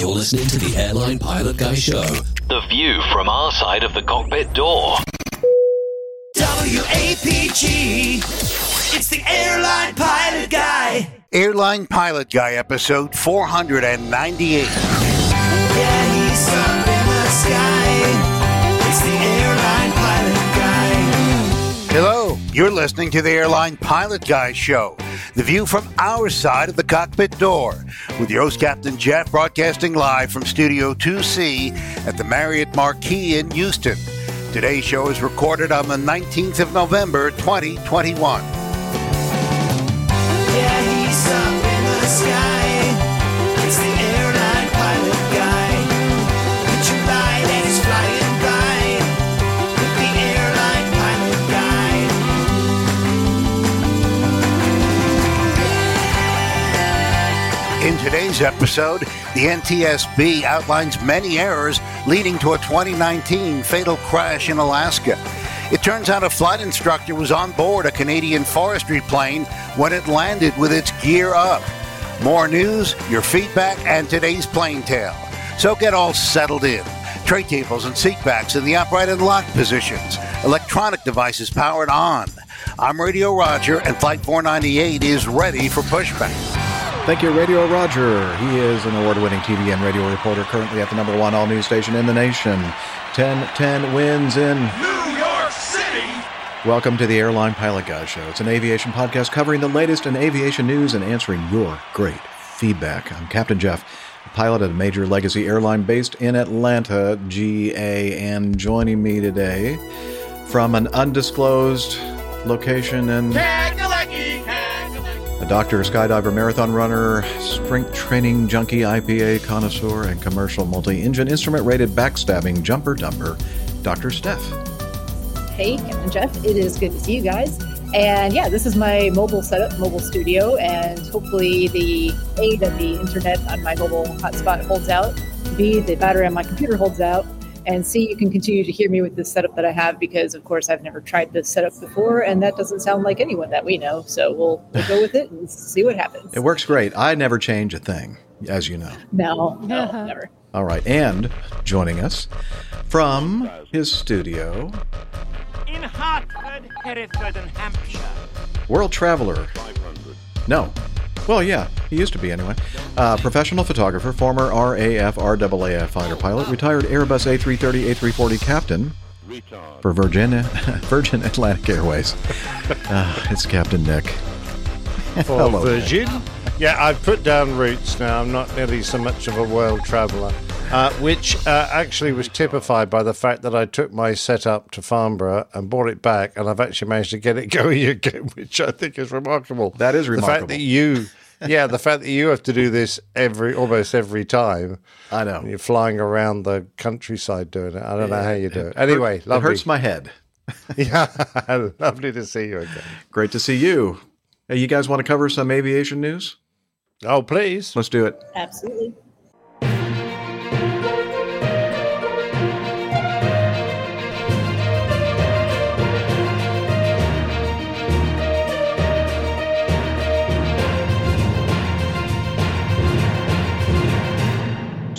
You're listening to the Airline Pilot Guy Show. The view from our side of the cockpit door. WAPG. It's the airline pilot guy. Airline Pilot Guy, episode 498. Yeah, he's up in the sky. It's the airline pilot guy. Hello, you're listening to the Airline Pilot Guy Show, the view from our side of the cockpit door, with your host, Captain Jeff, broadcasting live from Studio 2C at the Marriott Marquis in Houston. Today's show is recorded on the 19th of November, 2021. Yeah, today's episode, the NTSB outlines many errors leading to a 2019 fatal crash in Alaska. It turns out a flight instructor was on board a Canadian forestry plane when it landed with its gear up. More news, your feedback, and today's plane tale. So get all settled in. Tray tables and seat backs in the upright and locked positions. Electronic devices powered on. I'm Radio Roger, and Flight 498 is ready for pushback. Thank you, Radio Roger. He is an award winning TV and radio reporter currently at the number one all news station in the nation. 1010 wins in New York City. Welcome to the Airline Pilot Guy Show. It's an aviation podcast covering the latest in aviation news and answering your great feedback. I'm Captain Jeff, a pilot at a major legacy airline based in Atlanta, GA, and joining me today from an undisclosed location in a doctor, skydiver, marathon runner, strength training junkie, IPA connoisseur, and commercial multi engine instrument rated backstabbing jumper dumper, Dr. Steph. Hey, Captain Jeff. It is good to see you guys. And yeah, this is my mobile setup, mobile studio, and hopefully the A, that the internet on my mobile hotspot holds out, B, the battery on my computer holds out, and C, you can continue to hear me with this setup that I have because, of course, I've never tried this setup before, and that doesn't sound like anyone that we know. So we'll, we'll go with it and see what happens. It works great. I never change a thing, as you know. No, no, never. All right, and joining us from his studio, In Hertford, Hereford, and Hampshire. world traveler. No. Well, yeah, he used to be anyway. Uh, professional photographer, former RAF RAAF fighter pilot, retired Airbus A330 A340 captain for Virgin Virgin Atlantic Airways. Uh, it's Captain Nick. for Hello, Virgin. Yeah, I've put down roots now. I'm not nearly so much of a world traveller, uh, which uh, actually was typified by the fact that I took my setup to Farnborough and brought it back, and I've actually managed to get it going again, which I think is remarkable. That is remarkable. The fact that you, yeah, the fact that you have to do this every almost every time. I know. You're flying around the countryside doing it. I don't know how you do it. Anyway, it lovely. hurts my head. yeah, lovely to see you again. Great to see you. Hey, you guys want to cover some aviation news? Oh, please. Let's do it. Absolutely.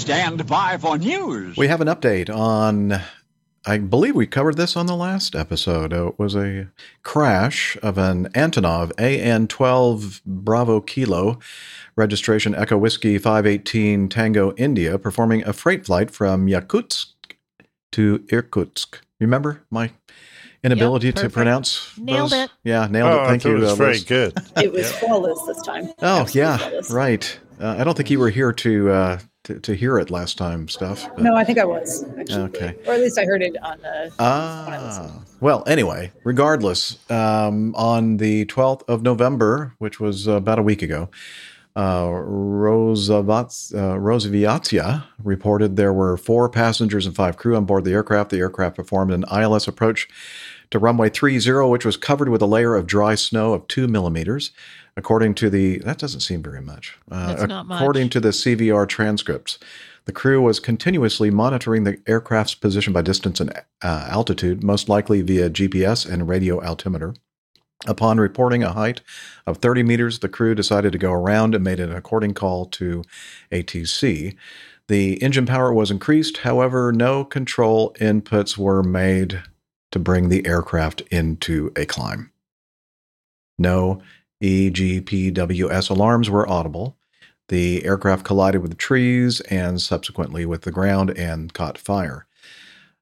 Stand by for news. We have an update on. I believe we covered this on the last episode. It was a crash of an Antonov AN 12 Bravo Kilo, registration Echo Whiskey 518 Tango India, performing a freight flight from Yakutsk to Irkutsk. Remember my inability to pronounce? Nailed those? it. Yeah, nailed oh, it. Thank you. It was uh, very Liz. good. It was flawless this time. Oh, Absolutely yeah, flawless. right. Uh, I don't think you were here to, uh, to to hear it last time, stuff. but- No, I think I was actually, Okay. or at least I heard it on. the. Ah, well, anyway, regardless, um, on the 12th of November, which was about a week ago, uh, Rosavats, uh, Rosaviatia reported there were four passengers and five crew on board the aircraft. The aircraft performed an ILS approach to runway 30, which was covered with a layer of dry snow of two millimeters. According to the, that doesn't seem very much. Uh, not much. According to the CVR transcripts, the crew was continuously monitoring the aircraft's position by distance and uh, altitude, most likely via GPS and radio altimeter. Upon reporting a height of 30 meters, the crew decided to go around and made an according call to ATC. The engine power was increased. However, no control inputs were made to bring the aircraft into a climb. No EGPWS alarms were audible. The aircraft collided with the trees and subsequently with the ground and caught fire.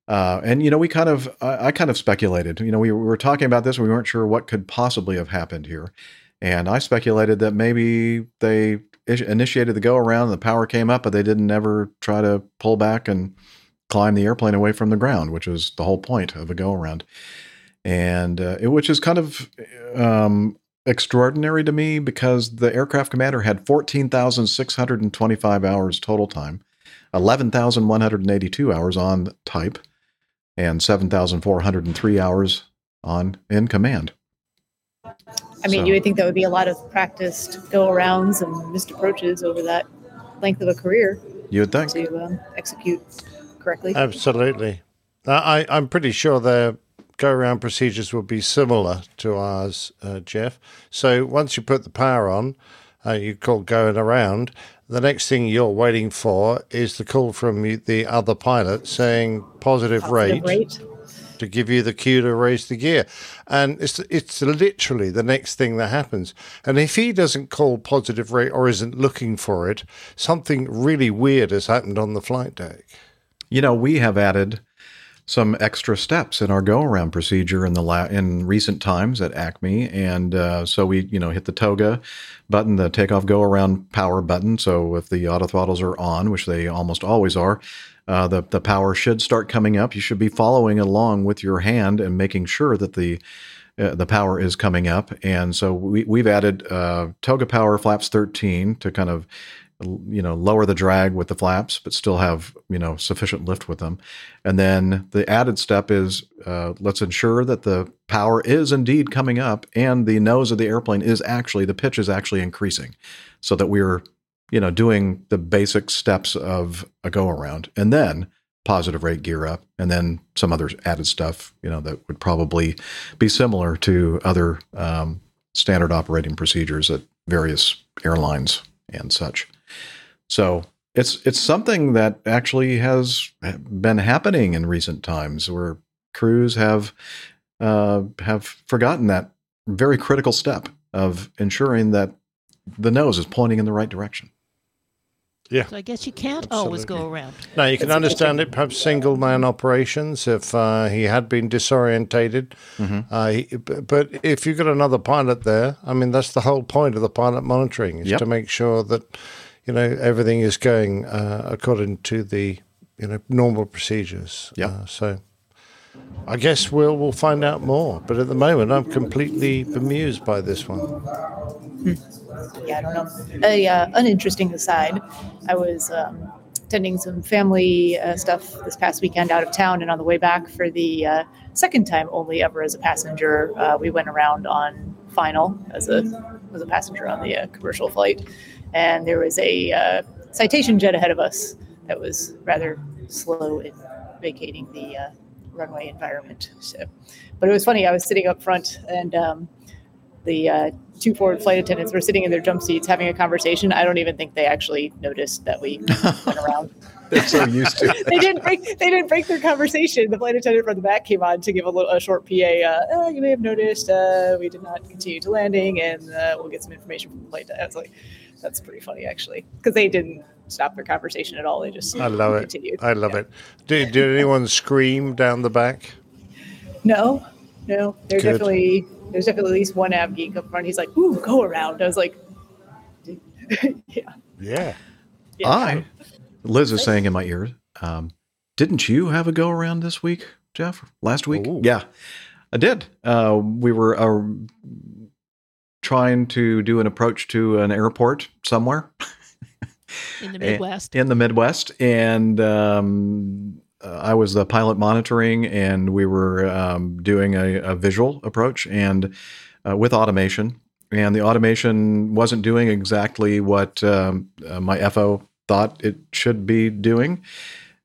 Uh, and you know, we kind of, I, I kind of speculated. You know, we, we were talking about this. We weren't sure what could possibly have happened here, and I speculated that maybe they initiated the go around. The power came up, but they didn't ever try to pull back and climb the airplane away from the ground, which was the whole point of a go around. And uh, it, which is kind of um, extraordinary to me because the aircraft commander had 14,625 hours total time, 11,182 hours on type, and 7,403 hours on in command. I mean, So- you would think that would be a lot of practiced go arounds and missed approaches over that length of a career You would think. to um, execute correctly. Absolutely. Uh, I, I'm pretty sure their go around procedures will be similar to ours, uh, Jeff. So once you put the power on, uh, you call going around. The next thing you're waiting for is the call from the other pilot saying positive, Positive rate, rate. to give you the cue to raise the gear. And it's it's literally the next thing that happens. And if he doesn't call positive rate or isn't looking for it, something really weird has happened on the flight deck. You know, we have added some extra steps in our go around procedure in the la- in recent times at Acme, and uh, so we you know hit the toga button, the takeoff go around power button. So if the auto throttles are on, which they almost always are. Uh, the the power should start coming up. You should be following along with your hand and making sure that the uh, the power is coming up. And so we we've added uh, toga power flaps 13 to kind of you know lower the drag with the flaps but still have you know sufficient lift with them. And then the added step is uh, let's ensure that the power is indeed coming up and the nose of the airplane is actually the pitch is actually increasing so that we're you know doing the basic steps of a go around and then positive rate gear up and then some other added stuff you know that would probably be similar to other um, standard operating procedures at various airlines and such so it's it's something that actually has been happening in recent times where crews have uh, have forgotten that very critical step of ensuring that the nose is pointing in the right direction. Yeah. So I guess you can't always go around. Now you can understand it, perhaps single man operations if uh, he had been disorientated. Uh, he, but if you've got another pilot there, I mean, that's the whole point of the pilot monitoring is Yep. to make sure that you know everything is going uh, according to the you know normal procedures. Yeah. Uh, so. I guess we'll we'll find out more, but at the moment I'm completely bemused by this one. yeah, I don't know. A uh, uninteresting aside, I was um, attending some family uh, stuff this past weekend out of town, and on the way back for the uh, second time only ever as a passenger, uh, we went around on final as a as a passenger on the uh, commercial flight, and there was a uh, citation jet ahead of us that was rather slow in vacating the uh, runway environment. So, but it was funny. I was sitting up front and. Um, the uh, two forward flight attendants were sitting in their jump seats having a conversation. I don't even think they actually noticed that we went around. They're so used to it. they didn't break. They didn't break their conversation. The flight attendant from the back came on to give a, little, a short PA. Uh, "Oh, you may have noticed uh, we did not continue to landing, and uh, we'll get some information from the flight. I was like, that's pretty funny actually, because they didn't stop their conversation at all. They just I love it. continued. I love Yeah. it. Did, did anyone scream down the back? No, no. There's Good. definitely there's definitely at least one av geek up front. He's like, "Ooh, go around." I was like, "Yeah." Yeah. yeah. I, Liz is saying in my ear, um, didn't you have a go around this week, Jeff? Last week? Ooh. Yeah, I did. Uh, we were uh, trying to do an approach to an airport somewhere in the Midwest. in the Midwest, and um, uh, I was the pilot monitoring, and we were um, doing a, a visual approach and uh, with automation. And the automation wasn't doing exactly what um, uh, my FO thought it should be doing,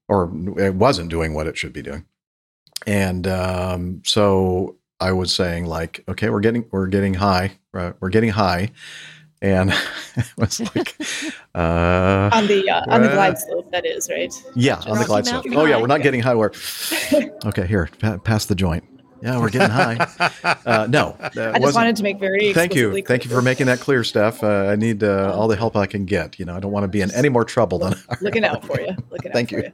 or it wasn't doing what it should be doing. And um, so I was saying, like, okay, we're getting we're getting high, right? we're getting high, and it was like, uh, on the uh, on the glide slope that is, right? Yeah, on the glide slope. Oh yeah, we're not getting high. We're okay. Here, pa- pass the joint. Yeah, we're getting high. Uh, no, I just wasn't- wanted to make very Thank you, explicitly thank you for making that clear, Steph. Uh, I need uh, all the help I can get. You know, I don't want to be in any more trouble than. Looking out for you. Looking out Thank for you.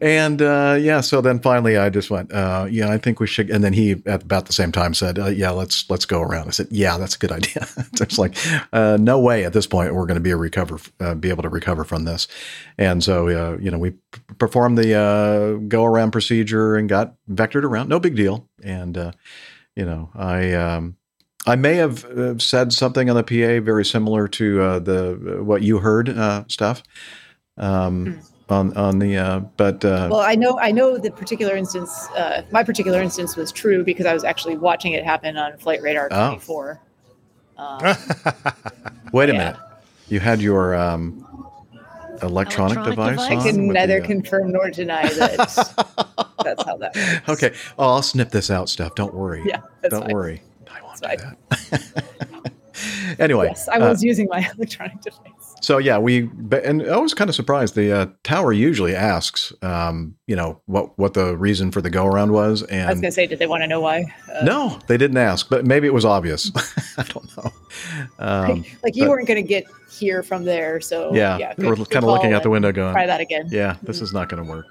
And uh, yeah, so then finally I just went, uh, yeah, I think we should. And then he at about the same time said, uh, yeah, let's let's go around. I said, yeah, that's a good idea. it's like, uh, no way at this point we're going to be a recover, uh, be able to recover from this. And so uh, you know we p- performed the uh, go around procedure and got vectored around. No big deal. And uh, you know I. Um, I may have uh, said something on the PA very similar to uh, the what you heard, uh, Steph, um, on on the. Uh, but uh, Well, I know I know the particular instance. Uh, my particular instance was true because I was actually watching it happen on Flight Radar Oh. Um, wait a yeah. minute, you had your um, electronic, Electronic device. device? I can neither the, uh, confirm nor deny that that's how that works. Okay, oh, I'll snip this out, Steph. Don't worry. Yeah, that's Don't fine. worry. I won't That's do fine. that. anyway, Yes, I uh, was using my electronic device. So yeah, we and I was kind of surprised. The uh, tower usually asks, um, you know, what what the reason for the go around was, And I was going to say, did they want to know why? Uh, no, they didn't ask, but maybe it was obvious. I don't know. Um, like you but- weren't going to get here from there, so yeah, yeah they were good- kind of looking call out the window, going, Try that again. "Yeah, this is not going to work."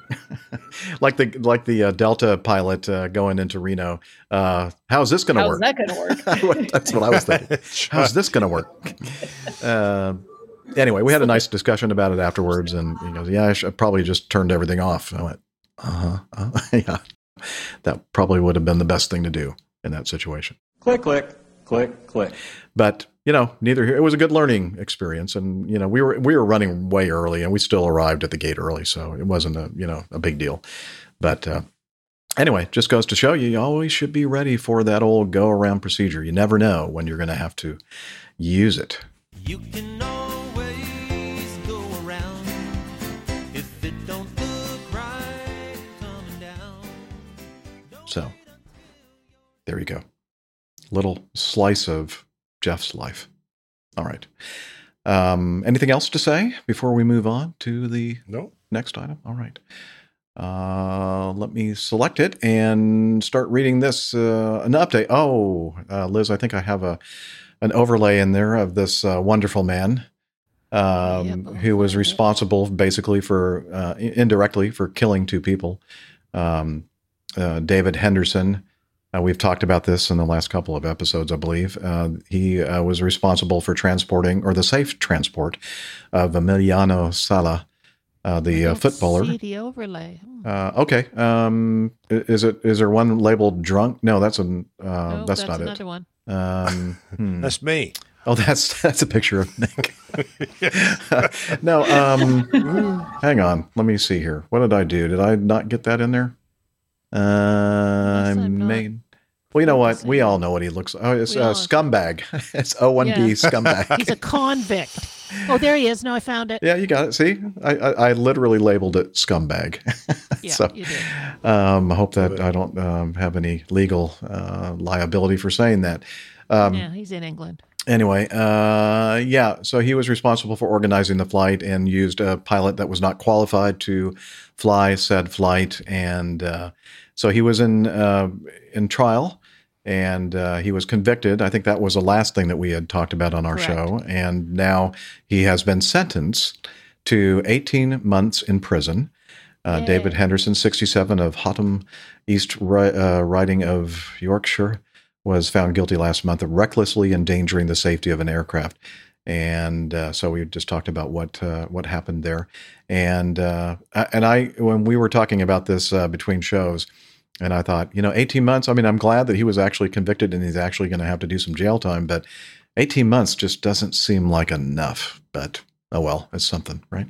like the like the uh, Delta pilot uh, going into Reno. Uh, how's this going to How's work? that going to work? That's what I was thinking. How's this going to work? Uh, anyway, we had a nice discussion about it afterwards, and he goes, "Yeah, I, should, I probably just turned everything off." I went, "Uh huh, uh, yeah." That probably would have been the best thing to do in that situation. Click, click, click, click. But you know, neither here. It was a good learning experience, and you know, we were we were running way early, and we still arrived at the gate early, so it wasn't a you know a big deal. But uh, anyway, just goes to show you, you always should be ready for that old go around procedure. You never know when you're going to have to use it. You can always go around if it don't look right coming down. So there you go. Little slice of Jeff's life. All right. Um, anything else to say before we move on to the No. next item? All right. Uh, let me select it and start reading this. Uh, an update. Oh, uh, Liz, I think I have a an overlay in there of this uh, wonderful man um, Yep. who was responsible basically for uh, indirectly for killing two people. Um, uh, David Henderson. Uh, we've talked about this in the last couple of episodes, I believe. Uh, he uh, was responsible for transporting or the safe transport of Emiliano Sala, uh, the uh, Don't footballer. See the overlay. Hmm. Uh, okay. Um, is it is there one labeled drunk? No, that's an uh, No, that's, that's not another it. one. Um, hmm. That's me. Oh, that's that's a picture of Nick. no, um, hang on. Let me see here. What did I do? Did I not get that in there? Uh, not. Well, you know what? We all know what he looks. Like. Oh, it's a all- scumbag. it's O1B Yeah. scumbag. He's a convict. Oh, there he is. No, I found it. yeah, you got it. See, I, I, I literally labeled it scumbag. Yeah, so, you did. um, I hope that I don't um, have any legal uh, liability for saying that. Um, yeah, he's in England. Anyway, uh, yeah, so he was responsible for organizing the flight and used a pilot that was not qualified to fly said flight, and uh, so he was in uh, in trial, and uh, he was convicted. I think that was the last thing that we had talked about on our Correct. show, and now he has been sentenced to 18 months in prison. Uh, David Henderson, 67 of Hotham East Ri- uh, Riding of Yorkshire, was found guilty last month of recklessly endangering the safety of an aircraft. And uh, so we just talked about what uh, what happened there, and uh, and I when we were talking about this uh, between shows, and I thought, you know, eighteen months. I mean, I'm glad that he was actually convicted and he's actually going to have to do some jail time, but eighteen months just doesn't seem like enough. But oh well, it's something, right?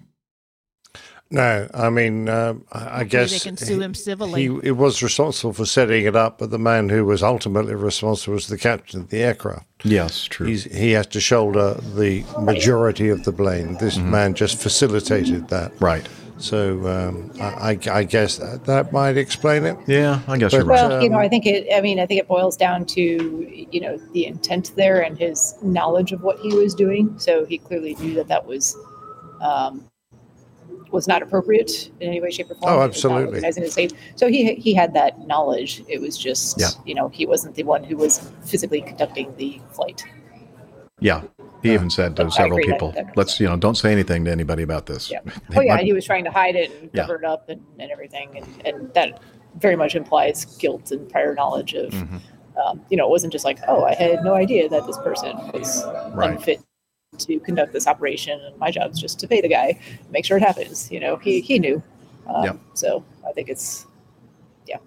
No, I mean, um, I, I Hopefully guess they can sue him civilly. He, he was responsible for setting it up, but the man who was ultimately responsible was the captain of the aircraft. Yes, true. He's, he has to shoulder the majority of the blame. This Mm-hmm. man just facilitated that. right. So um, I, I, I guess that, that might explain it. Yeah, I guess But- you're right. Well, you know, I think it. I mean, I think it boils down to you know the intent there and his knowledge of what he was doing. So he clearly knew that that was um, was not appropriate in any way, shape, or form. Oh, It was not absolutely. recognizing it safe. So he he had that knowledge. It was just Yeah. you know he wasn't the one who was physically conducting the flight. Yeah. He even said to several agree that- people, that- "Let's you know, don't say anything to anybody about this." Yeah. Oh yeah, might- he was trying to hide it and Yeah. cover it up and, and everything, and, and that very much implies guilt and prior knowledge of. Mhm. Um, you know, it wasn't just like, oh, I had no idea that this person was Right. unfit to conduct this operation, and my job is just to pay the guy, make sure it happens. You know, he he knew. Um, Yep. So I think it's Yeah,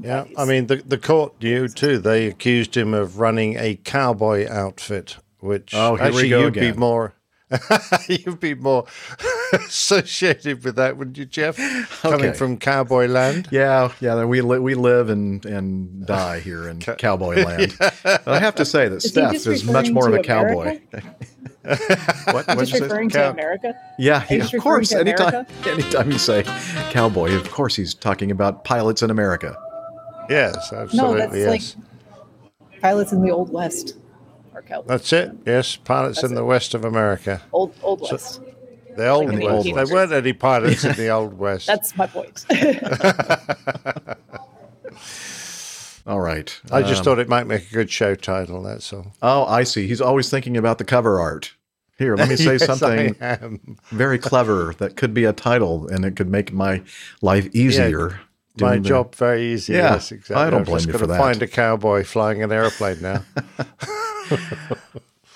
Yeah, I mean the the court knew too. They accused him of running a cowboy outfit, which Oh, here we actually go you'd be more you'd be more associated with that, wouldn't you, Jeff? Coming Okay. from cowboy land. Yeah, yeah. We li- we live and and die here in cowboy land. And I have to say that Is Steph is much more of a cowboy. what? What'd just referring to Cow- America. Yeah, Are you he, just of course. Anytime, anytime you say cowboy, of course he's talking about pilots in America. Yes, absolutely. No, absolutely. that's yes. like pilots in the old west or cowboys. That's it. Yes, pilots That's in it. the west of America. Old old So- west. The old Like in the west. There weren't any pilots in the old west. That's my point. All right. I just Um, thought it might make a good show title. That's all. Oh, I see. He's always thinking about the cover art. Here, let me say Yes, something very clever that could be a title, and it could make my life easier. My the- job very easy. Yeah, yes, exactly. I don't I've blame just you for to that. Find a cowboy flying an airplane now.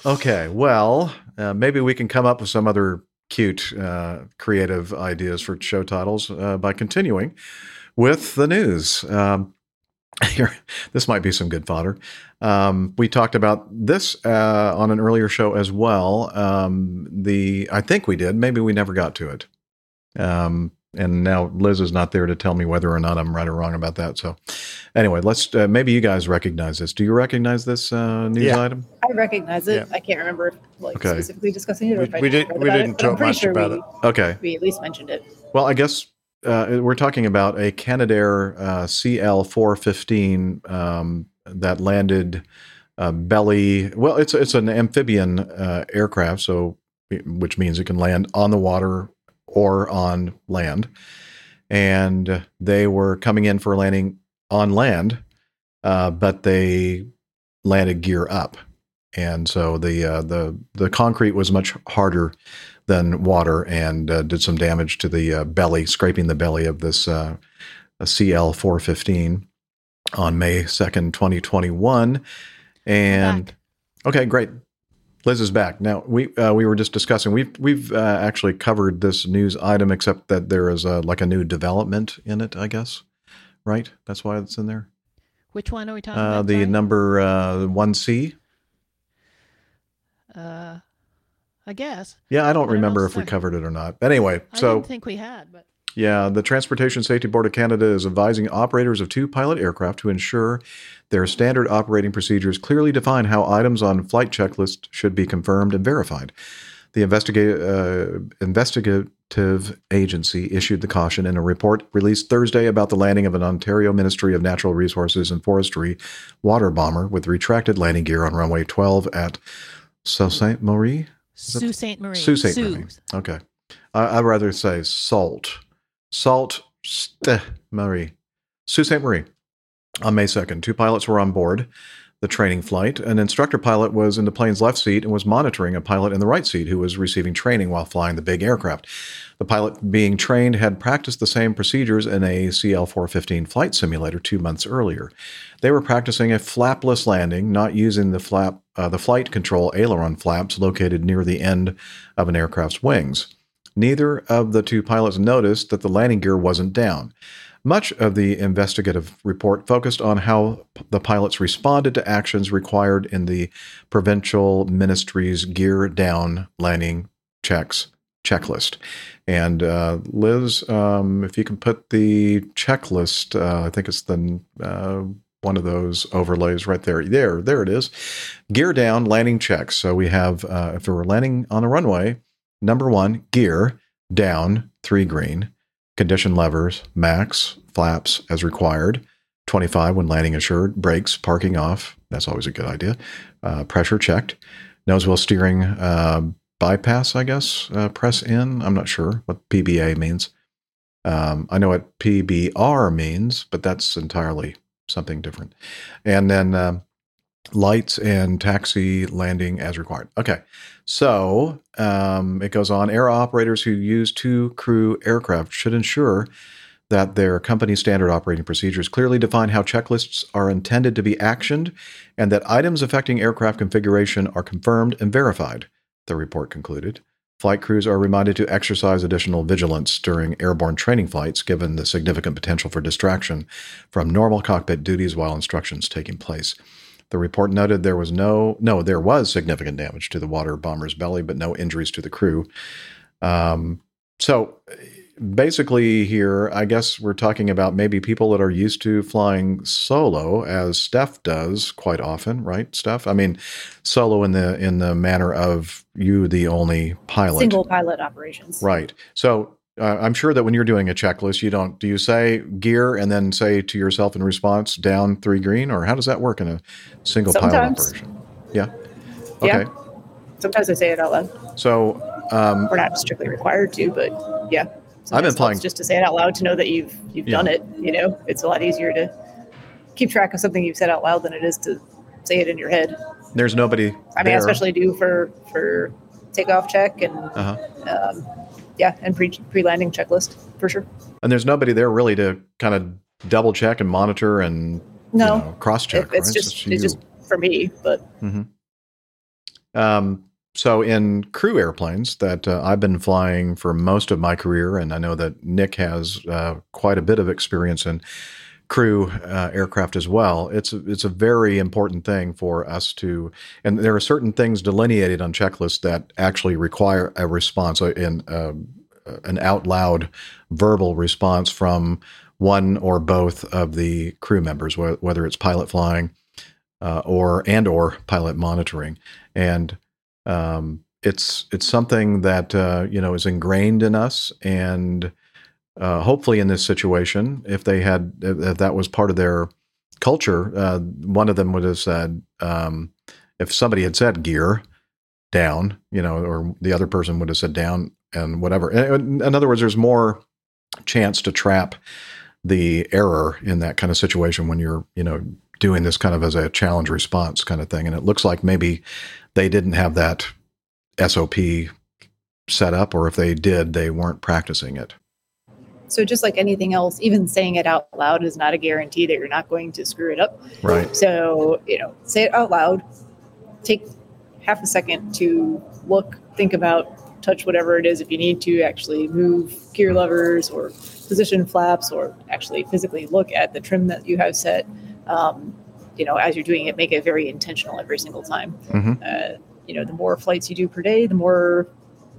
Okay, well, uh, maybe we can come up with some other cute, uh, creative ideas for show titles uh, by continuing with the news. Um, here, this might be some good fodder. Um, we talked about this uh, on an earlier show as well. Um, the I think we did. Maybe we never got to it. Um, and now Liz is not there to tell me whether or not I'm right or wrong about that. So, anyway, let's. Uh, maybe you guys recognize this. Do you recognize this uh, news Yeah. item? I recognize it. Yeah. I can't remember if, like Okay. specifically discussing it or We- if I we did. We didn't it, but I'm talk much sure about we, it. Okay. we at least mentioned it. Well, I guess uh, we're talking about a Canadair uh, CL 415 um, that landed uh, belly. Well, it's it's an amphibian uh, aircraft, so which means it can land on the water or on land. And they were coming in for a landing on land, uh, but they landed gear up, and so the uh, the the concrete was much harder than water and uh, did some damage to the uh, belly, scraping the belly of this uh, CL 415 on May 2nd, 2021. And okay, great. Liz is back. Now we uh, we were just discussing. We've we've uh, actually covered this news item, except that there is a, like a new development in it. I guess, right? That's why it's in there. Which one are we talking Uh, about? the sorry? number uh, one C. Uh, I guess. Yeah, I don't I don't remember if we covered it or not. Anyway, so I so didn't think we had, but Yeah, the Transportation Safety Board of Canada is advising operators of two pilot aircraft to ensure their standard operating procedures clearly define how items on flight checklist should be confirmed and verified. The investiga- uh, investigative agency issued the caution in a report released Thursday about the landing of an Ontario Ministry of Natural Resources and Forestry water bomber with retracted landing gear on runway 12 at Sault Ste. Marie. Sault Ste. Marie. Sault Ste. Marie. Okay. I, I'd rather say Salt. Salt Ste. Marie. Sault Ste. Marie. On May 2nd, two pilots were on board the training flight. An instructor pilot was in the plane's left seat and was monitoring a pilot in the right seat who was receiving training while flying the big aircraft. The pilot being trained had practiced the same procedures in a CL 415 flight simulator two months earlier. They were practicing a flapless landing, not using the flap, uh, the flight control aileron flaps located near the end of an aircraft's wings. Neither of the two pilots noticed that the landing gear wasn't down. Much of the investigative report focused on how the pilots responded to actions required in the provincial ministry's gear down landing checks checklist. And uh, Liz, um, if you can put the checklist, uh, I think it's the uh, one of those overlays right there. There, there it is. Gear down landing checks. So we have, uh, if we're landing on the runway, number one, gear down, three green condition levers, max, flaps as required, 25 when landing assured, brakes, parking off. That's always a good idea. Uh, pressure checked. Nose wheel steering uh, bypass, I guess, uh, press in. I'm not sure what PBA means. Um, I know what PBR means, but that's entirely something different. And then um lights and taxi landing as required. Okay. So um, it goes on. Air operators who use two crew aircraft should ensure that their company standard operating procedures clearly define how checklists are intended to be actioned and that items affecting aircraft configuration are confirmed and verified, the report concluded. Flight crews are reminded to exercise additional vigilance during airborne training flights, given the significant potential for distraction from normal cockpit duties while instructions taking place. The report noted there was no no there was significant damage to the water bomber's belly, but no injuries to the crew. Um, so basically, here I guess we're talking about maybe people that are used to flying solo, as Steph does quite often, right? Steph, I mean, solo in the in the manner of you, the only pilot, Single pilot operations. Right. So uh, I'm sure that when you're doing a checklist, you don't do you say gear and then say to yourself in response down three green, or how does that work in a single pilot Sometimes. operation? Yeah. Yeah. Okay. Sometimes I say it out loud. So um, We're not strictly required to, but yeah. I've been Sometimes flying- just to say it out loud to know that you've you've Yeah. done it. You know, it's a lot easier to keep track of something you've said out loud than it is to say it in your head. there's nobody. I mean, I especially do for for takeoff check and Uh-huh. um, yeah, and pre pre landing checklist for sure. And there's nobody there really to kind of double check and monitor and No, cross check. It- it's right? just you. it's just for me, but Mm-hmm. Um, so in crew airplanes that uh, I've been flying for most of my career, and I know that Nick has uh, quite a bit of experience in crew uh, aircraft as well. It's a, it's a very important thing for us to, and there are certain things delineated on checklists that actually require a response uh, in um, an out loud verbal response from one or both of the crew members, wh- whether it's pilot flying uh, or and or pilot monitoring, and um, it's it's something that uh, you know is ingrained in us, and uh, hopefully in this situation, if they had if that was part of their culture, uh, one of them would have said, um, if somebody had said gear down, you know, or the other person would have said down and whatever. In in other words, there's more chance to trap the error in that kind of situation when you're, you know, doing this kind of as a challenge response kind of thing. And it looks like maybe they didn't have that SOP set up, or if they did, they weren't practicing it. So just like anything else, even saying it out loud is not a guarantee that you're not going to screw it up. Right. So, you know, say it out loud, take half a second to look, think about, touch whatever it is if you need to actually move gear levers or position flaps or actually physically look at the trim that you have set. Um, you know, as you're doing it, make it very intentional every single time. Mhm. Uh, you know, the more flights you do per day, the more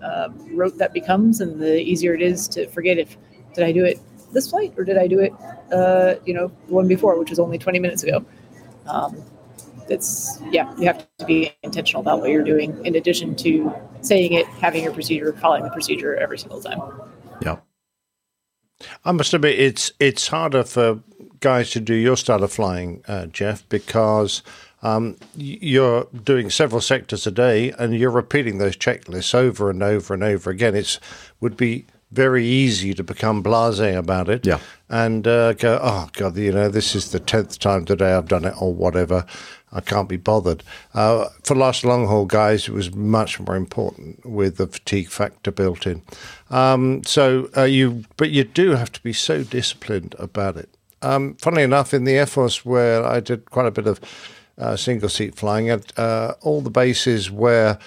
um, rote that becomes, and the easier it is to forget if did I do it this flight or did I do it, uh, you know, the one before, which was only 20 minutes ago. Um, it's yeah, you have to be intentional about what you're doing in addition to saying it, having your procedure, following the procedure every single time. Yeah. I must admit, it's it's harder for guys to do your style of flying, uh, Jeff, because um, you're doing several sectors a day and you're repeating those checklists over and over and over again. It's would be very easy to become blasé about it, Yeah. and uh, go, oh god, you know, this is the tenth time today I've done it, or whatever. I can't be bothered. Uh, for last long haul guys, it was much more important with the fatigue factor built in. Um, so uh, you, but you do have to be so disciplined about it. Um, funnily enough, in the Air Force, where I did quite a bit of uh, single seat flying at uh, all the bases where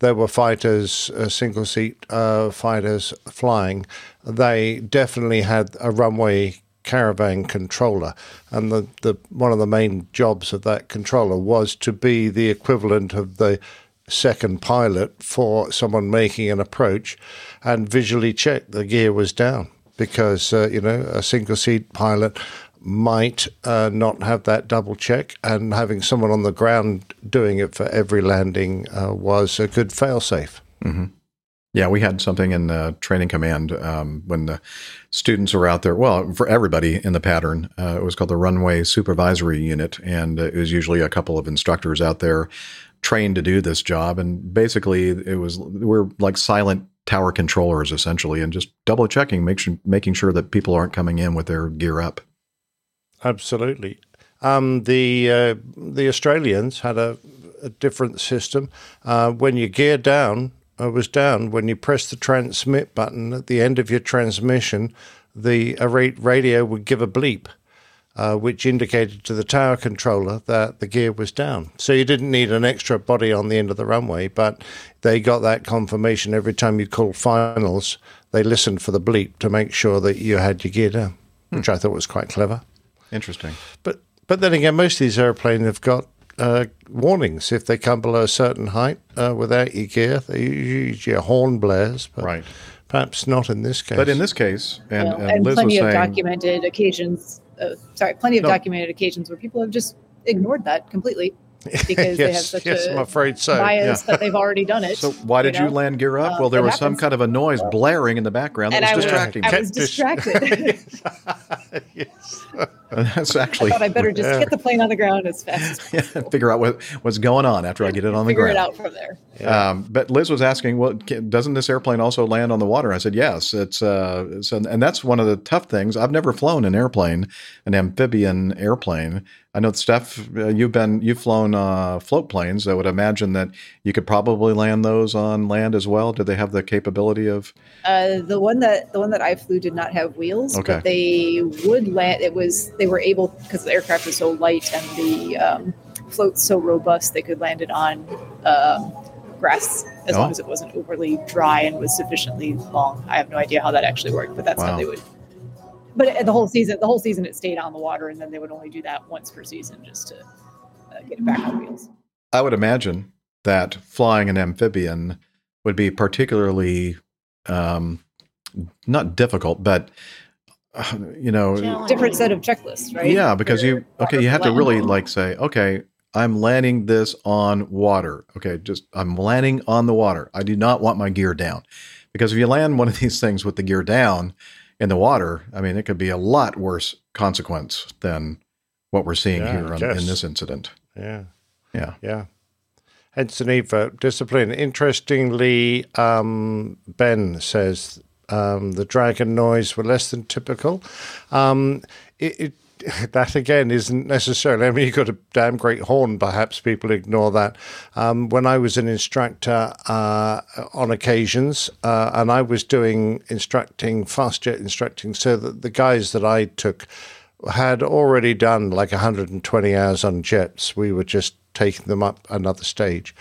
there were fighters, uh, single seat uh, fighters flying, they definitely had a runway caravan controller, and the, the one of the main jobs of that controller was to be the equivalent of the second pilot for someone making an approach and visually check the gear was down because uh, you know a single seat pilot might uh, not have that double check and having someone on the ground doing it for every landing uh, was a good fail safe Yeah, we had something in the training command um, when the students were out there. Well, for everybody in the pattern, uh, it was called the Runway Supervisory Unit, and uh, it was usually a couple of instructors out there trained to do this job, and basically it was we're like silent tower controllers essentially, and just double checking, make sure, making sure that people aren't coming in with their gear up. Absolutely. Um, the uh, the Australians had a, a different system. Uh, when you gear down uh, was down, when you press the transmit button at the end of your transmission, the a radio would give a bleep, uh, which indicated to the tower controller that the gear was down. So you didn't need an extra body on the end of the runway, but they got that confirmation every time you called finals. They listened for the bleep to make sure that you had your gear down, which I thought was quite clever. Interesting. But but then again, most of these airplanes have got uh, warnings if they come below a certain height uh, without your gear. They usually your horn blares, but Right. perhaps not in this case. But in this case, and, Well, and, and Liz was plenty of saying, documented occasions. Uh, sorry, plenty of No. documented occasions where people have just ignored that completely because they have Yes, such yes, a I'm afraid so, bias yeah. that they've already done it. so why did you, know? land gear up? Uh, well, there it was some kind of a noise blaring in the background that and I was was, distracting. I me. was Kept dis- distracted. And That's actually I thought I better just get the plane on the ground as fast as possible. figure out what, what's going on after I get it on the Figure ground. Figure it out from there. Um, but Liz was asking, well, ca- doesn't this airplane also land on the water? I said, yes. It's, uh, it's an, and that's one of the tough things. I've never flown an airplane, an amphibian airplane. I know, Steph, uh, you've been you've flown uh, float planes. I would imagine that you could probably land those on land as well. Do they have the capability of? Uh, the one that the one that I flew did not have wheels, Okay. but they would land. It was they were able because the aircraft was so light and the um, float's so robust, they could land it on um, grass as Oh. long as it wasn't overly dry and was sufficiently long. I have no idea how that actually worked, but that's Wow. how they would. But it- the whole season, the whole season, it stayed on the water, and then they would only do that once per season just to uh, get it back on wheels. I would imagine that flying an amphibian would be particularly um, not difficult, but uh, you know, Different set of checklists, right? Yeah, because you For okay, you have to land. really like say, okay, I'm landing this on water. Okay, just I'm landing on the water. I do not want my gear down. Because if you land one of these things with the gear down in the water, I mean, it could be a lot worse consequence than what we're seeing Yeah, here on, in this incident. yeah, Yeah. yeah. Hence the need for discipline. Interestingly, um, Ben says um, the dragon noise were less than typical. Um, it, it that again isn't necessarily. I mean, you've got a damn great horn. Perhaps people ignore that. Um, when I was an instructor uh, on occasions, uh, and I was doing instructing fast jet instructing, so that the guys that I took had already done like 120 hours on jets. We were just taking them up another stage.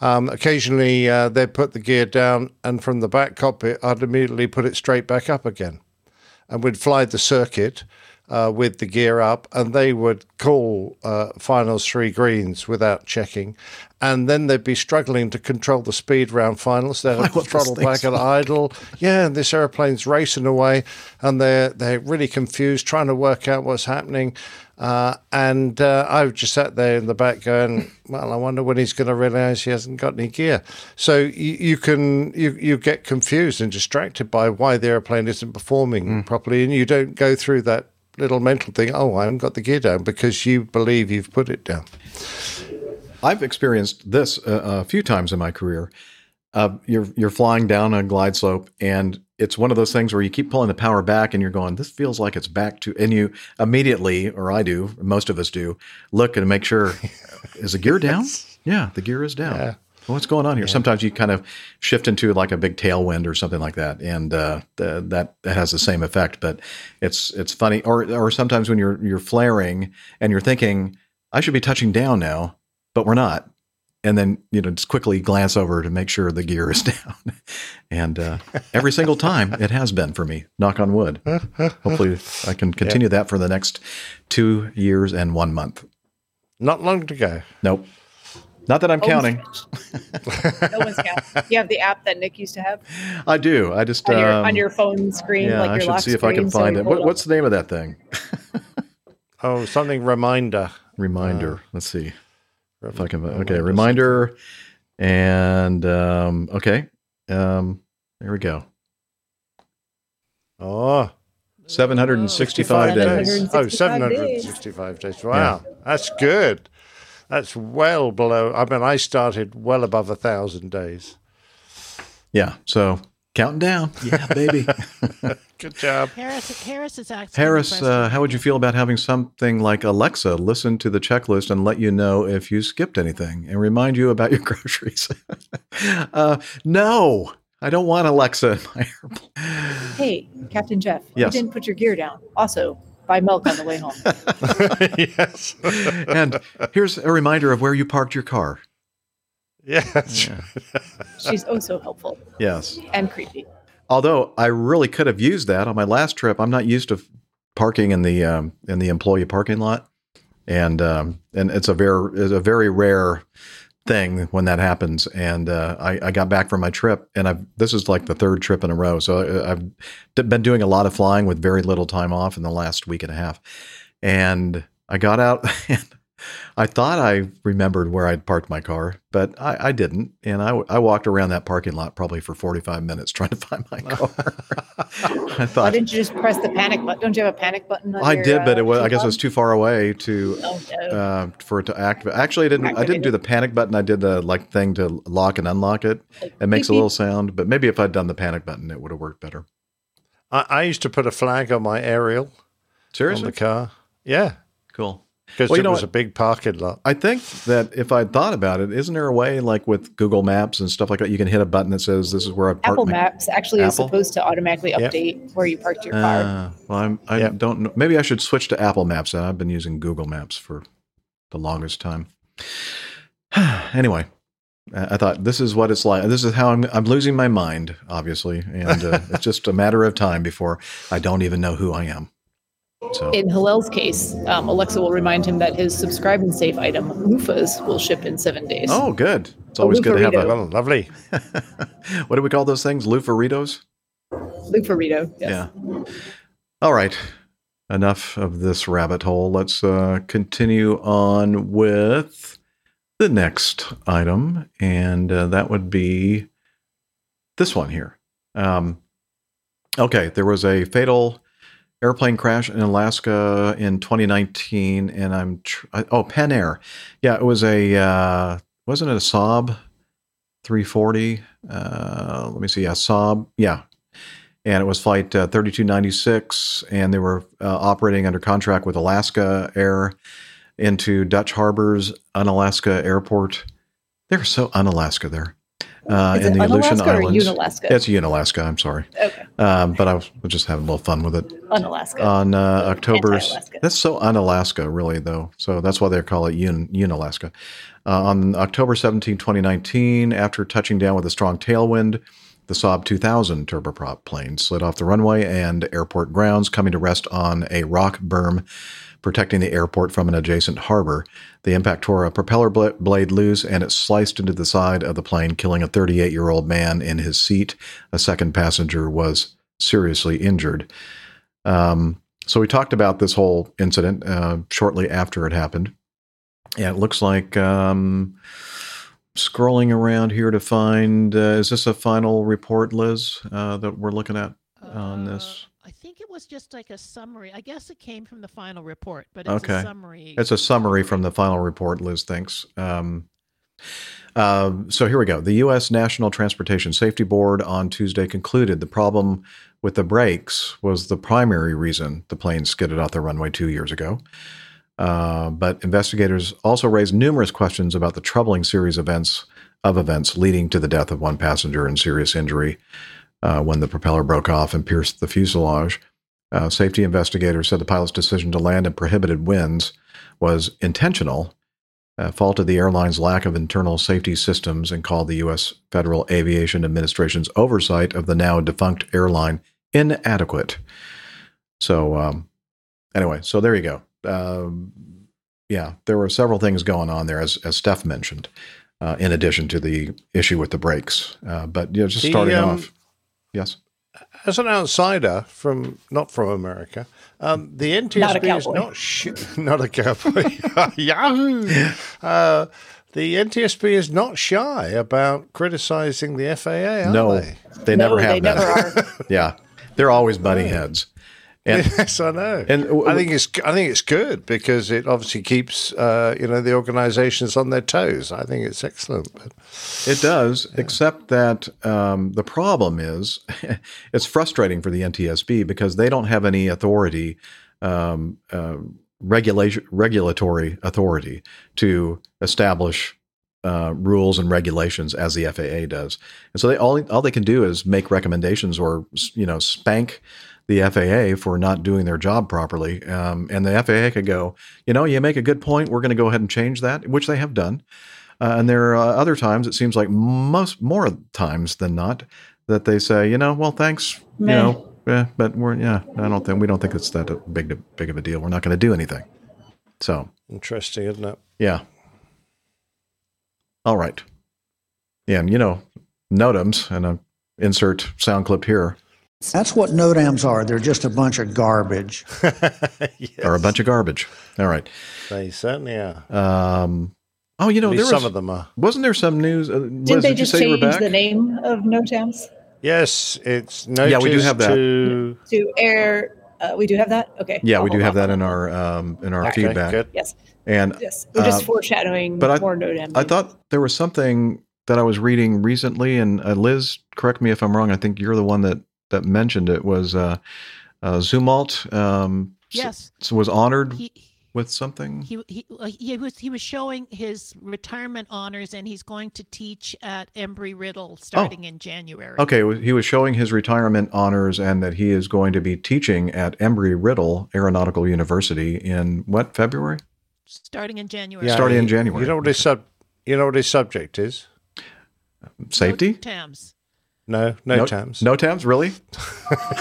Um, occasionally, uh, they'd put the gear down, and from the back cockpit, I'd immediately put it straight back up again and we'd fly the circuit uh, with the gear up, and they would call uh, finals three greens without checking, and then they'd be struggling to control the speed round finals. They'd have to throttle back at idle. Yeah, and this airplane's racing away, and they're they're really confused, trying to work out what's happening. Uh, and uh, I just sat there in the back going, "Well, I wonder when he's going to realise he hasn't got any gear." So you, you can you you get confused and distracted by why the airplane isn't performing properly, and you don't go through that little mental thing. Oh, I haven't got the gear down because you believe you've put it down. I've experienced this a, a few times in my career. Uh, you're you're flying down a glide slope, and it's one of those things where you keep pulling the power back, and you're going, "This feels like it's back to." And you immediately, or I do, most of us do, look and make sure is the gear down? Yeah, the gear is down. Yeah. What's going on here? Sometimes you kind of shift into like a big tailwind or something like that, and uh, th- that that has the same effect. But it's it's funny, or or sometimes when you're you're flaring and you're thinking, I should be touching down now, but we're not. And then you know just quickly glance over to make sure the gear is down, and uh, every single time it has been for me. Knock on wood. Hopefully, I can continue that for the next two years and one month. Not long to go. Nope, not that I'm Oh, counting. No one's counting. You have the app that Nick used to have I do. I just on your um, on your phone screen, Yeah, like your I should lock see if I can screen, so find it. What, what's the name of that thing? Oh, something reminder. Reminder. Let's see if I can. Okay, Reminder reminder, and um, okay, um, there we go. Oh, Seven hundred and sixty-five days. 765 Oh, days. 765 days. Wow, that's good. That's well below. I mean, I started well above a thousand days. Yeah. So counting down. Yeah, baby. Good job. Harris, Harris is actually Harris, uh, how would you feel about having something like Alexa listen to the checklist and let you know if you skipped anything and remind you about your groceries? uh, no, I don't want Alexa in my airplane. Hey, Captain Jeff, Yes. you didn't put your gear down. Also, buy milk on the way home. yes. and here's a reminder of where you parked your car. Yes. She's oh so helpful Yes. and creepy. Although I really could have used that on my last trip. I'm not used to parking in the um, in the employee parking lot, and um, and it's a very it's a very rare thing when that happens. And uh, I, I got back from my trip, and I've this is like the third trip in a row. So I- I've been doing a lot of flying with very little time off in the last week and a half, and I got out and. I thought I remembered where I'd parked my car, but I, I didn't. And I, I walked around that parking lot probably for 45 minutes trying to find my car. I thought. Why didn't you just press the panic button? Don't you have a panic button? On I your, did, but uh, it was, I guess it was too far away to Oh, no. uh, for it to activate. Actually, I didn't. I didn't do the panic button. I did the like thing to lock and unlock it. It makes a beep, little sound, but maybe if I'd done the panic button, it would have worked better. I, I used to put a flag on my aerial Seriously, on the car. Yeah, cool. Because Well, you it was what? a big parking lot. I think that if I'd thought about it, isn't there a way like with Google Maps and stuff like that, you can hit a button that says this is where I parked Apple my Maps actually is supposed to automatically Yep. update where you parked your car. Uh, well, I'm, I Yep. don't know. Maybe I should switch to Apple Maps. I've been using Google Maps for the longest time. anyway, I I thought this is what it's like. This is how I'm. I'm losing my mind, obviously, and uh, it's just a matter of time before I don't even know who I am. So In Hillel's case, um, Alexa will remind him that his subscribe and save item, loofahs, will ship in seven days. oh, good. It's always good to have Loofarito. a. Well, lovely. what do we call those things? Loofaritos. Loofarito. Yes. Yeah. All right. Enough of this rabbit hole. Let's uh, continue on with the next item, and uh, that would be this one here. Um, okay, there was a fatal airplane crash in Alaska in 2019, and I'm tr- oh PenAir, yeah, it was a uh, wasn't it a Saab 340? Uh, let me see, yeah, Saab, yeah, and it was flight uh, 3296 and they were uh, operating under contract with alaska air into dutch harbors unalaska airport. They're so unalaska there uh, in the aleutian islands Unalaska? it's unalaska i'm sorry Okay. um, but i was just having a little fun with it Unalaska. on uh, October. Anti-Alaska. That's so un-Alaska, really, though. So that's why they call it un, Unalaska. Uh, on October 17, 2019, after touching down with a strong tailwind, the Saab 2000 turboprop plane slid off the runway and airport grounds, coming to rest on a rock berm protecting the airport from an adjacent harbor. The impact tore a propeller bla- blade loose and it sliced into the side of the plane, killing a 38 year old man in his seat. A second passenger was seriously injured. Um, so we talked about this whole incident uh, shortly after it happened. And it looks like um, scrolling around here to find uh, is this a final report, Liz, uh, that we're looking at on this? Uh, I think it was just like a summary. I guess it came from the final report, but it's Okay. a summary. It's a summary from the final report, Liz thinks. Um, um, so here we go. The U.S. National Transportation Safety Board on Tuesday concluded the problem with the brakes was the primary reason the plane skidded off the runway two years ago. Uh, but investigators also raised numerous questions about the troubling series of events of events leading to the death of one passenger and serious injury uh, when the propeller broke off and pierced the fuselage. Uh, safety investigators said the pilot's decision to land in prohibited winds was intentional, uh, faulted the airline's lack of internal safety systems, and called the U.S. Federal Aviation Administration's oversight of the now defunct airline inadequate. So, um, anyway, so there you go. Um, yeah, there were several things going on there, as as Steph mentioned, uh, in addition to the issue with the brakes. Uh, but you know, just The, starting um, off, yes. As an outsider from not from America, um, the NTSB Not is not sh- not a cowboy. Yahoo! Uh, the NTSB is not shy about criticizing the FAA. Are no, they? they No, never have they been. never are. yeah, they're always butting heads. And- yes, I know. and w- I think it's I think it's good because it obviously keeps uh, you know the organisations on their toes. I think it's excellent. But It does, except that um, the problem is it's frustrating for the NTSB because they don't have any authority, um, uh, regulation, regulatory authority to establish uh, rules and regulations as the FAA does. And so they all all they can do is make recommendations or you know spank the FAA for not doing their job properly. Um, and the FAA could go, you know, you make a good point. We're going to go ahead and change that, which they have done. Uh, and there are uh, other times, it seems like most more times than not, that they say, you know, well, thanks, you know, eh, but we're yeah, I don't think we don't think it's that big big of a deal. We're not going to do anything. So interesting, isn't it? yeah, all right, yeah, and you know, NOTAMs and a insert sound clip here That's what NOTAMs are. They're just a bunch of garbage. are a bunch of garbage. All right. They certainly are. Um, oh, you know, At there least was some of them are. wasn't there some news? Uh, Didn't Liz, they did just say you were change the name of NOTAMs Yes, it's notice Yeah, we do have that. to to air? Uh, we do have that. Okay. Yeah, I'll we do have off that in our um, in our Okay, feedback. good. Yes. And Yes. We're just uh, foreshadowing but I- more NOTAM. I thought there was something that I was reading recently, and uh, Liz, correct me if I'm wrong. I think you're the one that that mentioned it was uh, uh, Sumwalt. Um, Yes. s- was honored He with something. he he uh, he was he was showing his retirement honors, and he's going to teach at Embry Riddle starting in January. Okay, he was showing his retirement honors, and that he is going to be teaching at Embry Riddle Aeronautical University in what February? Starting in January. Yeah, Starting in January. You know what his sub you know what his subject is? Safety? No TAMS. No, no, TAMS. No TAMS, really?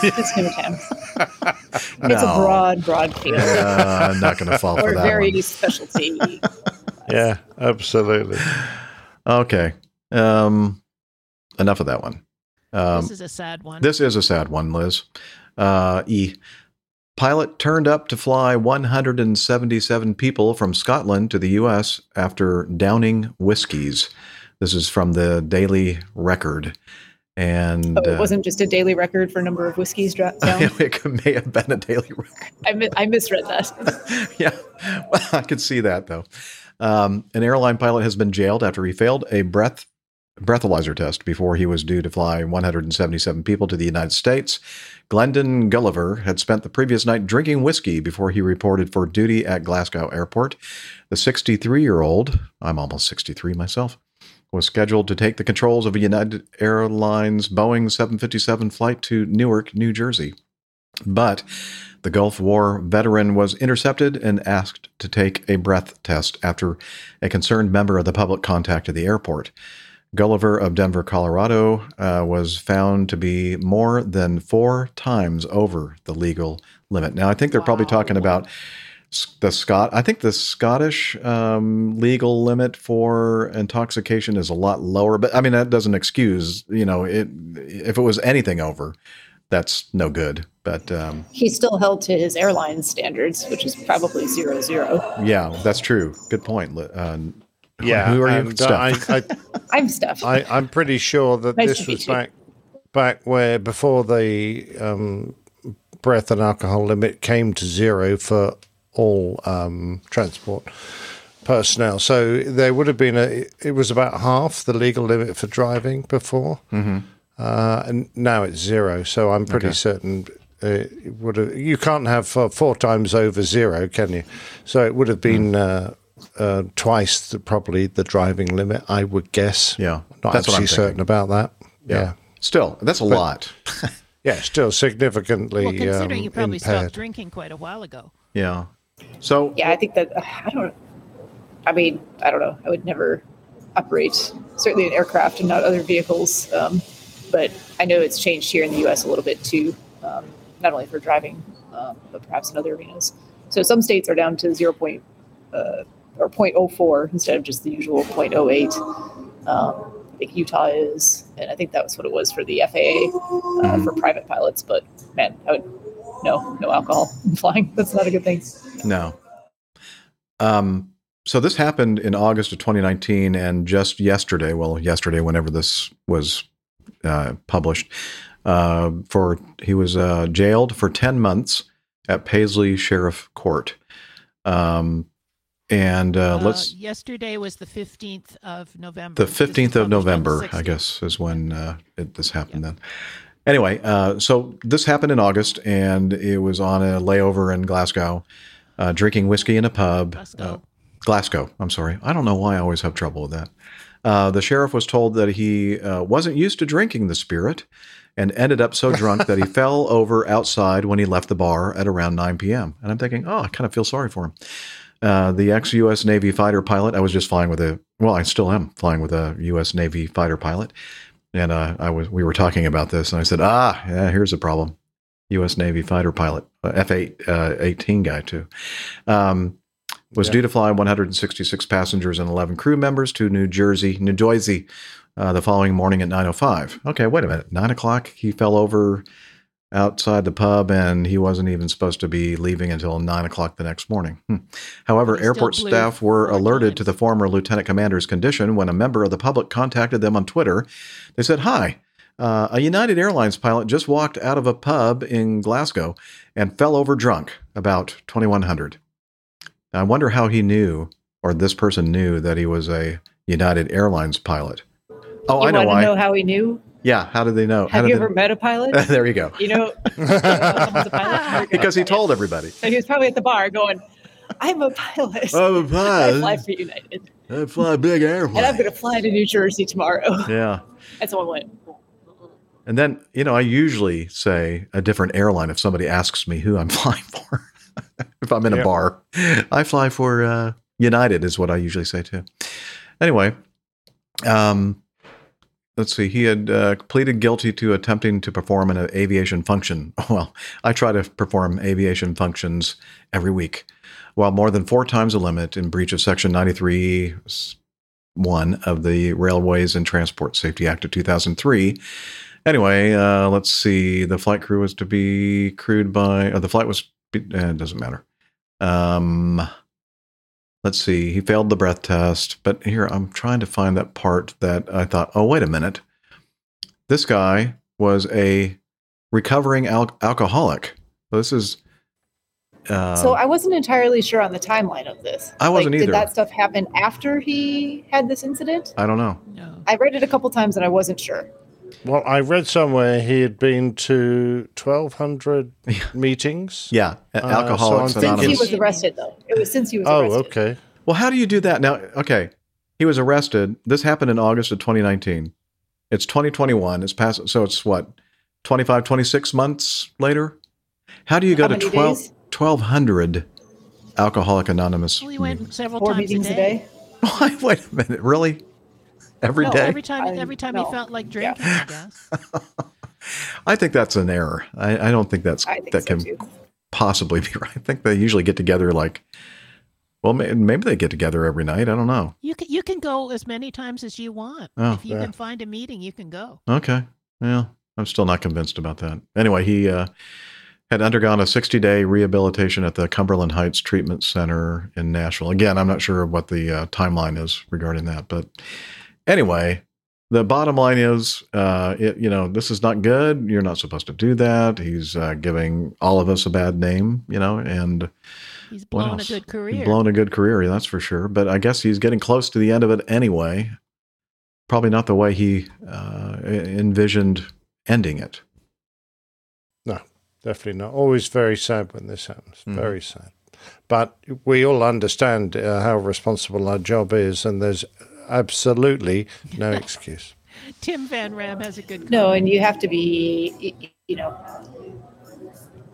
it's NOTAM. It's a broad, broad field. Uh, I'm not going to fall for or that very one. specialty. Yeah, absolutely. Okay. Um, enough of that one. Um, this is a sad one. This is a sad one, Liz. Uh, e. Pilot turned up to fly 177 people from Scotland to the U.S. after downing whiskeys. This is from the Daily Record. And Oh, it uh, wasn't just a daily record for a number of whiskeys dropped down. it may have been a daily record. I, mi- I misread that. yeah, well, I could see that though. Um, an airline pilot has been jailed after he failed a breath breathalyzer test before he was due to fly 177 people to the United States. Glendon Gulliver had spent the previous night drinking whiskey before he reported for duty at Glasgow Airport. The 63 year old, I'm almost 63 myself, was scheduled to take the controls of a United Airlines Boeing 757 flight to Newark, New Jersey. But the Gulf War veteran was intercepted and asked to take a breath test after a concerned member of the public contacted the airport. Gulliver of Denver, Colorado, uh, was found to be more than four times over the legal limit. Now, I think they're probably talking about the Scot. I think the Scottish um, legal limit for intoxication is a lot lower, but I mean that doesn't excuse. You know, it if it was anything over, that's no good. But um, He still held to his airline standards, which is probably zero zero. yeah, that's true. Good point. Uh, Yeah, who are you? and, uh, Steph? I, I, I'm Steph. I, I'm pretty sure that Nice this to meet was you. back back where before the um, breath and alcohol limit came to zero for all um, transport personnel. So there would have been a. It was about half the legal limit for driving before, Mhm. uh, and now it's zero. So I'm pretty Okay. certain. uh, It would have, you can't have uh, four times over zero, can you? So it would have been Hmm. uh, uh, twice the, probably the driving limit, I would guess. Yeah, not that's what I'm actually certain about that. Yeah. Yeah, Still, that's a But- lot. yeah, still significantly. well, considering um, you probably impaired. stopped drinking quite a while ago. Yeah. So yeah, I think that uh, I don't. I mean, I don't know. I would never operate certainly an aircraft and not other vehicles. Um, but I know it's changed here in the U.S. a little bit too, um, not only for driving, um, but perhaps in other arenas. So some states are down to zero point uh, or 0.04 instead of just the usual 0.08. Um, I think Utah is, and I think that was what it was for the FAA uh, for private pilots. But man, I would no, no alcohol in flying. That's not a good thing. No. Um, so this happened in August of 2019, and just yesterday, well, yesterday, whenever this was uh, published, uh, for he was uh, jailed for 10 months at Paisley Sheriff Court. Um, and uh, Uh, let's yesterday was the 15th of November. the 15th of This was published on the November, I guess, is when uh, it, this happened then. Anyway, uh, so this happened in August, and it was on a layover in Glasgow, uh, drinking whiskey in a pub. Uh, Glasgow, I'm sorry. I don't know why I always have trouble with that. Uh, the sheriff was told that he uh, wasn't used to drinking the spirit and ended up so drunk that he fell over outside when he left the bar at around 9 p.m. And I'm thinking, oh, I kind of feel sorry for him. Uh, the ex U.S. Navy fighter pilot, I was just flying with a, well, I still am flying with a U.S. Navy fighter pilot. And uh, I was, we were talking about this, and I said, ah, yeah, here's the problem. U.S. Navy fighter pilot, F eight uh, eighteen guy too, um, was Yeah. due to fly 166 passengers and 11 crew members to New Jersey, New Jersey, uh, the following morning at 9:05. Okay, wait a minute, nine o'clock. He fell over outside the pub, and he wasn't even supposed to be leaving until nine o'clock the next morning. Hmm. However, airport staff were alerted to the former lieutenant commander's condition when a member of the public contacted them on Twitter. They said, "Hi." Uh, a United Airlines pilot just walked out of a pub in Glasgow and fell over drunk about 2100. I wonder how he knew, or this person knew, that he was a United Airlines pilot. Oh, you I know want why. to know how he knew? Yeah, how did they know? Have did you they- ever met a pilot? there you go. You know, pilot. There you go. Because he told everybody. So he was probably at the bar going, "I'm a pilot. I'm a pilot. I fly for United, I fly big airplane. And I'm going to fly to New Jersey tomorrow." Yeah. And someone went, And then, you know, I usually say a different airline if somebody asks me who I'm flying for. if I'm in a bar, I fly for uh, United, is what I usually say too. Anyway, um, let's see. He had uh, pleaded guilty to attempting to perform an aviation function. Well, I try to perform aviation functions every week, while more than four times the limit in breach of Section 93 one of the Railways and Transport Safety Act of 2003. Anyway, uh, let's see. The flight crew was to be crewed by, the flight was, it doesn't matter. Um, let's see. He failed the breath test, but here I'm trying to find that part that I thought, oh, wait a minute. This guy was a recovering al- alcoholic. This is. Uh, so I wasn't entirely sure on the timeline of this. I wasn't like, either. Did that stuff happen after he had this incident? I don't know. I read it a couple times and I wasn't sure. Well, I read somewhere he had been to 1,200 meetings. Yeah, Uh, Alcoholics so I'm Since he was arrested, though, it was since he was arrested. Oh, arrested. okay. Well, how do you do that now? Okay, he was arrested. This happened in August of 2019. It's 2021. It's past, so it's what 25, 26 months later. How do you go How to 12, 1200 Alcoholic Anonymous? Well, he went several Four times meetings a day. Wait, wait a minute, really? Every no, day? every time, I- every time no. he felt like drinking, I guess. I think that's an error. I, I don't think that's I think that so can too. possibly be right. I think they usually get together like, well, maybe they get together every night. I don't know. You can you can go as many times as you want. Oh, if you yeah. can find a meeting, you can go. Okay. Well, I'm still not convinced about that. Anyway, he uh, had undergone a 60 day rehabilitation at the Cumberland Heights Treatment Center in Nashville. Again, I'm not sure what the uh, timeline is regarding that. But anyway, the bottom line is, uh, it, you know, this is not good. You're not supposed to do that. He's uh, giving all of us a bad name, you know, and He's what blown a else? good He's career. blown a good career, that's for sure. But I guess he's getting close to the end of it anyway. Probably not the way he uh, envisioned ending it. No, definitely not. Always very sad when this happens. Mhm. Very sad. But we all understand uh, how responsible our job is, and there's absolutely no excuse. Tim Van Ram has a good. No, and you have to be, you know,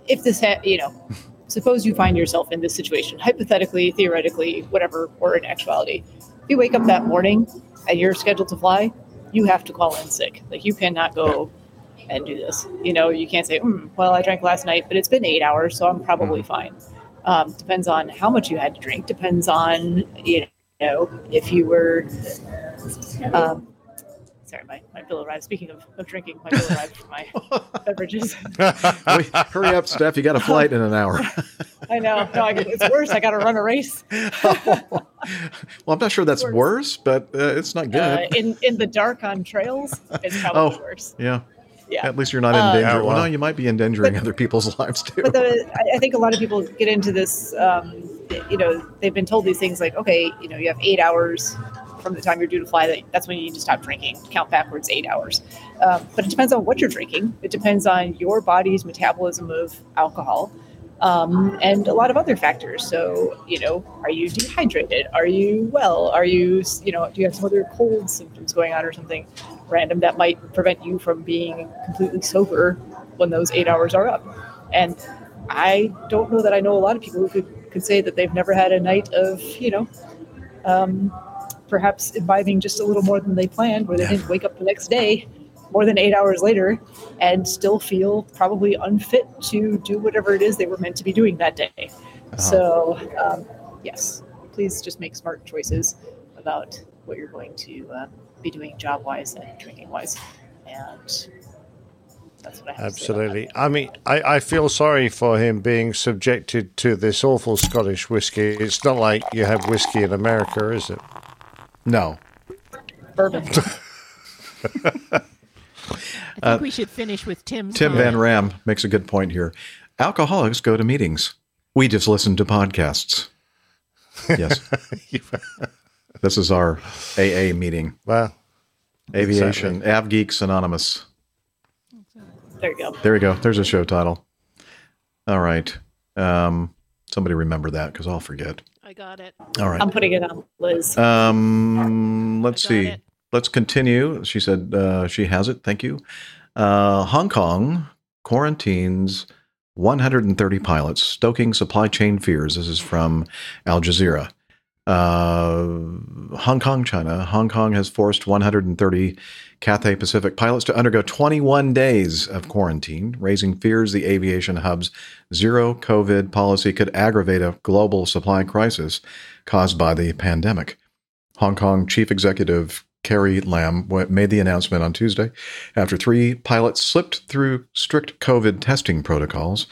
if this, ha- you know, suppose you find yourself in this situation, hypothetically, theoretically, whatever, or in actuality, if you wake up that morning and you're scheduled to fly, you have to call in sick. Like you cannot go and do this. You know, you can't say, mm, "Well, I drank last night, but it's been eight hours, so I'm probably fine." Um, depends on how much you had to drink. Depends on you know if you were. Um, sorry, my, my bill arrived. Speaking of, of drinking, my bill arrived for my beverages. Wait, hurry up, Steph. You got a flight in an hour. I know. No, I, it's worse. I got to run a race well, I'm not sure that's worse, but uh, it's not good. uh, in in the dark on trails. It's probably Oh. worse. yeah. Yeah. At least you're not Uh, in danger. Yeah, well, no, you might be endangering other people's lives too. but the, I- I think a lot of people get into this. Um, you know, they've been told these things like, okay, you know, you have eight hours from the time you're due to fly. That that's when you need to stop drinking. Count backwards eight hours. Um, but it depends on what you're drinking. It depends on your body's metabolism of alcohol. Um, and a lot of other factors. So, you know, are you dehydrated? Are you well? Are you, you know, do you have some other cold symptoms going on or something random that might prevent you from being completely sober when those eight hours are up? And I don't know that I know a lot of people who could, could say that they've never had a night of, you know, um, perhaps imbibing just a little more than they planned, where they Yeah. didn't wake up the next day more than eight hours later and still feel probably unfit to do whatever it is they were meant to be doing that day. So, um, yes, please just make smart choices about what you're going to uh, be doing job wise and drinking wise. And I have to say Absolutely. I mean, I, I feel sorry for him being subjected to this awful Scottish whiskey. It's not like you have whiskey in America, is it? no. that. Bourbon. I think we should finish with Tim's. Tim comment. Van Ram makes a good point here. Alcoholics go to meetings. We just listen to podcasts. Yes. this is our AA meeting. Well, Aviation, Av Geeks Anonymous. There you go. There we go. There's a show title. All right. Um, somebody remember that because I'll forget. I got it. All right. I'm putting it on Liz. Um, let's see. it. Let's continue. She said uh, she has it. Thank you. Uh, Hong Kong quarantines 130 pilots, stoking supply chain fears. This is from Al Jazeera. Uh, Hong Kong, China. Hong Kong has forced 130 Cathay Pacific pilots to undergo 21 days of quarantine, raising fears the aviation hub's zero COVID policy could aggravate a global supply crisis caused by the pandemic. Hong Kong Chief Executive Carrie Lam made the announcement on Tuesday after three pilots slipped through strict COVID testing protocols,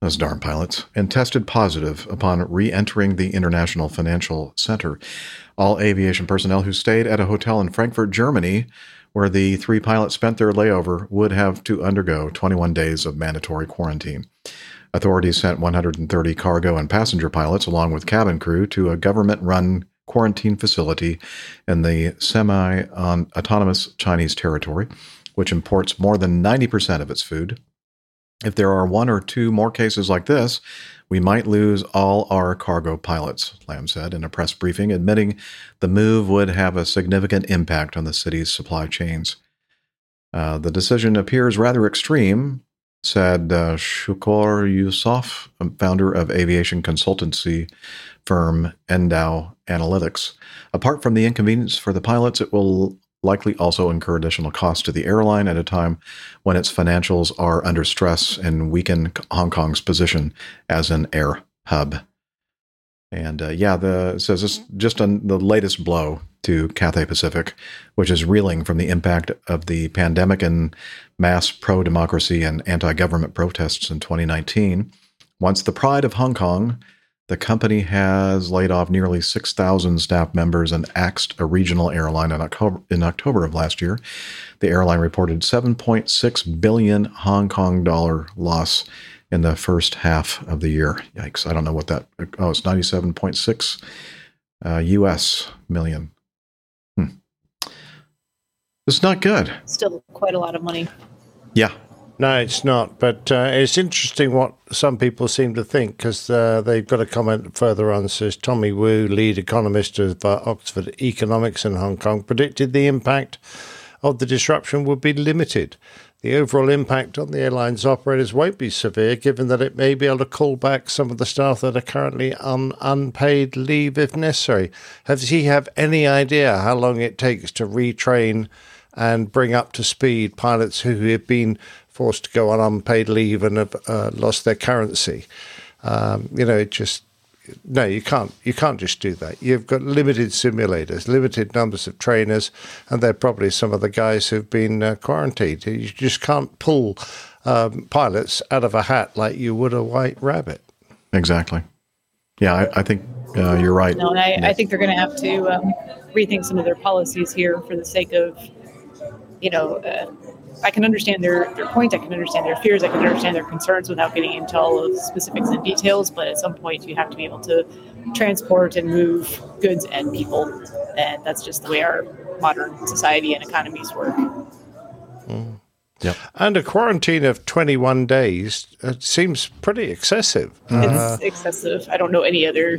those darn pilots, and tested positive upon re entering the International Financial Center. All aviation personnel who stayed at a hotel in Frankfurt, Germany, where the three pilots spent their layover, would have to undergo 21 days of mandatory quarantine. Authorities sent 130 cargo and passenger pilots, along with cabin crew, to a government run quarantine facility in the semi autonomous Chinese territory, which imports more than 90% of its food. If there are one or two more cases like this, we might lose all our cargo pilots, Lam said in a press briefing, admitting the move would have a significant impact on the city's supply chains. Uh, the decision appears rather extreme, said uh, Shukor Yusof, founder of aviation consultancy firm Endau Analytics. Apart from the inconvenience for the pilots, it will likely also incur additional costs to the airline at a time when its financials are under stress and weaken Hong Kong's position as an air hub. And uh, yeah, the says it's just on the latest blow to Cathay Pacific, which is reeling from the impact of the pandemic and mass pro democracy and anti government protests in 2019. Once the pride of Hong Kong, the company has laid off nearly 6,000 staff members and axed a regional airline in October, in October of last year. The airline reported 7.6 billion Hong Kong dollar loss in the first half of the year. Yikes! I don't know what that. Oh, it's 97.6 uh, U.S. million. Hmm. It's not good. Still quite a lot of money. Yeah, No, it's not. But uh, it's interesting what some people seem to think because uh, they've got a comment further on. Says Tommy Wu, lead economist of uh, Oxford Economics in Hong Kong, predicted the impact of the disruption would be limited. The overall impact on the airline's operators won't be severe, given that it may be able to call back some of the staff that are currently on unpaid leave if necessary. Does he have any idea how long it takes to retrain and bring up to speed pilots who have been forced to go on unpaid leave and have uh, lost their currency? Um, you know, it just no, you can't. You can't just do that. You've got limited simulators, limited numbers of trainers, and they're probably some of the guys who've been uh, quarantined. You just can't pull um, pilots out of a hat like you would a white rabbit. exactly. Yeah, I, I think uh, you're right. No, and I, I think they're going to have to um, rethink some of their policies here for the sake of, you know, uh, I can understand their, their point. I can understand their fears. I can understand their concerns without getting into all of the specifics and details. But at some point, you have to be able to transport and move goods and people, and that's just the way our modern society and economies work. Hmm. Yep. And a quarantine of 21 days uh, seems pretty excessive. Uh, It's excessive. I don't know any other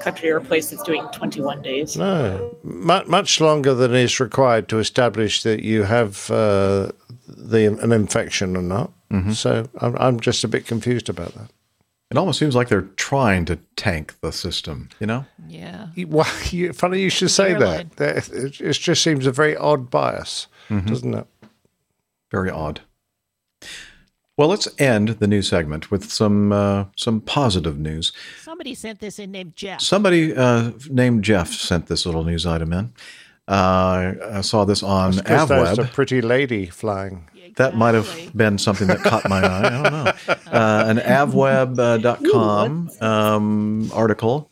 country or place that's doing 21 days. no, mu- much longer than is required to establish that you have uh, the an infection or not. So I'm, I'm just a bit confused about that. It almost seems like they're trying to tank the system, you know? Yeah. You- Well, you, funny you should say Airline. that. That- It, it just seems a very odd bias, doesn't it? Very odd. Well, let's end the news segment with some uh, some positive news. Somebody sent this in named Jeff. Somebody uh, named Jeff sent this little news item in. Uh, I saw this on Because there's a AvWeb. pretty lady flying. That might have been something that caught my eye. I don't know. Uh, an avweb.com um, article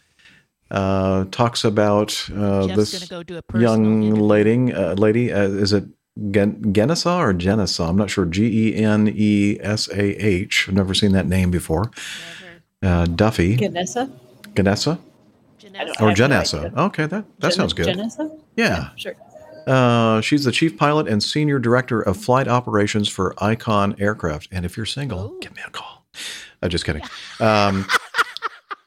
uh, talks about uh, this go do a young interview. lady. Uh, lady, uh, is it Gen- Genesa or Genesa? I'm not sure. G E N E S A H. I've never seen that name before. Uh, Duffy, Ganessa? Genesa I or have no Genessa? Okay, that that Gen- sounds good. Genessa? Yeah. Sure. Uh, she's the chief pilot and senior director of flight operations for Icon Aircraft. And if you're single, give me a call. Uh, just kidding. Um,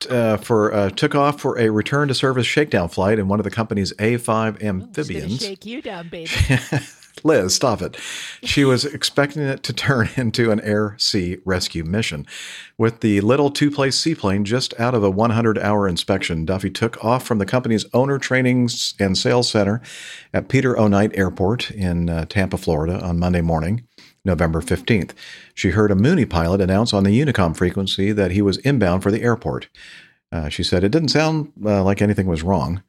uh, for uh, took off for a return to service shakedown flight in one of the company's A5 Just gonna amphibians. shake you down, baby. Liz, stop it. She was expecting it to turn into an air sea rescue mission. With the little two place seaplane just out of a 100 hour inspection, Duffy took off from the company's owner trainings and sales center at Peter O. Knight Airport in uh, Tampa, Florida on Monday morning, November 15th. She heard a Mooney pilot announce on the Unicom frequency that he was inbound for the airport. Uh, she said it didn't sound uh, like anything was wrong.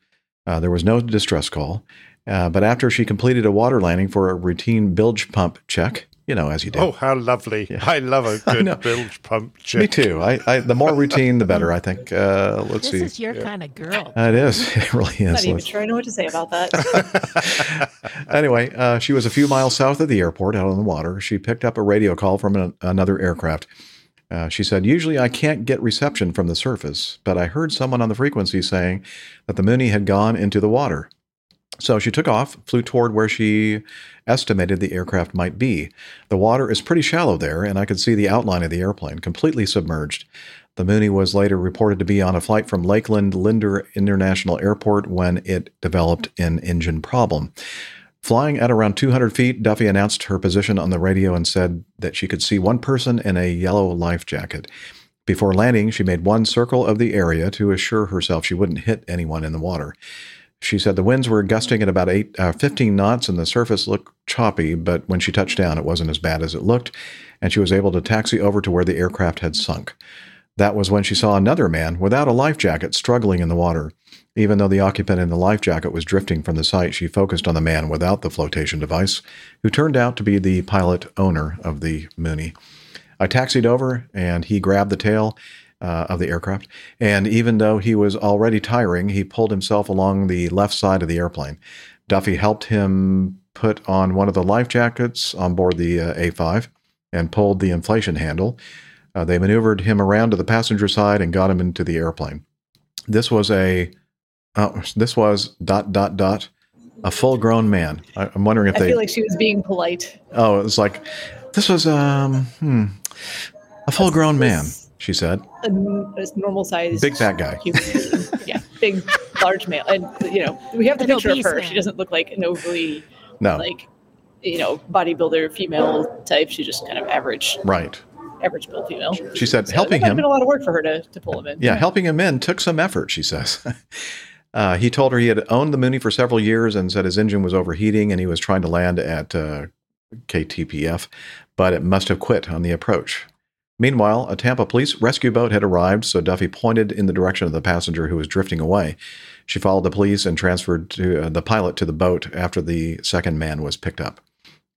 Uh, there was no distress call. Uh, but after she completed a water landing for a routine bilge pump check, you know, as you do. Oh, how lovely. I love a good bilge pump check. Me too. I, I the more routine, the better. I think. Uh, let's this see. is your kind of girl. Uh, it is. It really Not is. even Let's- sure I know what to say about that. anyway, uh, she was a few miles south of the airport, out on the water. She picked up a radio call from an, another aircraft. Uh, she said, "Usually, I can't get reception from the surface, but I heard someone on the frequency saying that the Mooney had gone into the water." So she took off, flew toward where she estimated the aircraft might be. The water is pretty shallow there, and I could see the outline of the airplane, completely submerged. The Mooney was later reported to be on a flight from Lakeland Linder International Airport when it developed an engine problem. Flying at around 200 feet, Duffy announced her position on the radio and said that she could see one person in a yellow life jacket. Before landing, she made one circle of the area to assure herself she wouldn't hit anyone in the water. She said the winds were gusting at about eight, uh, 15 knots and the surface looked choppy, but when she touched down, it wasn't as bad as it looked, and she was able to taxi over to where the aircraft had sunk. That was when she saw another man without a life jacket struggling in the water. Even though the occupant in the life jacket was drifting from the site, she focused on the man without the flotation device, who turned out to be the pilot owner of the Mooney. I taxied over, and he grabbed the tail uh, of the aircraft. And even though he was already tiring, he pulled himself along the left side of the airplane. Duffy helped him put on one of the life jackets on board the uh, A5 and pulled the inflation handle. Uh, they maneuvered him around to the passenger side and got him into the airplane. This was a, oh, this was dot dot dot, a full-grown man. I, I'm wondering if I they. feel like she was being polite. oh, it was like, this was um, hmm, a full-grown man. She said, A, a normal size. Big fat guy. human yeah, big, large male. And, you know, we have the An picture of her. man. She doesn't look like an overly, "No, like, you know, bodybuilder female type. She's just kind of average, right." average build female. She said, So helping that might have him. been a lot of work for her to, to pull him in. Yeah, helping him in took some effort, she says. uh, he told her he had owned the Mooney for several years and said his engine was overheating and he was trying to land at uh, KTPF, but it must have quit on the approach. Meanwhile, a Tampa police rescue boat had arrived, so Duffy pointed in the direction of the passenger who was drifting away. She followed the police and transferred to, uh, the pilot to the boat after the second man was picked up.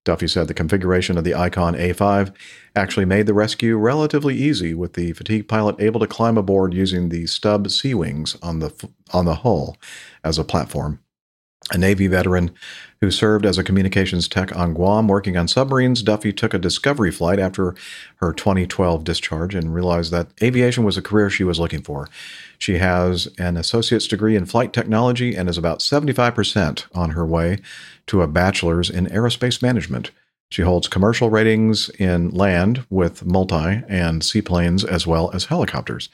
Duffy said the configuration of the Icon A5 actually made the rescue relatively easy, with the fatigue pilot able to climb aboard using the stub sea wings on the on the hull as a platform. A Navy veteran who served as a communications tech on Guam working on submarines, Duffy took a discovery flight after her 2012 discharge and realized that aviation was a career she was looking for. She has an associate's degree in flight technology and is about 75% on her way to a bachelor's in aerospace management. She holds commercial ratings in land with multi and seaplanes as well as helicopters.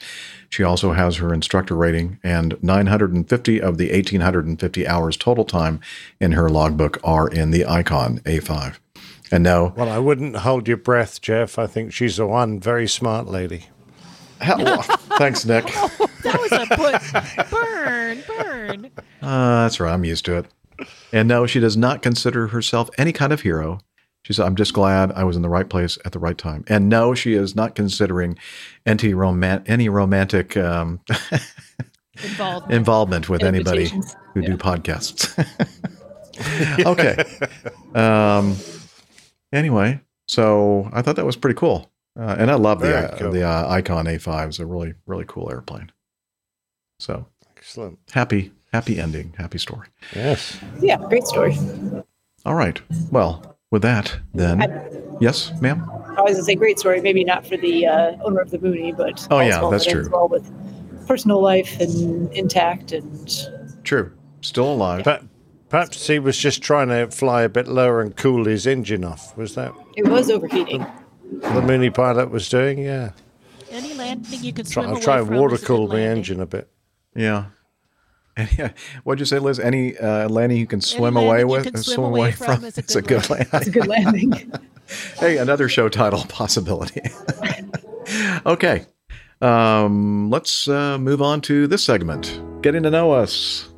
She also has her instructor rating, and 950 of the 1850 hours total time in her logbook are in the Icon A5. And no, Well, I wouldn't hold your breath, Jeff. I think she's the one very smart lady. hell, thanks, Nick. That was a put. burn, burn. Uh, that's right. I'm used to it. And no, she does not consider herself any kind of hero. She said, I'm just glad I was in the right place at the right time. And no, she is not considering any, roman- any romantic um, Involved. involvement with anybody Invitations. who do podcasts. okay. Um, anyway, so I thought that was pretty cool. Uh, and I love the, Very uh, cool. the uh, Icon A5 is a really, really cool airplane. So Excellent. happy, happy ending, happy story. Yes. Yeah, great story. All right. Well, with that, then, yes, ma'am. I was gonna say great story, maybe not for the uh, owner of the Mooney, but Oh, yeah, that's true. ends Well, with personal life and intact, and True. Still alive. But perhaps he was just trying to fly a bit lower and cool his engine off. Was that it was overheating. the Mooney pilot was doing? Yeah. Any landing you could Try, swim I'll try and from water is a good cool the landing. engine a bit. Yeah. And yeah, what'd you say, Liz? Any uh, landing you can swim landing away with, can uh, swim away from is a It's a good good landing. It's a good landing. hey, another show title possibility. okay. Um, let's uh, move on to this segment Getting to Know Us.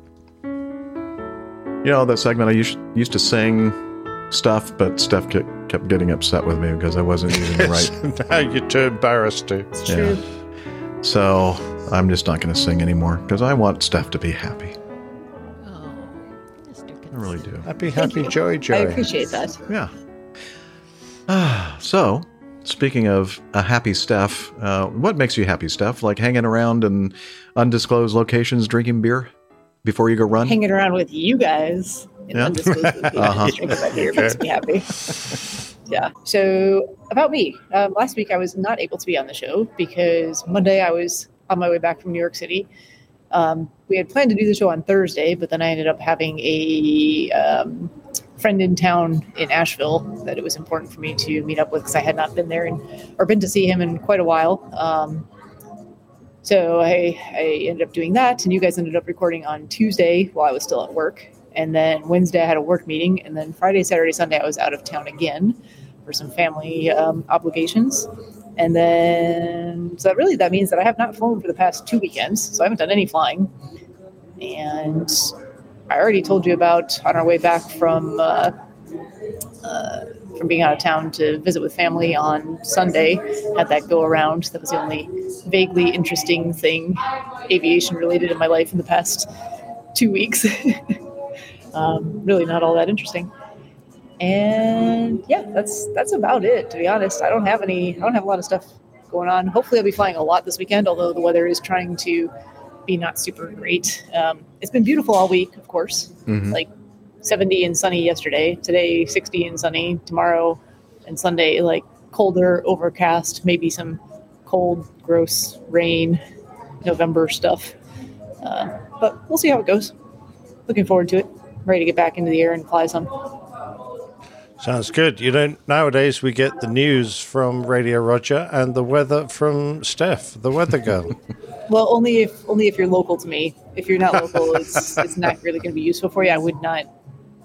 You know, that segment I used, used to sing stuff, but Steph kept, kept getting upset with me because I wasn't using the right. now you're too embarrassed to. It's Yeah. true. So I'm just not going to sing anymore because I want Steph to be happy. Oh, Mr. I really do. Happy, Thank happy, you. joy, I appreciate that. Yeah. Ah, so, speaking of a happy Steph, uh, what makes you happy, Steph? Like hanging around in undisclosed locations, drinking beer before you go run? Hanging around with you guys in Yeah. undisclosed locations, Uh-huh. drinking that beer makes me happy. Yeah. So about me, um, last week I was not able to be on the show because Monday I was on my way back from New York City. Um, we had planned to do the show on Thursday, but then I ended up having a um, friend in town in Asheville that it was important for me to meet up with because I had not been there and or been to see him in quite a while. Um, so I, I ended up doing that, and you guys ended up recording on Tuesday while I was still at work. And then Wednesday I had a work meeting, and then Friday, Saturday, Sunday I was out of town again for some family um, obligations. And then, so that really that means that I have not flown for the past two weekends, so I haven't done any flying. And I already told you about on our way back from uh, uh, from being out of town to visit with family on Sunday. Had that go around. That was the only vaguely interesting thing aviation related in my life in the past two weeks. um, really not all that interesting. And yeah, that's that's about it. To be honest, I don't have any. I don't have a lot of stuff going on. Hopefully, I'll be flying a lot this weekend. Although the weather is trying to be not super great. Um, it's been beautiful all week, of course. Mhm. Like 70 and sunny yesterday. Today 60 and sunny. Tomorrow and Sunday like colder, overcast, maybe some cold, gross rain, November stuff. Uh, but we'll see how it goes. Looking forward to it. Ready to get back into the air and fly some. Sounds good. You know, nowadays we get the news from Radio Roger and the weather from Steph, the weather girl. Well, only if only if you're local to me. If you're not local, it's it's not really going to be useful for you. I would not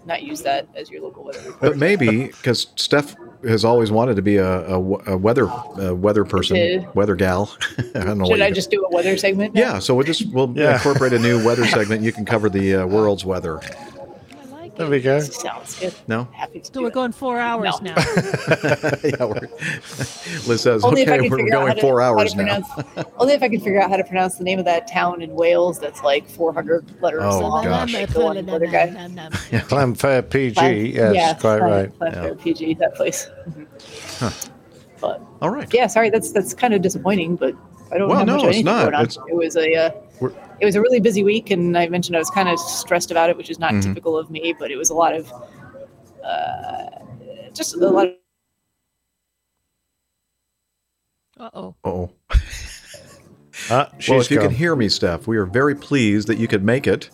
not use that as your local weather report. But maybe because Steph has always wanted to be a, a, a weather a weather person, did. weather gal. I don't know. Should what I just do a weather segment? now? Yeah, so we'll just we'll Yeah. incorporate a new weather segment. You can cover the uh, world's weather. I like There it. we go. Sounds good. No, Happy to So do we're it. going four hours No. now. yeah, we're, Liz says, Only okay, we're figure out how going to- four how to hours now. pronounce- Only if I can figure out how to pronounce the name of that town in Wales that's like 400 letters Oh, long. gosh. Like the one weather guy. Clamfair PG. Plan- yes, yeah, quite Plan- right. Planfair PG, that place. But All right. yeah, sorry, that's that's kind of disappointing, but I don't Well, have no, much of it's anything not. going on. It's- It was a uh, We're- it was a really busy week, and I mentioned I was kind of stressed about it, which is not Mhm. typical of me. But it was a lot of uh, just a lot. Of, Uh oh. Oh. Uh, well, she's if you gone. can hear me, Steph, we are very pleased that you could make it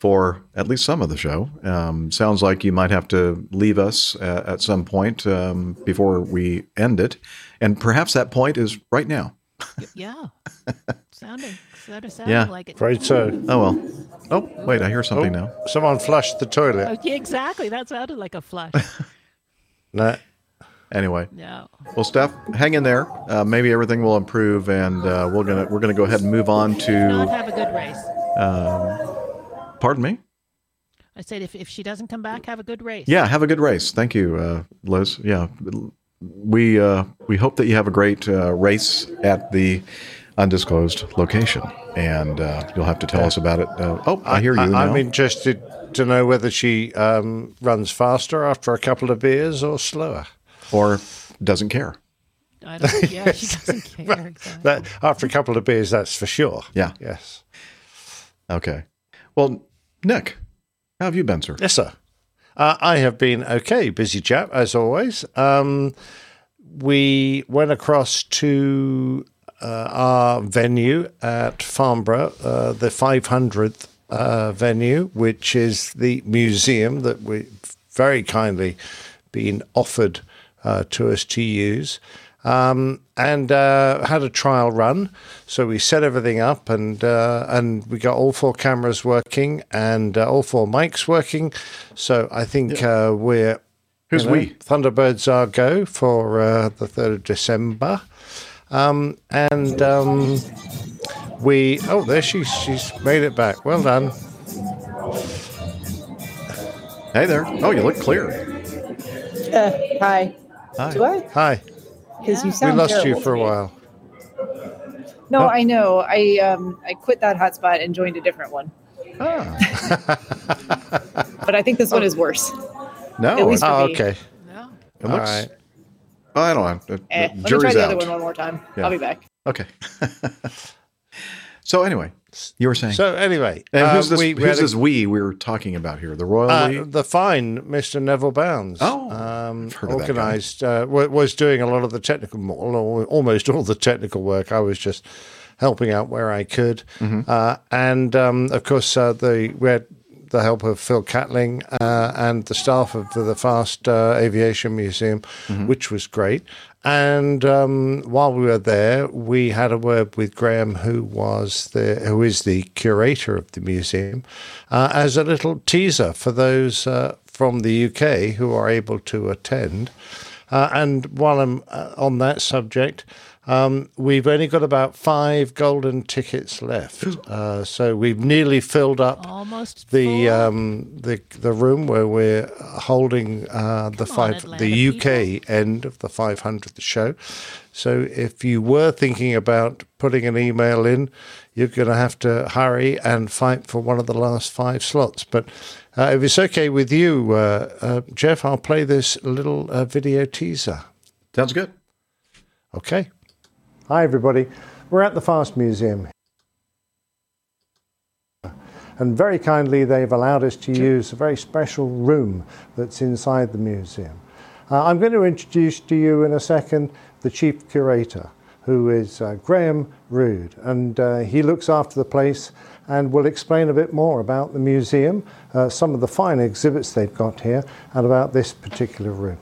for at least some of the show. Um, sounds like you might have to leave us uh, at some point um, before we end it, and perhaps that point is right now. Yeah. sounding, sort of sounding Yeah. like it. Afraid so. Oh well. Oh wait, I hear something Oh, now. Someone flushed the toilet. Oh, yeah, exactly. That sounded like a flush. No. Anyway, No. well, Steph, hang in there. Uh, maybe everything will improve, and uh, we're gonna we're gonna go ahead and move on Not to. have a good race. Um, pardon me. I said if, if she doesn't come back, have a good race. Yeah, have a good race. Thank you, uh, Liz. Yeah, we uh, we hope that you have a great uh, race at the undisclosed location, and uh, you'll have to tell us about it. Uh, oh, I hear you now. I'm interested to know whether she um, runs faster after a couple of beers or slower. or doesn't care. I don't, yeah, she doesn't care. Exactly. That after a couple of beers, that's for sure. Yeah. Yes. Okay. Well, Nick, how have you been, sir? Yes, sir. Uh, I have been okay, busy chap as always. Um, we went across to our venue at Farnborough, uh, the 500th uh, venue, which is the museum that we very kindly been offered uh, to us to use. Um, and uh, had a trial run, so we set everything up, and uh, and we got all four cameras working and uh, all four mics working. So I think uh, we're Who's you know, we? Thunderbirds are go for uh, the third of December, um, and um, we oh there she she's made it back. Well done. Hey there. Oh, you look clear. Uh, hi. Hi. Do I? Hi. Because you We lost terrible you for a while. No, Oh. I know. I um I quit that hotspot and joined a different one. Ah. But I think this one is worse. No. At least for Oh, me. okay. No. It looks. right. Well, I don't know. Uh, Eh, the let me try the out. other one one more time. Yeah. I'll be back. Okay. so anyway, you were saying. So anyway, and who's uh, this? we- we who's had a- this we we were talking about here? The royal Uh, the fine Mr. Neville Bounds. Oh, um, I've heard of that guy. organised uh, was doing a lot of the technical, almost all the technical work. I was just helping out where I could, Mm-hmm. uh, and um, of course uh, the we had the help of Phil Catling uh, and the staff of the, the Fast uh, Aviation Museum, Mm-hmm. which was great. And um, while we were there, we had a word with Graham, who was the who is the curator of the museum, uh, as a little teaser for those uh, from the UK who are able to attend. Uh, and while I'm uh, on that subject, um, we've only got about five golden tickets left. Uh, so we've nearly filled up Almost the um, the the room where we're holding uh, the Come five the UK end of the 500th show. So if you were thinking about putting an email in, you're going to have to hurry and fight for one of the last five slots. But uh, if it's okay with you, uh, uh, Jeff, I'll play this little uh, video teaser. Sounds good. Okay. Hi, everybody. We're at the Fast Museum. And very kindly, they've allowed us to use a very special room that's inside the museum. Uh, I'm going to introduce to you in a second the chief curator, who is uh, Graham Rood. And uh, he looks after the place and will explain a bit more about the museum, uh, some of the fine exhibits they've got here, and about this particular room.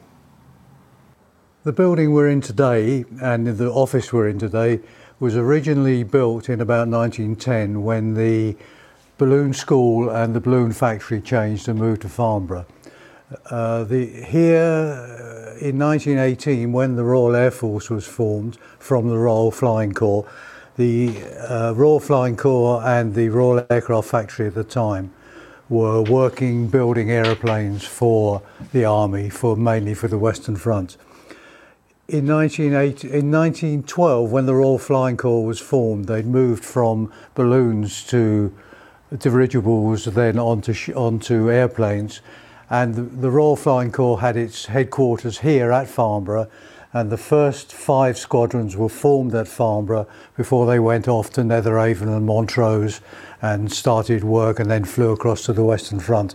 The building we're in today and the office we're in today was originally built in about 1910 when the balloon school and the balloon factory changed and moved to Farnborough. Uh, the, here uh, in 1918, when the Royal Air Force was formed from the Royal Flying Corps, the uh, Royal Flying Corps and the Royal Aircraft Factory at the time were working building aeroplanes for the army, for mainly for the Western Front. In 1980, in 1912, when the Royal Flying Corps was formed, they'd moved from balloons to dirigibles, then onto sh- onto airplanes, and the, the Royal Flying Corps had its headquarters here at Farnborough, and the first five squadrons were formed at Farnborough before they went off to Netheravon and Montrose and started work and then flew across to the Western Front.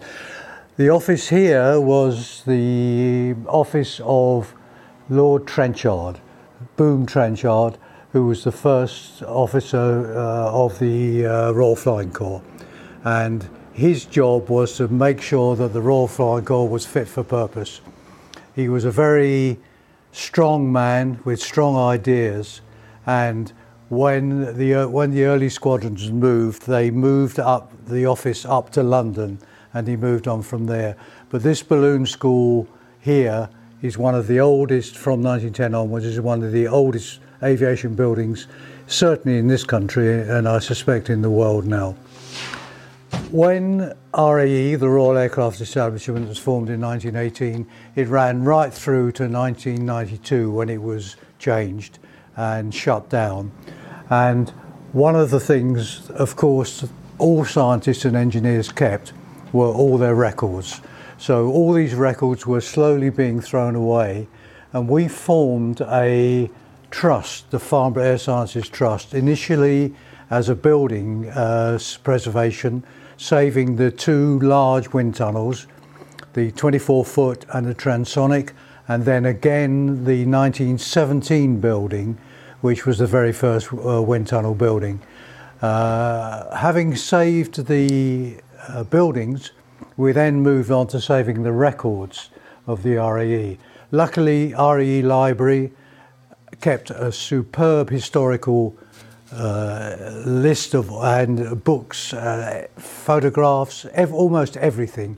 The office here was the office of Lord Trenchard, Boom Trenchard, who was the first officer uh, of the uh, Royal Flying Corps. And his job was to make sure that the Royal Flying Corps was fit for purpose. He was a very strong man with strong ideas, and when the uh, when the early squadrons moved, they moved up the office up to London, and he moved on from there. But this balloon school here is one of the oldest from 1910 onwards. Is one of the oldest aviation buildings, certainly in this country, and I suspect in the world now. When RAE, the Royal Aircraft Establishment, was formed in 1918, it ran right through to 1992 when it was changed and shut down. And one of the things, of course, all scientists and engineers kept were all their records. So all these records were slowly being thrown away, and we formed a trust, the Farnborough Air Sciences Trust, initially as a building uh, preservation, saving the two large wind tunnels, the 24 foot and the transonic, and then again the 1917 building, which was the very first uh, wind tunnel building. Uh, having saved the uh, buildings, we then moved on to saving the records of the RAE. Luckily, RAE Library kept a superb historical uh, list of and books, uh, photographs, ev- almost everything,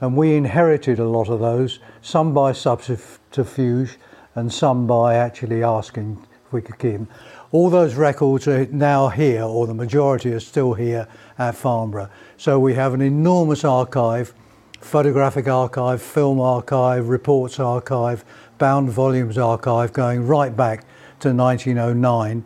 and we inherited a lot of those. Some by subterfuge, and some by actually asking if we could keep them. All those records are now here, or the majority are still here at Farnborough. So we have an enormous archive, photographic archive, film archive, reports archive, bound volumes archive going right back to 1909.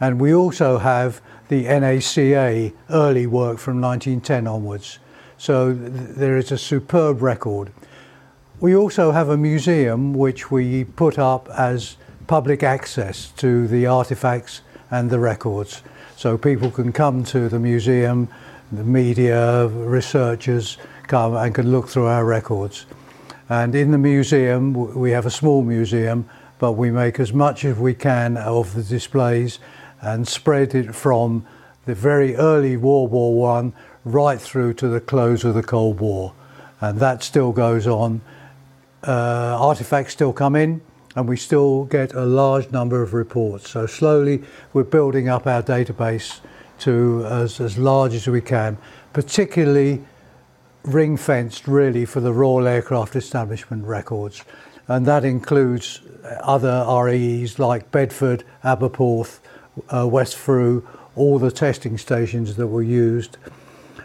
And we also have the NACA early work from 1910 onwards. So th- there is a superb record. We also have a museum which we put up as public access to the artifacts and the records. So people can come to the museum, the media, researchers come and can look through our records. And in the museum, we have a small museum, but we make as much as we can of the displays and spread it from the very early World War One right through to the close of the Cold War. And that still goes on. Uh, artifacts still come in, and we still get a large number of reports. So slowly we're building up our database to as, as large as we can, particularly ring fenced really for the Royal Aircraft Establishment records. And that includes other RAEs like Bedford, Aberporth, uh, West Freugh, all the testing stations that were used.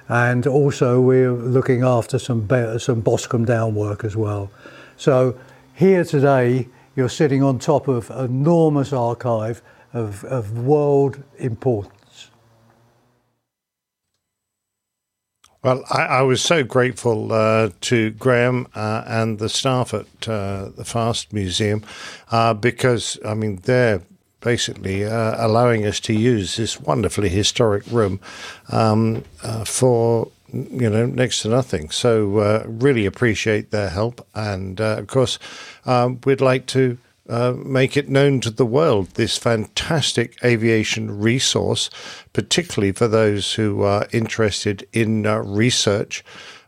And also we're looking after some, some Boscombe Down work as well. So here today, you're sitting on top of an enormous archive of, of world importance. Well, I, I was so grateful uh, to Graham uh, and the staff at uh, the Fast Museum uh, because, I mean, they're basically uh, allowing us to use this wonderfully historic room um, uh, for you know next to nothing. So really appreciate their help, and of course um, we'd like to. Uh, make it known to the world this fantastic aviation resource, particularly for those who are interested in uh, research.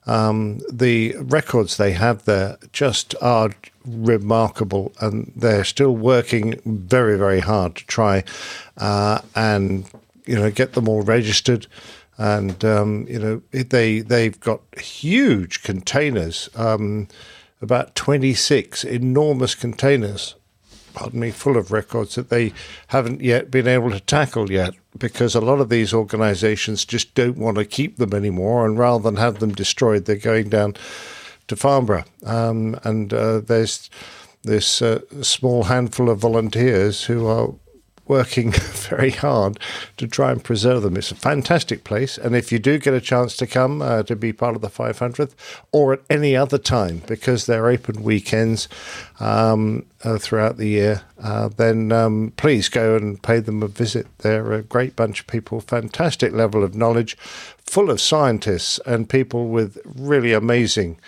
Um, the records they have there just are remarkable, and they're still working very, very hard to try uh, and you know get them all registered. And um, you know they they've got huge containers, um, about twenty six enormous containers pardon me, full of records that they haven't yet been able to tackle yet because a lot of these organizations just don't want to keep them anymore. And rather than have them destroyed, they're going down to Farnborough. Um, and uh, there's this uh, small handful of volunteers who are working very hard to try and preserve them. It's a fantastic place, and if you do get a chance to come uh, to be part of the 500th, or at any other time, because they're open weekends um, uh, throughout the year, uh, then um, please go and pay them a visit. They're a great bunch of people, fantastic level of knowledge, full of scientists and people with really amazing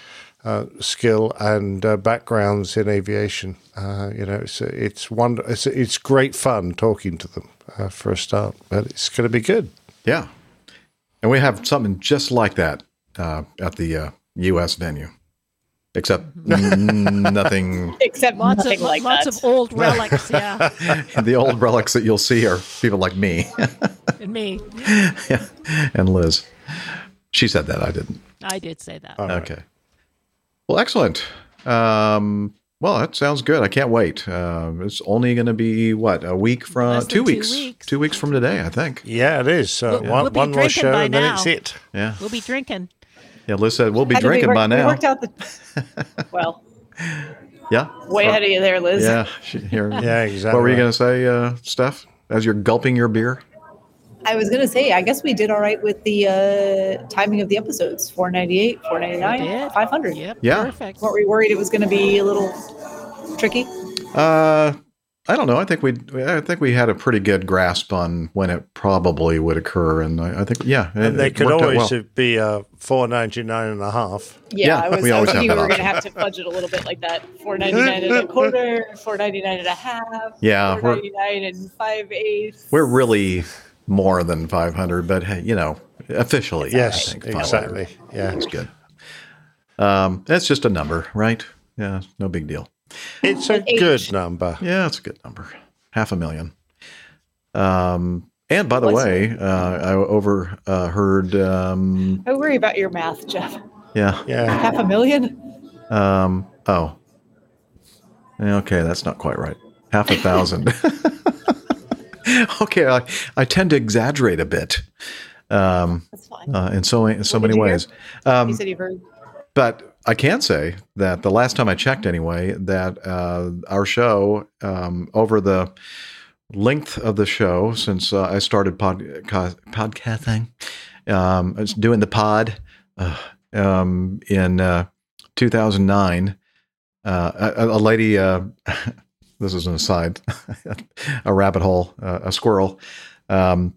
uh, skill and uh, backgrounds in aviation. Uh, you know, it's it's wonder it's it's great fun talking to them uh, for a start, but it's going to be good. Yeah, and we have something just like that uh, at the uh, U.S. venue, except n- nothing. Except Lots nothing of like lots that. of old relics, yeah, the old relics that you'll see are people like me and me. yeah, and Liz. She said that I didn't. I did say that. Okay. Well, excellent. Um, well, that sounds good. I can't wait. Um, it's only going to be what a week from Less than two two weeks. weeks. Two weeks from today, I think. Yeah, it is. Uh, We'll- one we'll one more show, by and then it's it. Yeah. We'll be drinking. Yeah. Liz said we'll be Had to- we drinking worked- by We now. worked out the. Well, Yeah. way ahead of you there, Liz. Yeah. she- Here. Yeah, exactly. What were you going to say, uh, Steph? As you're gulping your beer. I was gonna say, I guess we did all right with the uh, timing of the episodes: four ninety eight, four ninety We nine, did. five hundred. Yep. Yeah. Perfect. Weren't we worried it was going to be a little tricky? Uh, I don't know. I think we I think we had a pretty good grasp on when it probably would occur, and I, I think yeah, it, And they it could always well. be uh, four ninety nine and a half. Yeah, Yeah, I was, we I always was have thinking we that were going to have to budget a little bit like that: four ninety nine and a quarter, four ninety nine and a half. Yeah, four we're- ninety nine and five eighths. We're really more than 500, but hey, you know, officially, Yes, I think exactly. Yeah, is good. Um, that's just a number, right? Yeah, no big deal. it's a good number. Yeah, it's a good number. Half a million. Um, and by the What's- way, uh, I overheard. Um, I worry about your math, Jeff. yeah. Yeah, Half a million? Um, oh. Okay, that's not quite right. Half a thousand. okay, I, I tend to exaggerate a bit um, That's fine. uh, in so in so What many you ways. Um, you said you've heard. but I can say that the last time I checked, anyway, that uh, our show um, over the length of the show since uh, I started podca- podcasting, um, I was doing the pod uh, um, in uh, 2009. Uh, a, a lady, uh, this is an aside, a rabbit hole, uh, a squirrel. Um,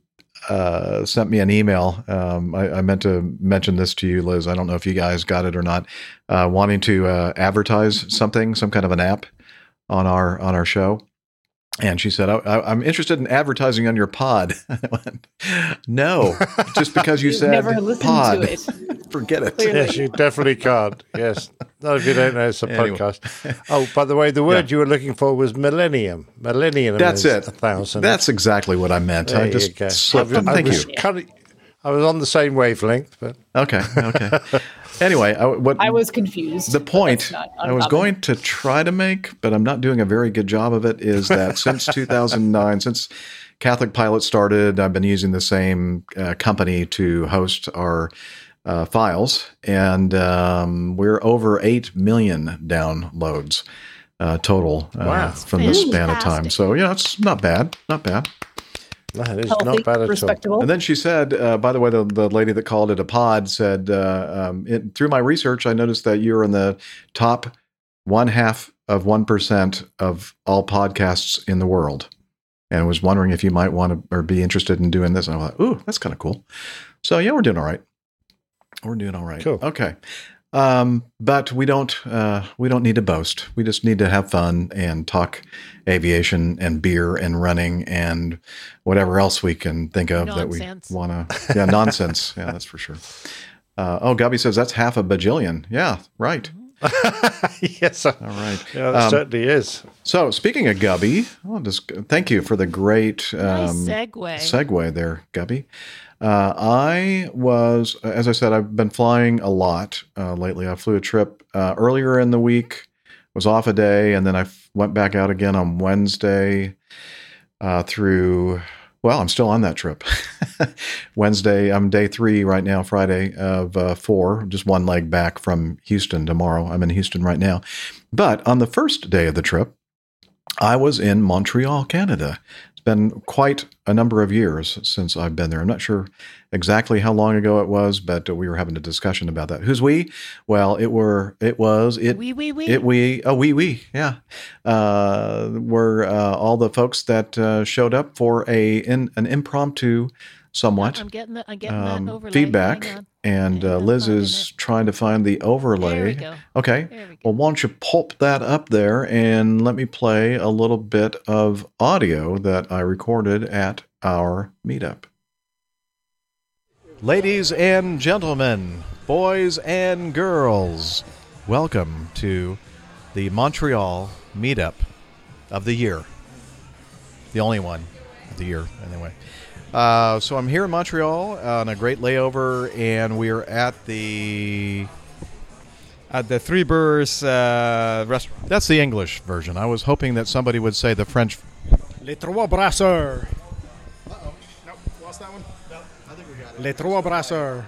uh, sent me an email. Um, I, I meant to mention this to you, Liz. I don't know if you guys got it or not. Uh, wanting to uh, advertise something, some kind of an app on our on our show. And she said, I, I, "I'm interested in advertising on your pod." I went, no, just because you You've said never listened pod, to it. forget it. Clearly. yes, you definitely can't. Yes, no, if you don't know, it's a Anyway. podcast. Oh, by the way, the word you were looking for was millennium. Millennium. That's is it. A thousand. That's exactly what I meant. There I you just go. slipped. I, was- I Thank was you. kind of- I was on the same wavelength, but Okay. Okay. anyway, I, what I was confused. the point I was going to try to make, but I'm not doing a very good job of it, is that since 2009, since Catholic Pilot started, I've been using the same uh, company to host our uh, files, and um, we're over 8 million downloads uh, total uh, Wow. from this span of time. Fantastic. So, yeah, it's not bad. Not bad. That is Healthy, not bad at all. respectable. And then she said, uh, by the way, the, the lady that called it a pod said, uh, um, it, through my research, I noticed that you're in the top one half of 1% of all podcasts in the world. And was wondering if you might want to or be interested in doing this. And I thought, ooh, that's kind of cool. So, yeah, we're doing all right. We're doing all right. Cool. Okay. Um, but we don't uh, we don't need to boast. We just need to have fun and talk aviation and beer and running and whatever else we can think of Nonsense. that we want to. Yeah, nonsense. yeah, that's for sure. Uh, oh, Gubby says that's half a bajillion. Yeah, right. yes, All right. yeah, that Um, certainly is. So speaking of Gubby, I'll just thank you for the great Nice um, segue. segue there, Gubby. Uh, I was, as I said, I've been flying a lot uh, lately. I flew a trip uh, earlier in the week, was off a day, and then I f- went back out again on Wednesday uh, through. Well, I'm still on that trip. Wednesday, I'm day three right now, Friday of uh, four, just one leg back from Houston tomorrow. I'm in Houston right now. But on the first day of the trip, I was in Montreal, Canada, been quite a number of years since I've been there. I'm not sure exactly how long ago it was, but we were having a discussion about that. Who's we? Well, it were it was it We, we, we. it we oh we we yeah uh, were uh, all the folks that uh, showed up for a in, an impromptu somewhat I'm getting the, I'm getting um, that overlay. feedback, and uh, Liz is trying to find the overlay. There we go. Okay. There we Well, why don't you pulp that up there and let me play a little bit of audio that I recorded at our meetup. Ladies and gentlemen, boys and girls, welcome to the Montreal meetup of the year. The only one of the year, anyway. Uh, so I'm here in Montreal on a great layover, and we're at the at the Three Brewers uh, restaurant. That's the English version. I was hoping that somebody would say the French. Les Trois Brasseurs. Uh-oh. Nope. Lost that one? No, I think we got it. Les Trois Brasseurs.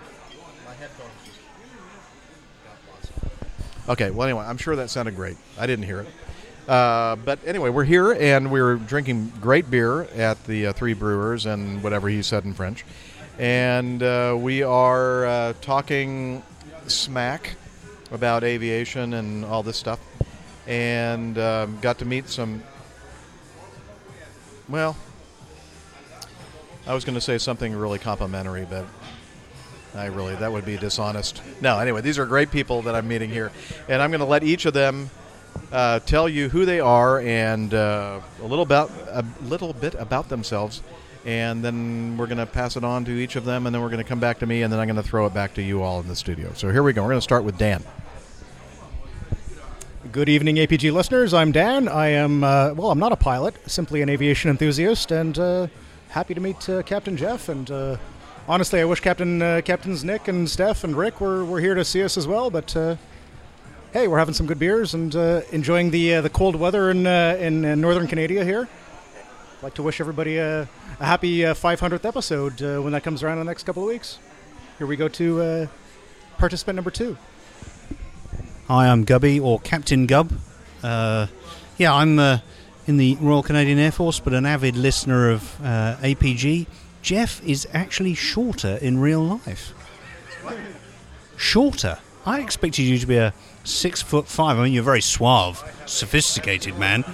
Okay, well, anyway, I'm sure that sounded great. I didn't hear it. Uh, but anyway, we're here and we're drinking great beer at the uh, Three Brewers and whatever he said in French. And uh, we are uh, talking smack about aviation and all this stuff. And um, got to meet some. Well, I was going to say something really complimentary, but I really, that would be dishonest. No, anyway, these are great people that I'm meeting here. And I'm going to let each of them uh, tell you who they are and uh, a little about a little bit about themselves, and then we're going to pass it on to each of them, and then we're going to come back to me, and then I'm going to throw it back to you all in the studio. So here we go. We're going to start with Dan. Good evening, APG listeners. I'm Dan. I am, uh, well, I'm not a pilot, simply an aviation enthusiast, and uh, happy to meet uh, Captain Jeff. And uh, honestly, I wish Captain uh, Captains Nick and Steph and Rick were, were here to see us as well. But uh, hey, we're having some good beers and uh, enjoying the uh, the cold weather in uh, in uh, northern Canada here. I'd like to wish everybody a, a happy uh, 500th episode uh, when that comes around in the next couple of weeks. Here we go to uh, participant number two. Hi, I'm Gubby or Captain Gub. Uh, yeah, I'm uh, in the Royal Canadian Air Force, but an avid listener of uh, APG. Jeff is actually shorter in real life. Shorter? I expected you to be a six foot five. I mean, you're a very suave, sophisticated man.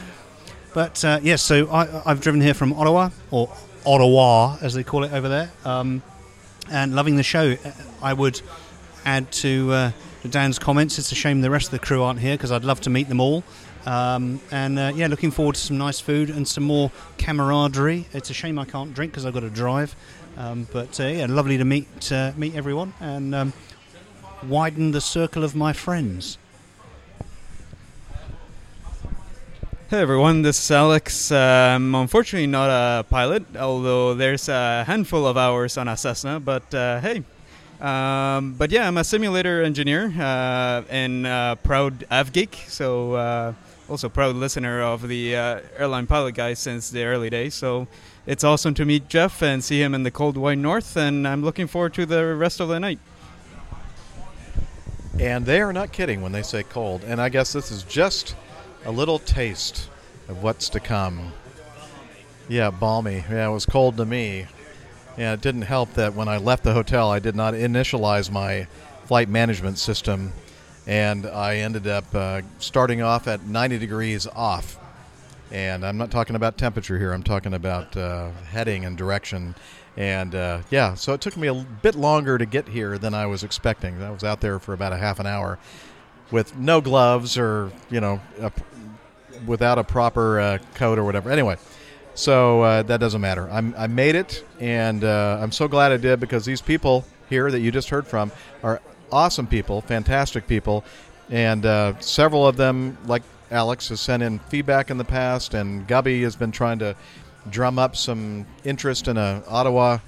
But uh, yes, so I, I've driven here from Ottawa, or Ottawa as they call it over there, um, and loving the show. I would add to, uh, to Dan's comments. It's a shame the rest of the crew aren't here because I'd love to meet them all. Um, and uh, yeah, looking forward to some nice food and some more camaraderie. It's a shame I can't drink because I've got to drive. Um, but uh, yeah, lovely to meet uh, meet everyone and um, widen the circle of my friends. Hey everyone, this is Alex. Um, unfortunately, not a pilot, although there's a handful of hours on a Cessna. But uh, hey, um, but yeah, I'm a simulator engineer uh, and proud AvGeek. So uh, also proud listener of the uh, airline pilot guys since the early days. So it's awesome to meet Jeff and see him in the cold white north, and I'm looking forward to the rest of the night. And they are not kidding when they say cold. And I guess this is just a little taste of what's to come. Yeah, balmy. Yeah, it was cold to me. Yeah, it didn't help that when I left the hotel, I did not initialize my flight management system, and I ended up uh, starting off at 90 degrees off. And I'm not talking about temperature here, I'm talking about uh, heading and direction. And uh, yeah, so it took me a bit longer to get here than I was expecting. I was out there for about a half an hour with no gloves or, you know, a, without a proper uh, coat or whatever. Anyway, so uh, that doesn't matter. I'm, I made it, and uh, I'm so glad I did because these people here that you just heard from are awesome people, fantastic people, and uh, several of them, like Alex, has sent in feedback in the past, and Gubby has been trying to drum up some interest in a Ottawa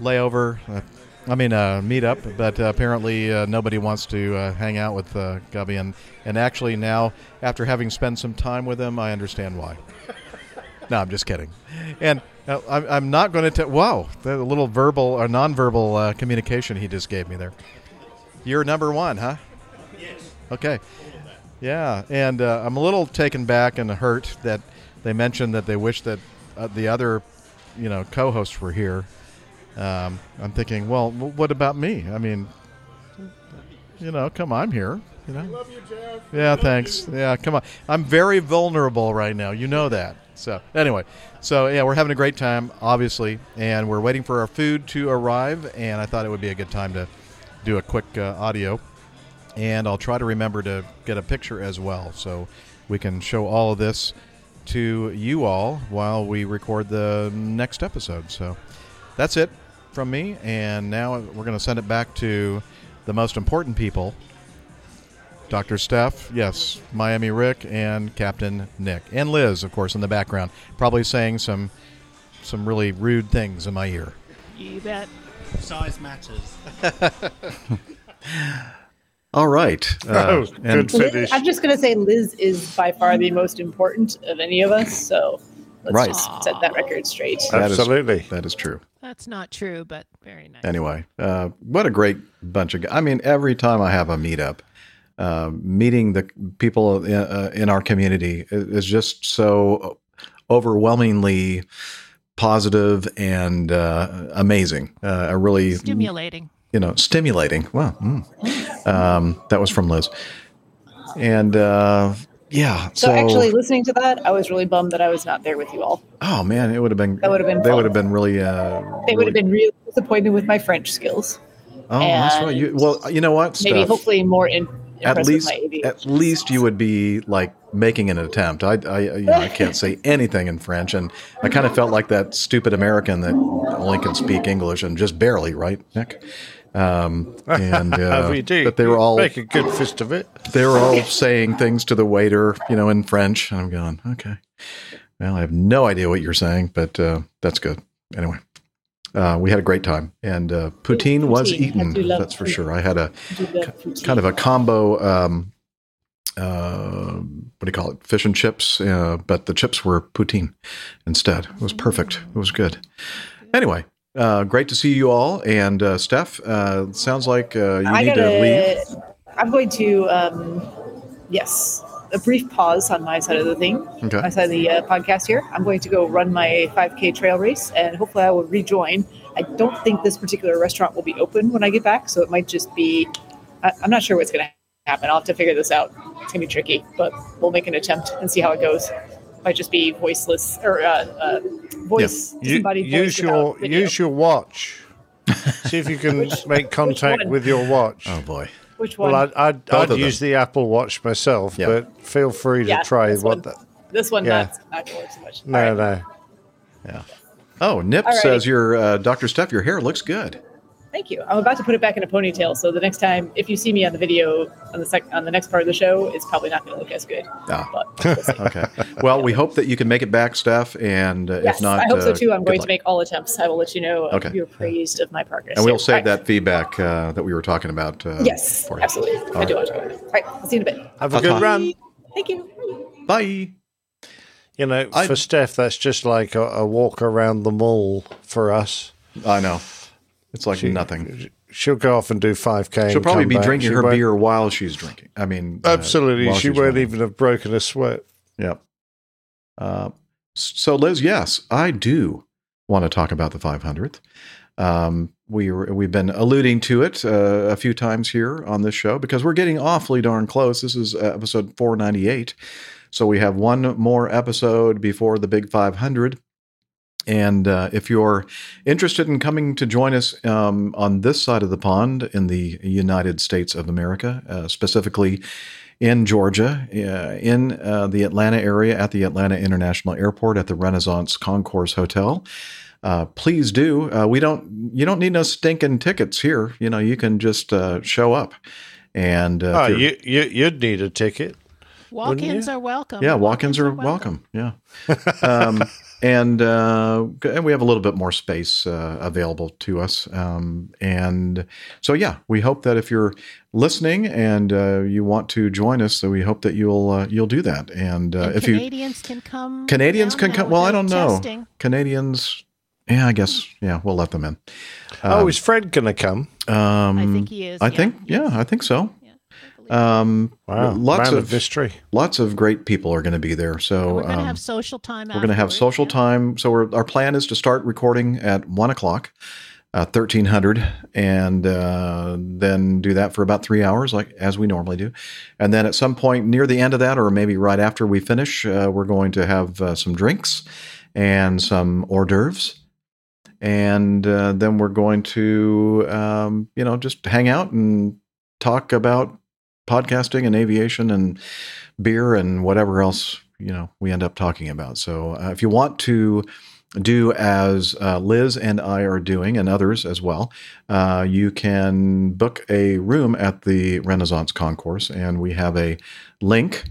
layover. Uh, I mean, uh, meetup, but uh, apparently uh, nobody wants to uh, hang out with uh, Gubby, and and actually now, after having spent some time with him, I understand why. no, I'm just kidding, and uh, I'm, I'm not going to tell. Wow, the little verbal or nonverbal uh, communication he just gave me there. You're number one, huh? Yes. Okay. Yeah, and uh, I'm a little taken back and hurt that they mentioned that they wish that uh, the other you know co-hosts were here, um, I'm thinking, well, w- what about me? I mean, you know, come on, I'm here. You know. love you, Jeff. Yeah, thanks. Yeah, come on. I'm very vulnerable right now. You know that. So anyway, so yeah, we're having a great time, obviously, and we're waiting for our food to arrive. And I thought it would be a good time to do a quick uh, audio, and I'll try to remember to get a picture as well, so we can show all of this to you all while we record the next episode. So that's it from me, and now we're going to send it back to the most important people Dr. Steph, yes, Miami Rick, and Captain Nick, and Liz, of course, in the background, probably saying some some really rude things in my ear. You bet. Size matters. All right. Uh, Oh, and- good finish. I'm just going to say Liz is by far the most important of any of us. So let's Right. just set that record straight. That is- Absolutely. that is true. That's not true, but very nice. Anyway, uh, what a great bunch of guys. I mean, every time I have a meetup, uh, meeting the people in, uh, in our community is, is just so overwhelmingly positive and uh, amazing. Uh, I really Stimulating. You know, stimulating. Wow. mm. Um, that was from Liz. And uh, yeah, So, so, actually, listening to that, I was really bummed that I was not there with you all. oh man, it would have been That would have been they fun. would have been really uh, They would have been really disappointed with my French skills. oh that's right. You, well, you know what? Maybe Steph? hopefully more in, at least with my aviation. at least you would be like making an attempt. I, I you know I can't say anything in French, and I kind of felt like that stupid American that only can speak English and just barely, right, Nick? Um, and uh, we do. but they were all make a good fist of it. they were all saying things to the waiter, you know, in French. And I'm going, okay. Well, I have no idea what you're saying, but uh, that's good. Anyway, uh, we had a great time, and uh, poutine was Poutine. I eaten. do love That's for poutine. sure. I had a I do love poutine. kind of a combo. Um, uh, what do you call it? Fish and chips, uh, but the chips were poutine instead. It was perfect. It was good. Anyway, uh, great to see you all. And uh, Steph, uh, sounds like uh, you I need gotta. to leave. I'm going to. Um, yes, a brief pause on my side of the thing. Okay. My side of the uh, podcast here. I'm going to go run my 5K trail race, and hopefully I will rejoin. I don't think this particular restaurant will be open when I get back, so it might just be. I, I'm not sure what's going to happen. I'll have to figure this out. It's gonna be tricky, but we'll make an attempt and see how it goes. Might just be voiceless or uh, uh, voice You, disembodied voice use your video. use your watch. See if you can make contact with your watch. Oh boy. Which one? Well, I'd, I'd, I'd use the Apple Watch myself, Yeah. but feel free to Yeah, try this what one. the. this one yeah. not not gonna so much. No, All right. no. Yeah. Oh, Nip Alrighty. says your uh, Dr. Steph, your hair looks good. Thank you. I'm about to put it back in a ponytail, so the next time, if you see me on the video on the sec- on the next part of the show, it's probably not going to look as good. Ah. But we'll. Okay. Well, we hope that you can make it back, Steph, and uh, yes, if not, I hope so uh, too. I'm going luck. to make all attempts. I will let you know. Okay. if You're praised of my progress. And we'll save All right. that feedback uh, that we were talking about. Uh, Yes, for you. absolutely. I do want to. All right. I'll see you in a bit. Have a good Ta-ta. run. Thank you. Bye. You know, I- for Steph, that's just like a, a walk around the mall for us. I know. It's like She- nothing. She'll go off and do 5K. She'll probably be back. drinking She her beer while she's drinking. I mean, uh, Absolutely. while she won't running. even have broken a sweat. Yep. Uh, so, Liz, yes, I do want to talk about the 500th. Um, we were, we've been alluding to it uh, a few times here on this show because we're getting awfully darn close. This is uh, episode 498. So we have one more episode before the big 500. And uh, if you're interested in coming to join us um, on this side of the pond in the United States of America, uh, specifically in Georgia, uh, in uh, the Atlanta area at the Atlanta International Airport at the Renaissance Concourse Hotel, uh, please do. Uh, we don't. You don't need no stinking tickets here. You know, you can just uh, show up. And uh, oh, you're- you, you, you'd need a ticket. Walk-ins are welcome. yeah, walk-ins are welcome. Yeah, um, and uh, and we have a little bit more space uh, available to us. Um, and so, yeah, we hope that if you're listening and uh, you want to join us, so we hope that you'll uh, you'll do that. And, uh, And if you Canadians can come. Canadians can come, well, I don't know. testing. Canadians, yeah, I guess, yeah, we'll let them in. oh, Um, is Fred going to come? um, I think he is, I yeah. think, yeah, I think so. Um, Wow, lots man of of mystery. Lots of great people are going to be there. So We're going to um, have social time. we're going to have afterwards. social time. So we're, our plan is to start recording at one o'clock, uh, thirteen hundred, and uh, then do that for about three hours, like as we normally do. And then at some point near the end of that, or maybe right after we finish, uh, we're going to have uh, some drinks and some hors d'oeuvres. And uh, then we're going to, um, you know, just hang out and talk about podcasting and aviation and beer and whatever else you know we end up talking about. So uh, if you want to do as uh, Liz and I are doing, and others as well, uh, you can book a room at the Renaissance Concourse, and we have a link.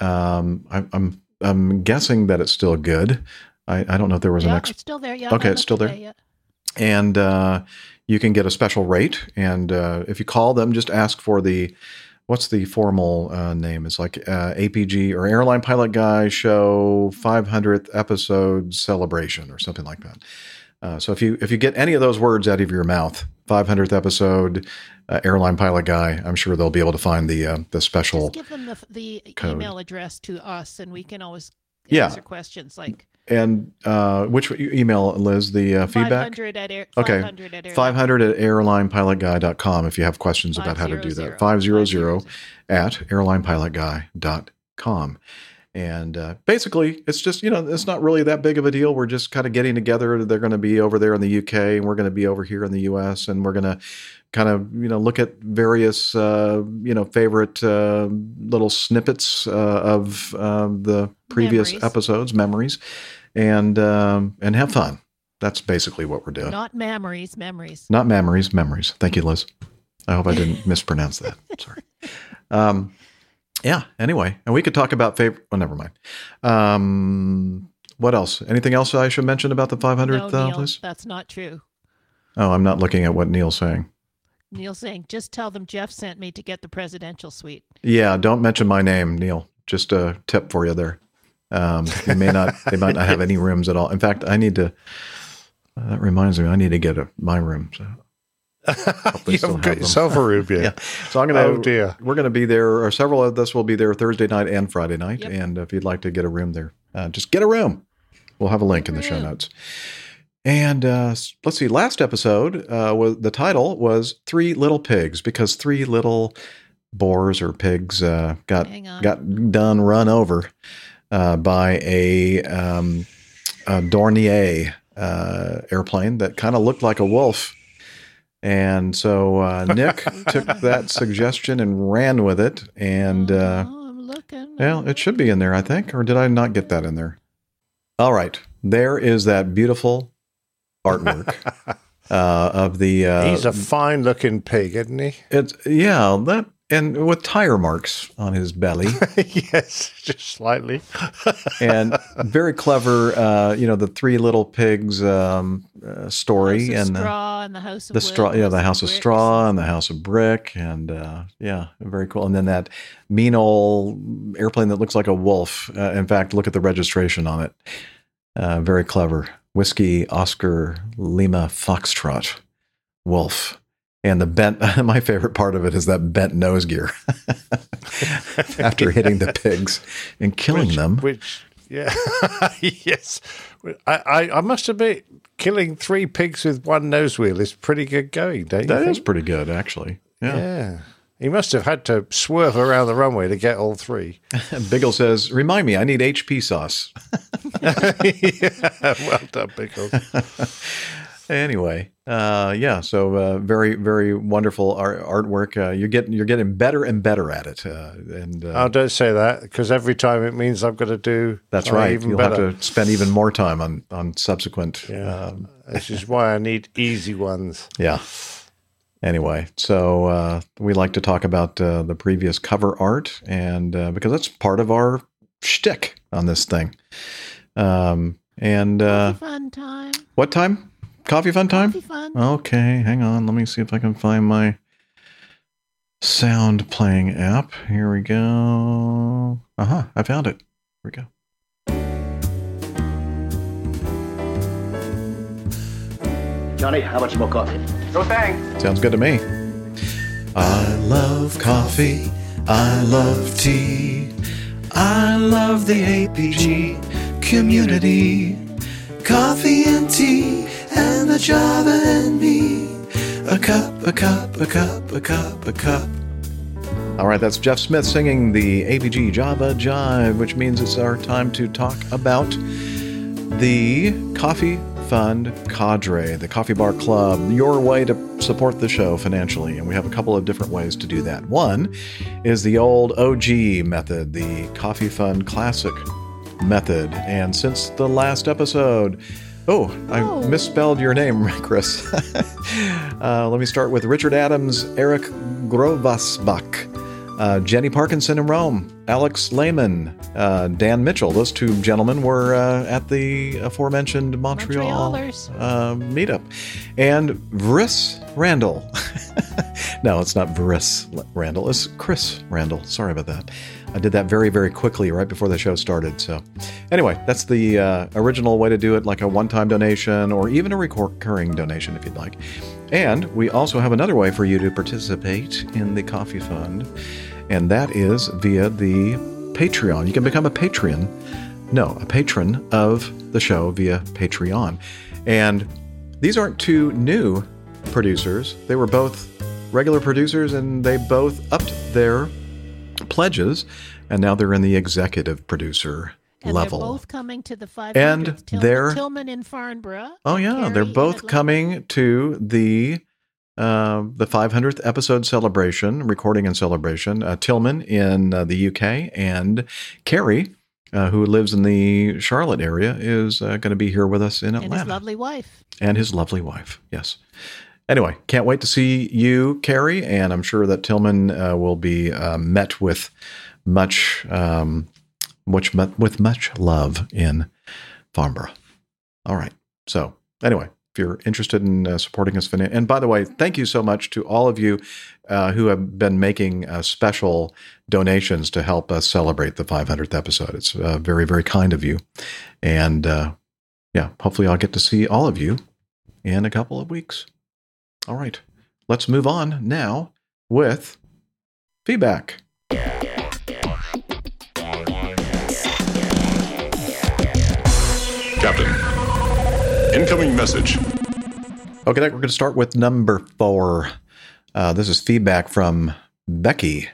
Um, I, I'm I'm guessing that it's still good. I, I don't know if there was Yeah, an ex- it's still there. Yeah. Okay, it's still there yeah. and uh, you can get a special rate. And uh, if you call them, just ask for the what's the formal uh, name? It's like uh, APG or Airline Pilot Guy Show 500th episode celebration or something like that. Uh, so if you if you get any of those words out of your mouth, 500th episode, uh, Airline Pilot Guy, I'm sure they'll be able to find the uh, the special. Give them the, the email address to us, and we can always Yeah. answer questions like And uh, which email, Liz? The uh, feedback. 500 at air, Okay. 500 at air. 500 at airlinepilotguy.com if you have questions about how to do that. 500 at airlinepilotguy.com. And uh, basically, it's just, you know, it's not really that big of a deal. We're just kind of getting together. They're going to be over there in the UK, and we're going to be over here in the US, and we're going to kind of, you know, look at various, uh, you know, favorite uh, little snippets uh, of um, the previous Memories. episodes, memories, and um, and have fun. That's basically what we're doing. Not memories, memories. Not memories, memories. Thank you, Liz. I hope I didn't mispronounce that. Sorry. Um, yeah. Anyway, and we could talk about favorite. Oh, never mind. Um, what else? Anything else I should mention about the 500th, no, uh, Neil, Liz? that's not true. Oh, I'm not looking at what Neil's saying. Neil's saying, just tell them Jeff sent me to get the presidential suite. Yeah, don't mention my name, Neil. Just a tip for you there. Um, they may not. They might not have any rooms at all. In fact, I need to. uh, that reminds me, I need to get a, my room. So You still haven't got yourself a room yet. yeah. So I'm gonna. Oh, dear. We're gonna be there, or several of us will be there Thursday night and Friday night. And if you'd like to get a room there, uh, just get a room. We'll have a link in the show notes. And uh, let's see. Last episode uh, was the title was Three Little Pigs because three little boars or pigs uh, got got done run over uh, by a, um, a Dornier uh, airplane that kind of looked like a wolf. And so uh, Nick took that suggestion and ran with it. And uh, well, it should be in there, I think. Or did I not get that in there? All right. There is that beautiful artwork uh, of the. Uh, He's a fine looking pig, isn't he? It's yeah, that and with tire marks on his belly. yes, just slightly. and very clever. Uh, you know, the three little pigs um, uh, story House of and straw and the house of the straw. Yeah, the house of bricks. straw and the house of brick, and uh, yeah, very cool. And then that mean old airplane that looks like a wolf. Uh, in fact, look at the registration on it. Uh, very clever. Whiskey Oscar Lima Foxtrot Wolf. And the bent, my favorite part of it is that bent nose gear after hitting the pigs and killing Which- them. Which, yeah, yes. I, I, I must admit, killing three pigs with one nose wheel is pretty good going, don't you? That think? is pretty good, actually. Yeah. Yeah. He must have had to swerve around the runway to get all three. Biggle says, "Remind me, I need HP sauce." well done, Pickles. Anyway, uh, yeah. So uh, very, very wonderful art- artwork. Uh, you're getting you're getting better and better at it. Uh, and uh, Oh, don't say that because every time it means I've got to do. that's right. Even You'll better. have to spend even more time on on subsequent. Um, This is why I need easy ones. yeah. Anyway, so uh, we like to talk about uh, the previous cover art, and uh, because that's part of our shtick on this thing. Um, and uh, Fun time. What time? Coffee fun time? Coffee fun. Okay, hang on. Let me see if I can find my sound playing app. Here we go. Uh huh. I found it. Here we go. Johnny, how much more coffee? No thanks. Sounds good to me. I love coffee. I love tea. I love the APG community. Coffee and tea and the Java and me. A cup, a cup, a cup, a cup, a cup. All right, that's Jeff Smith singing the APG Java Jive, which means it's our time to talk about the Coffee Fund Cadre, the Coffee Bar Club, your way to support the show financially. And we have a couple of different ways to do that. One is the old OG method, the Coffee Fund Classic method. And since the last episode, Oh, I misspelled your name, Chris. uh, let me start with Richard Adams, Eric Grovasbach, uh, Jenny Parkinson in Rome, Alex Lehman, uh, Dan Mitchell. Those two gentlemen were uh, at the aforementioned Montreal uh, meetup. And Vriss Randall. no, it's not Vriss Randall. It's Chris Randall. Sorry about that. I did that very, very quickly right before the show started. So, anyway, that's the uh, original way to do it, like a one time donation or even a recurring donation if you'd like. And we also have another way for you to participate in the Coffee Fund, and that is via the Patreon. You can become a Patreon. No, a patron of the show via Patreon. And these aren't two new producers. They were both regular producers and they both upped their pledges and now they're in the executive producer And level. they're both coming to the 500. And Tillman, they're- Tillman in Farnborough. Oh yeah, they're both coming to the uh, the 500th episode celebration, recording and celebration. Uh, Tillman in uh, the UK and Carrie, uh, who lives in the Charlotte area, is uh, going to be here with us in Atlanta. And his lovely wife. and his lovely wife. Yes. Anyway, can't wait to see you, Carrie, and I'm sure that Tillman uh, will be uh, met with much, um, much, with much love in Farnborough. All right. So, anyway, if you're interested in uh, supporting us, and by the way, thank you so much to all of you uh, who have been making uh, special donations to help us celebrate the 500th episode. It's uh, very, very kind of you. And uh, yeah, hopefully I'll get to see all of you in a couple of weeks. All right. Let's move on now with feedback. Captain, incoming message. Okay, we're going to start with number four. Uh, this is feedback from Becky.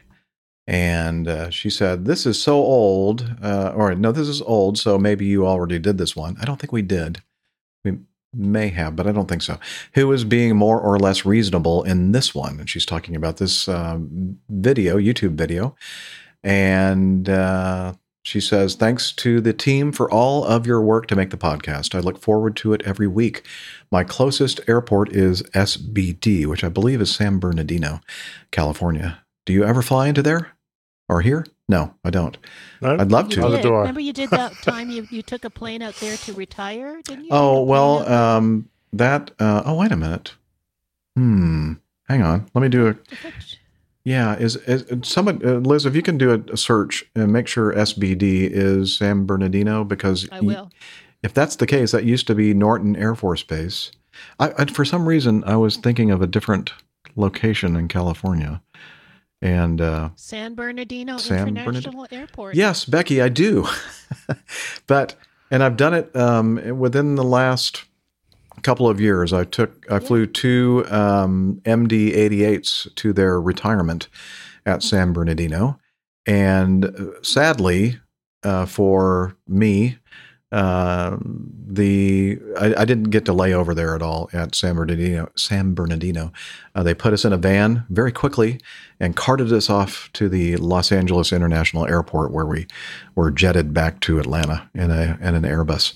And uh, she said, This is so old. Uh, or, no, this is old, so maybe you already did this one. I don't think we did. We may have, but I don't think so. Who is being more or less reasonable in this one? And she's talking about this um, video, YouTube video. And uh, she says, Thanks to the team for all of your work to make the podcast. I look forward to it every week. My closest airport is SBD, which I believe is San Bernardino, California. Do you ever fly into there or here? No, I don't. I'd love You to. did. Remember you did that time you, you took a plane out there to retire, didn't you? Oh, well, um, that, uh, oh, wait a minute. Hmm. Hang on. Let me do a. Yeah, is, is someone, uh, Liz, if you can do a, a search and make sure SBD is San Bernardino, because I y- will. if that's the case, that used to be Norton Air Force Base. I, I, for some reason, I was thinking of a different location in California. And uh, San Bernardino San International Airport. Yes, Becky, I do. but and I've done it um, within the last couple of years. I took I flew two um, MD 88s to their retirement at San Bernardino, and uh, sadly uh, for me. Uh, the I, I didn't get to lay over there at all at San Bernardino. San Bernardino, uh, they put us in a van very quickly and carted us off to the Los Angeles International Airport, where we were jetted back to Atlanta in a in an Airbus.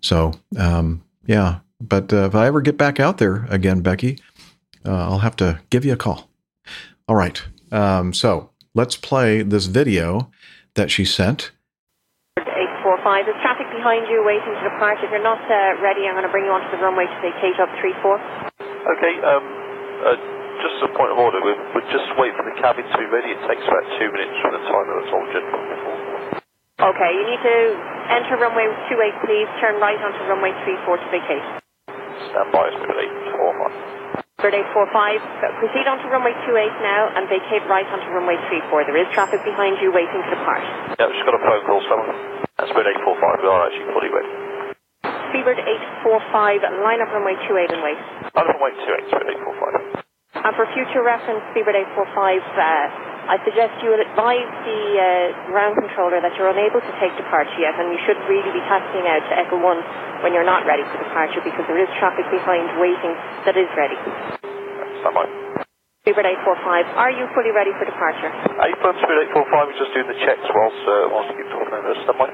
So um, yeah, but uh, if I ever get back out there again, Becky, uh, I'll have to give you a call. All right. Um, so let's play this video that she sent. 845. There's traffic behind you waiting to depart. If you're not uh, ready, I'm going to bring you onto the runway to vacate up 34. Okay, um, uh, just a point of order. We'll, we'll just wait for the cabin to be ready. It takes about two minutes from the time that I told you. Okay, you need to enter runway 28, please. Turn right onto runway 34 to vacate. Stand by, it's moving 845. Bird 845, proceed onto runway 28 now and vacate right onto runway 34. There is traffic behind you waiting to depart. Yeah, just got a phone call, someone. That's Bird 845, we are actually fully ready. Speedbird 845, line up runway 28 and wait. I'm on runway 28, Bird 845. And for future reference, Speedbird 845, uh, I suggest you advise the uh, ground controller that you're unable to take departure yet, and you should really be taxiing out to Echo 1 when you're not ready for departure because there is traffic behind waiting that is ready. Stand by. Speedbird 845, are you fully ready for departure? Affirm Speedbird 845, we're just doing the checks whilst, uh, whilst we keep talking over this. Stand by.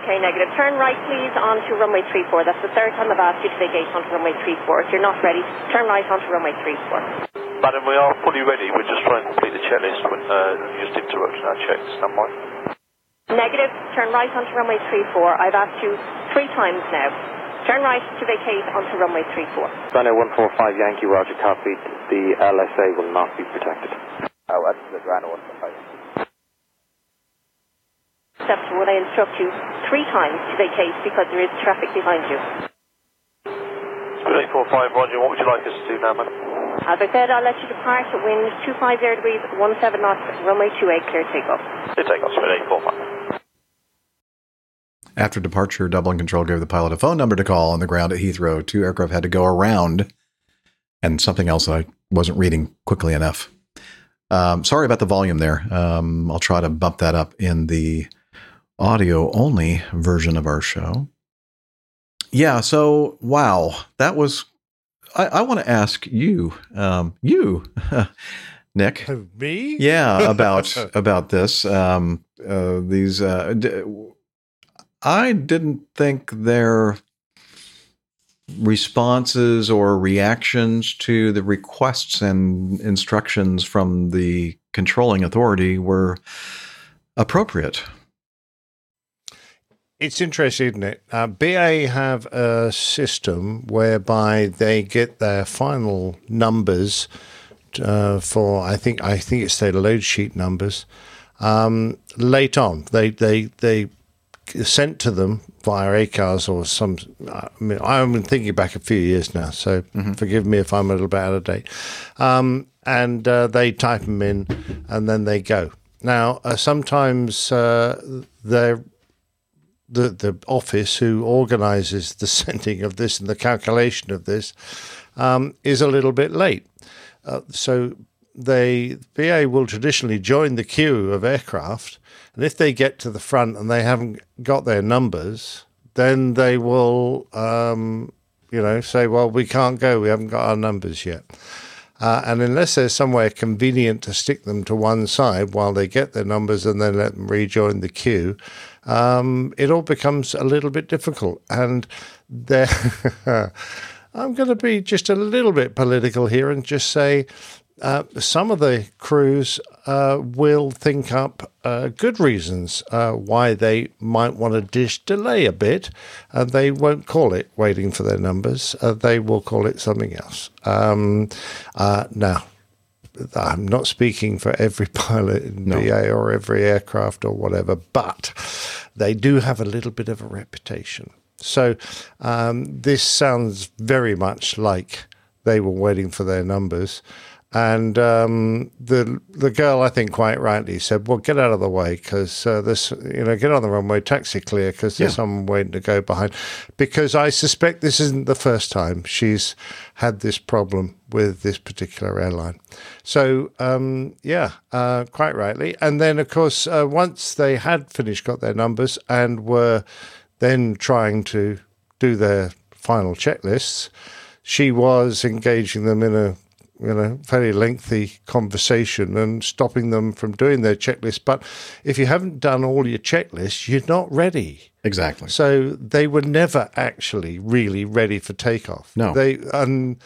Okay, negative. Turn right, please, onto runway 34. That's the third time I've asked you to vacate onto runway 34. If you're not ready, turn right onto runway 34. Madam, we are fully ready. We're just trying to complete the checklist when uh, just interrupted our checks. Stand by. Negative. Turn right onto runway 34. I've asked you three times now. Turn right to vacate onto runway 34. Runway 145 Yankee, Roger, copied. The LSA will not be protected. Oh, that's the Grano 145. Except when I instruct you three times to vacate because there is traffic behind you. Speedbird 845, Roger, what would you like us to do now, madam? As I said, I'll let you depart at wind 250 degrees, 17 knots, runway 28, clear takeoff. Clear takeoff, Speedbird 845. After departure, Dublin Control gave the pilot a phone number to call on the ground at Heathrow. Two aircraft had to go around, and something else I wasn't reading quickly enough. Um, sorry about the volume there. Um, I'll try to bump that up in the audio only version of our show. Yeah, so wow, that was. I, I want to ask you, um, you, Nick. Me? Yeah, about about this. Um, uh, these. Uh, d- I didn't think their responses or reactions to the requests and instructions from the controlling authority were appropriate. It's interesting, isn't it? Uh, BA have a system whereby they get their final numbers uh, for I think I think it's their load sheet numbers um, late on. They they they sent to them via ACARS or some. I mean, I've been thinking back a few years now, so forgive me if I'm a little bit out of date. Um, and uh, they type them in, and then they go. Now, uh, sometimes uh, they're the the office who organises the sending of this and the calculation of this um, is a little bit late. Uh, so they BA will traditionally join the queue of aircraft, and if they get to the front and they haven't got their numbers, then they will, um, you know, say, "Well, we can't go. We haven't got our numbers yet." Uh, and unless there's somewhere convenient to stick them to one side while they get their numbers and then let them rejoin the queue, um, it all becomes a little bit difficult. And there, I'm going to be just a little bit political here and just say uh, some of the crews uh, will think up uh, good reasons uh, why they might want to dish delay a bit, and they won't call it waiting for their numbers. Uh, they will call it something else. Um, uh, now, I'm not speaking for every pilot in BA or every aircraft or whatever, but they do have a little bit of a reputation. So um, this sounds very much like they were waiting for their numbers. And um, the the girl, I think, quite rightly said, "Well, get out of the way because uh, this, you know, get on the runway, taxi clear because there's Yeah. someone waiting to go behind." Because I suspect this isn't the first time she's had this problem with this particular airline. So, um, yeah, uh, quite rightly. And then, of course, uh, once they had finished, got their numbers, and were then trying to do their final checklists, she was engaging them in a you know very lengthy conversation and stopping them from doing their checklist. But if you haven't done all your checklists, you're not ready. Exactly. So they were never actually really ready for takeoff. No. They and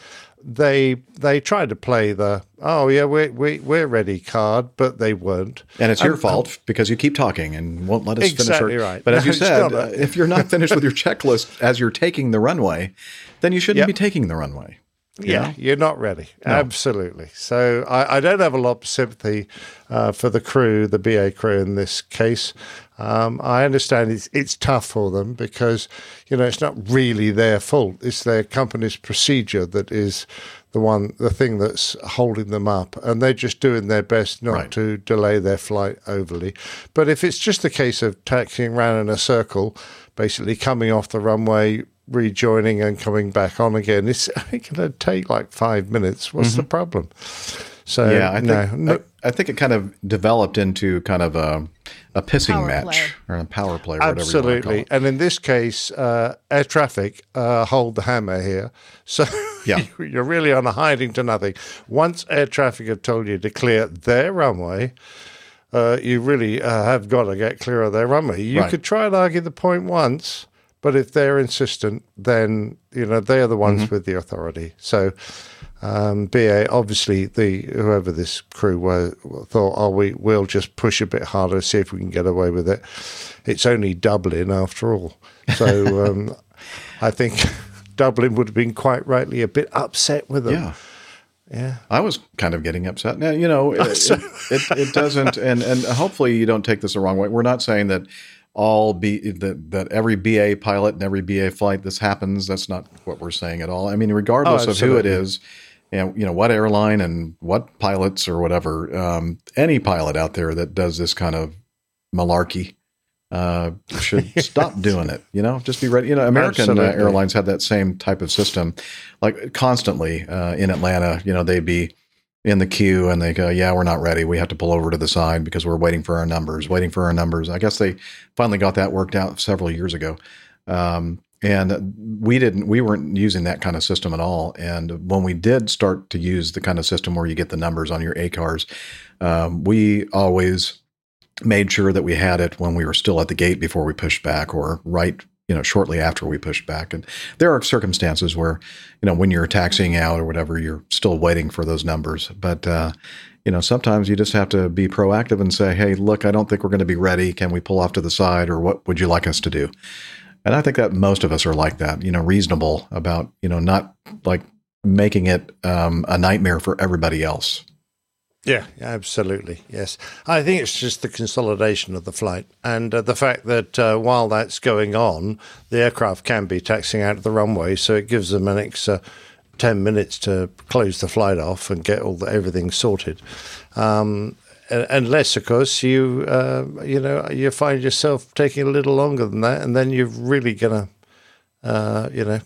they they tried to play the oh yeah we we we're ready card, but they weren't. And it's your fault because you keep talking and won't let us Exactly finish. our- right. But as No, you said, uh, if you're not finished with your checklist as you're taking the runway, then you shouldn't Yep. be taking the runway. You Yeah, you're not ready. No. Absolutely. So I, I don't have a lot of sympathy uh, for the crew, the BA crew in this case. Um, I understand it's, it's tough for them because, you know, it's not really their fault. It's their company's procedure that is the one, the thing that's holding them up, and they're just doing their best not to delay their flight overly. But if it's just a case of taxiing around in a circle, basically coming off the runway, rejoining, and coming back on again, it's going to take like five minutes. What's the Mhm. problem? So yeah, I no, think no, I, I think it kind of developed into kind of a a pissing Power match play. or a power play, or whatever you want to call Absolutely. And in this case, uh, air traffic uh, hold the hammer here. So Yeah. you're really on a hiding to nothing. Once air traffic have told you to clear their runway, uh, you really uh, have got to get clear of their runway. You Right. could try and argue the point once, but if they're insistent, then you know they're the ones Mm-hmm. with the authority. So. Um, BA obviously the whoever this crew were thought, oh, we will just push a bit harder, see if we can get away with it. It's only Dublin after all, so um, I think Dublin would have been quite rightly a bit upset with them. Yeah. Yeah. I was kind of getting upset. Now, you know, it, it, it, it doesn't, and, and hopefully you don't take this the wrong way. We're not saying that all be that, that every BA pilot and every BA flight this happens. That's not what we're saying at all. I mean, regardless Oh, of who it is, and you know what airline and what pilots or whatever, um, any pilot out there that does this kind of malarkey uh, should stop doing it. You know, just be ready. You know, American uh, airlines have that same type of system, like constantly uh, in Atlanta. You know, they'd be in the queue and they go, "Yeah, we're not ready. We have to pull over to the side because we're waiting for our numbers. Waiting for our numbers." I guess they finally got that worked out several years ago. Um, and we didn't we weren't using that kind of system at all and when we did start to use the kind of system where you get the numbers on your ACARS um, we always made sure that we had it when we were still at the gate before we pushed back or right you know shortly after we pushed back. And there are circumstances where you know when you're taxiing out or whatever you're still waiting for those numbers. But uh, you know sometimes you just have to be proactive and say hey look i don't think we're going to be ready. Can we pull off to the side or what would you like us to do? And I think that most of us are like that, you know, reasonable about, you know, not like making it um, a nightmare for everybody else. Yeah, absolutely. Yes. I think it's just the consolidation of the flight and uh, the fact that uh, while that's going on, the aircraft can be taxiing out of the runway. So it gives them an extra 10 minutes to close the flight off and get all the, everything sorted. Um, unless, of course, you uh, you know you find yourself taking a little longer than that, and then you're really gonna uh, you know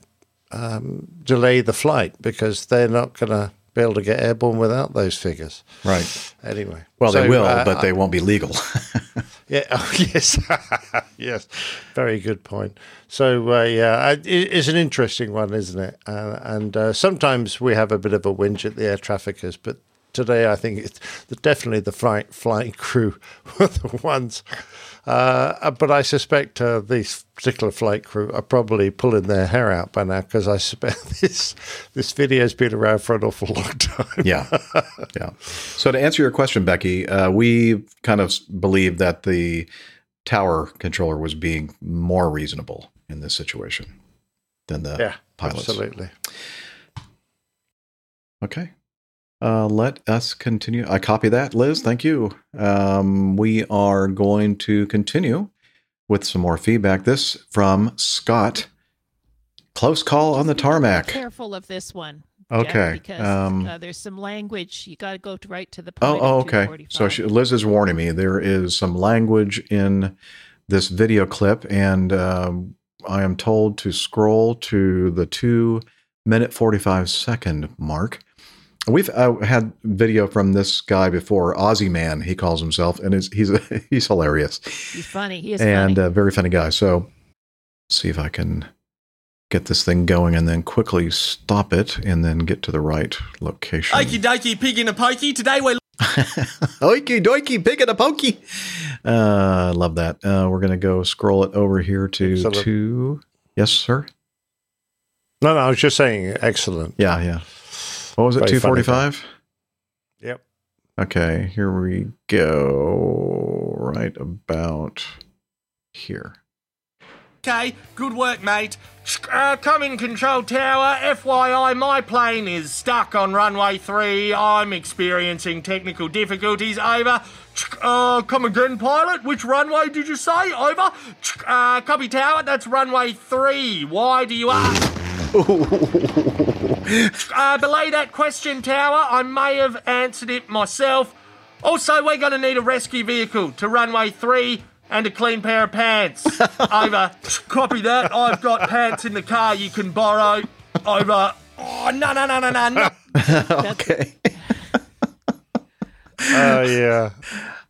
um, delay the flight because they're not gonna be able to get airborne without those figures. Right. Anyway. Well, they will, uh, but they won't be legal. Yeah. Oh, yes. yes. Very good point. So uh, yeah, it, it's an interesting one, isn't it? Uh, and uh, sometimes we have a bit of a whinge at the air traffickers, but today I think it's the, definitely the flight flying crew were the ones. Uh, but I suspect uh, these particular flight crew are probably pulling their hair out by now because I suspect this this video's been around for an awful long time. yeah. Yeah. So to answer your question, Becky, uh, we kind of believe that the tower controller was being more reasonable in this situation than the yeah, pilots. absolutely. Okay. Uh, let us continue. I copy that, Liz. Thank you. Um, we are going to continue with some more feedback. This from Scott. Close call on the tarmac. Careful of this one. Jeff, Okay, because um, uh, there's some language. You got to go right to the Oh, point. oh, of okay. So she, Liz is warning me. There is some language in this video clip, and um, I am told to scroll to the two minute forty five second mark. We've uh, had video from this guy before, Aussie Man, he calls himself, and is, he's he's hilarious He's funny. He is and funny. a very funny guy. So, see if I can get this thing going, and then quickly stop it, and then get to the right location. Okie dokie, pig in a pokey. Today we're Oiki doiki, pig and a pokey. Uh, I love that. Uh, we're gonna go scroll it over here to Excellent. two. Yes, sir. No, no, I was just saying excellent. Yeah, yeah. What was it? Very Two funny forty-five. Yep. Okay, here we go. Right about here. Okay, good work, mate. Uh, come in, control tower. FYI, my plane is stuck on runway three. I'm experiencing technical difficulties. Over. Uh, come again, pilot. Which runway did you say? Over. Uh, copy tower. That's runway three. Why do you ask? uh, belay that question, Tower. I may have answered it myself. Also, we're going to need a rescue vehicle to runway three and a clean pair of pants. Over. Copy that. I've got pants in the car you can borrow. Over. Oh, no, no, no, no, no, no. okay. Oh yeah.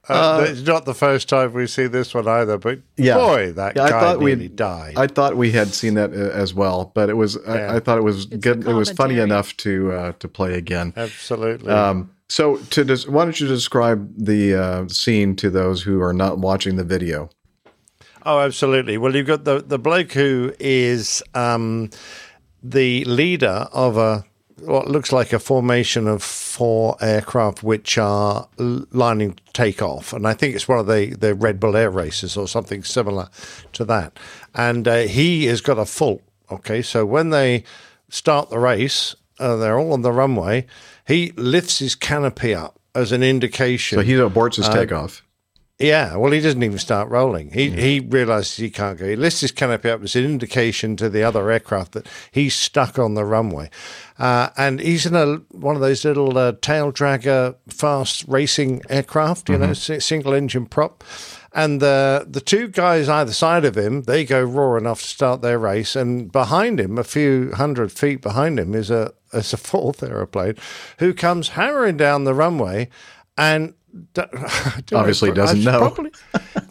Uh, Uh, it's not the first time we see this one either, but Yeah. boy, that Yeah, guy we'd- nearly died. I thought we had seen that uh, as well, but it was Yeah. I, I thought it was good. It was funny enough to uh, to play again. Absolutely. Um, so, to des- why don't you describe the uh, scene to those who are not watching the video? Oh, absolutely. Well, you've got the the bloke who is um, the leader of a what looks like a formation of four aircraft which are lining to take off, and I think it's one of the the Red Bull Air races or something similar to that. And uh, he has got a fault. Okay, so when they start the race, uh, they're all on the runway. He lifts his canopy up as an indication. So he aborts his Uh, takeoff. Yeah, well, he doesn't even start rolling. He he realizes he can't go. He lifts his canopy up as an indication to the other aircraft that he's stuck on the runway, uh, and he's in a one of those little uh, tail dragger fast racing aircraft, you know, si- single engine prop. And the the two guys either side of him, they go raw enough to start their race, and behind him, a few hundred feet behind him, is a is a fourth aeroplane, who comes hammering down the runway, and do Obviously I doesn't know. Probably,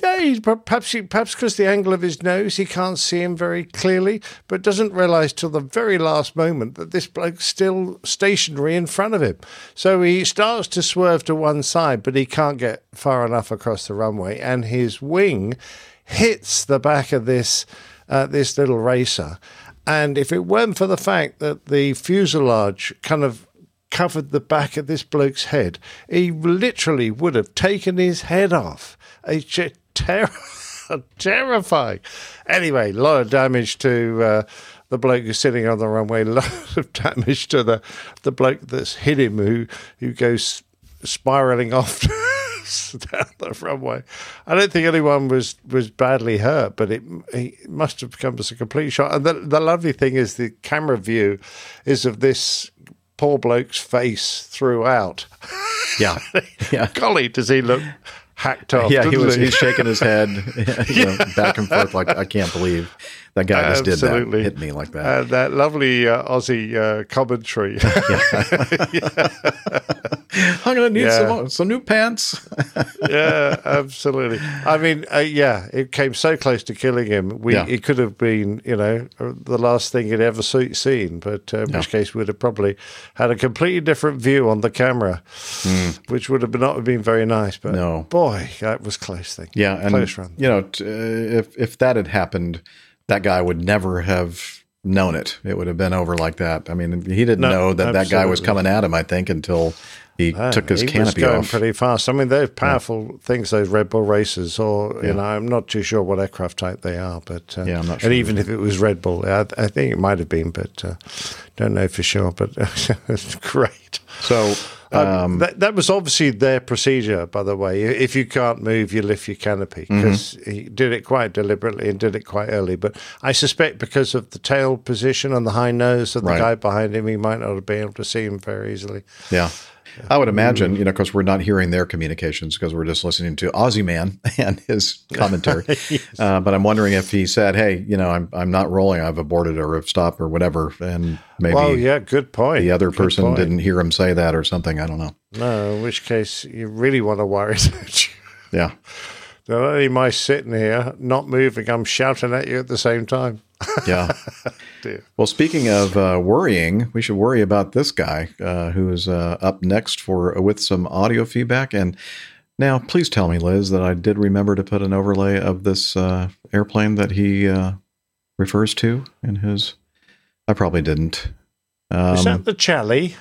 yeah, he's perhaps he, perhaps because the angle of his nose, he can't see him very clearly, but doesn't realise till the very last moment that this bloke's still stationary in front of him. So he starts to swerve to one side, but he can't get far enough across the runway, and his wing hits the back of this uh, this little racer. And if it weren't for the fact that the fuselage kind of covered the back of this bloke's head, he literally would have taken his head off. A ter- terrifying. Anyway, a lot of damage to uh, the bloke who's sitting on the runway. A lot of damage to the the bloke that's hit him, who who goes spiraling off. down the runway. I don't think anyone was, was badly hurt, but it, it must have come as a complete shock. And the, the lovely thing is the camera view is of this poor bloke's face throughout. Yeah, yeah. Golly, does he look hacked off? yeah, he was. He's shaking his head you know, back and forth like I can't believe that guy just did that, hit me like that. And that lovely uh, Aussie uh, commentary. I'm gonna need Yeah. some some new pants. yeah, absolutely. I mean, uh, yeah, it came so close to killing him. We Yeah. it could have been, you know, the last thing he'd ever see, seen. But uh, in which case, we'd have probably had a completely different view on the camera, which would have not have been very nice. But. No. boy, that was close thing. Yeah, and close run. you know, t- uh, if if that had happened, that guy would never have known it. It would have been over like that. I mean, he didn't No, know that that guy was coming at him. I think until he Ah, took his he was going off. pretty fast. I mean, they're powerful things. Those Red Bull races, or Yeah. you know, I'm not too sure what aircraft type they are, but uh, Yeah, I'm not And even if it was Red Bull, I, I think it might have been, but uh, don't know for sure. But it's great. So Um, that, that was obviously their procedure, by the way. If you can't move, you lift your canopy Mm-hmm. because he did it quite deliberately and did it quite early. But I suspect because of the tail position and the high nose of the Right. guy behind him, he might not have been able to see him very easily. Yeah. I would imagine, you know, because we're not hearing their communications because we're just listening to Aussie Man and his commentary. uh, but I'm wondering if he said, "Hey, you know, I'm I'm not rolling. I've aborted or I've stopped or whatever," and maybe well, yeah, good point. the other Good person point. didn't hear him say that or something. I don't know. No, in which case you really want to worry you. Yeah. Not only am I sitting here not moving, I'm shouting at you at the same time. Yeah. Well, speaking of uh, worrying, we should worry about this guy uh, who is uh, up next for with some audio feedback. And now, please tell me, Liz, that I did remember to put an overlay of this uh, airplane that he uh, refers to in his. I probably didn't. Um, Is that the Chally,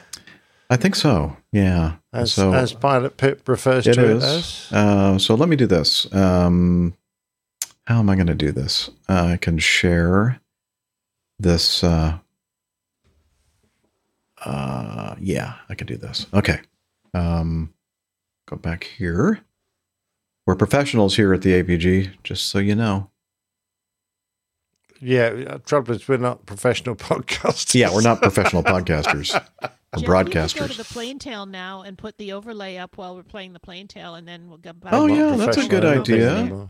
I think so. Yeah. as, so as Pilot Pip refers to is. it as? Uh, so let me do this. Um, how am I going to do this? Uh, I can share this. Uh, uh, yeah, I can do this. Okay. Um, go back here. We're professionals here at the APG, just so you know. Yeah, uh, trouble is we're not professional podcasters. Yeah, we're not professional podcasters or Jeff, we could go broadcasters. to the plane tale now and put the overlay up while we're playing the plane tale, and then we'll go back. Oh yeah, that's a good professional idea.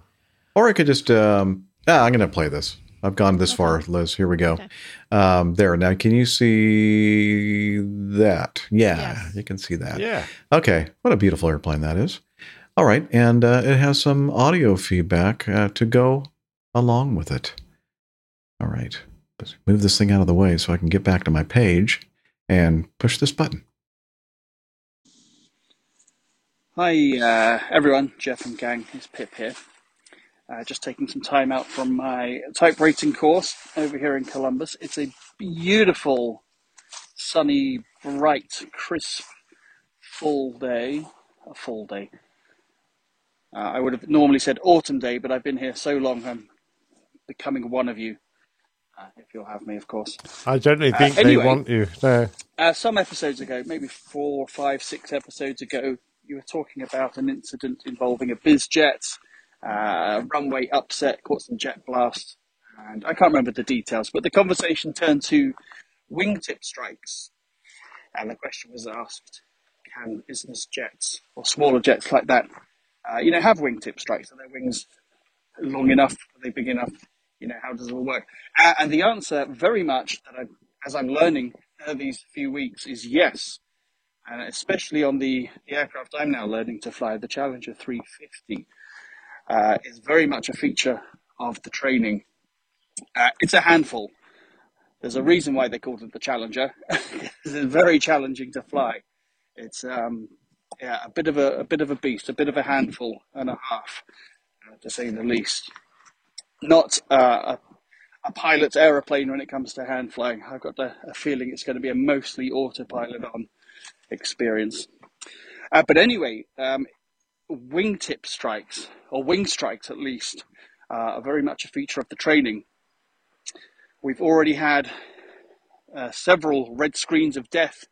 Overlay. Or I could just um ah, I'm gonna play this. I've gone this far, Liz. Here we go. Um there. Now can you see that? Yeah, you can see that. Yeah. Okay. What a beautiful airplane that is. All right, and uh, it has some audio feedback uh, to go along with it. All right. Let's move this thing out of the way so I can get back to my page and push this button. Hi, uh, everyone. Jeff and gang. It's Pip here. Uh, just taking some time out from my type rating course over here in Columbus. It's a beautiful, sunny, bright, crisp, full day. A full day. Uh, I would have normally said autumn day, but I've been here so long I'm becoming one of you. Uh, if you'll have me, of course. I don't really Uh, think anyway. they want you. No. Uh, some episodes ago, maybe four, five, six episodes ago, you were talking about an incident involving a bizjet, uh, runway upset, caught some jet blast, and I can't remember the details, but the conversation turned to wingtip strikes. And the question was asked, can business jets or smaller jets like that, uh, you know, have wingtip strikes? Are their wings long enough? Are they big enough? You know, how does it all work? Uh, and the answer, very much, that I, as I'm learning these few weeks, is yes. And especially on the, the aircraft I'm now learning to fly, the Challenger 350, uh, is very much a feature of the training. Uh, it's a handful. There's a reason why they called it the Challenger. it's very challenging to fly. It's um, yeah, a bit of a, a bit of a beast, a bit of a handful and a half, uh, to say the least. Not uh, a, a pilot's aeroplane when it comes to hand flying. I've got a, a feeling it's going to be a mostly autopilot on experience. Uh, but anyway, um, wingtip strikes, or wing strikes at least, uh, are very much a feature of the training. We've already had uh, several red screens of death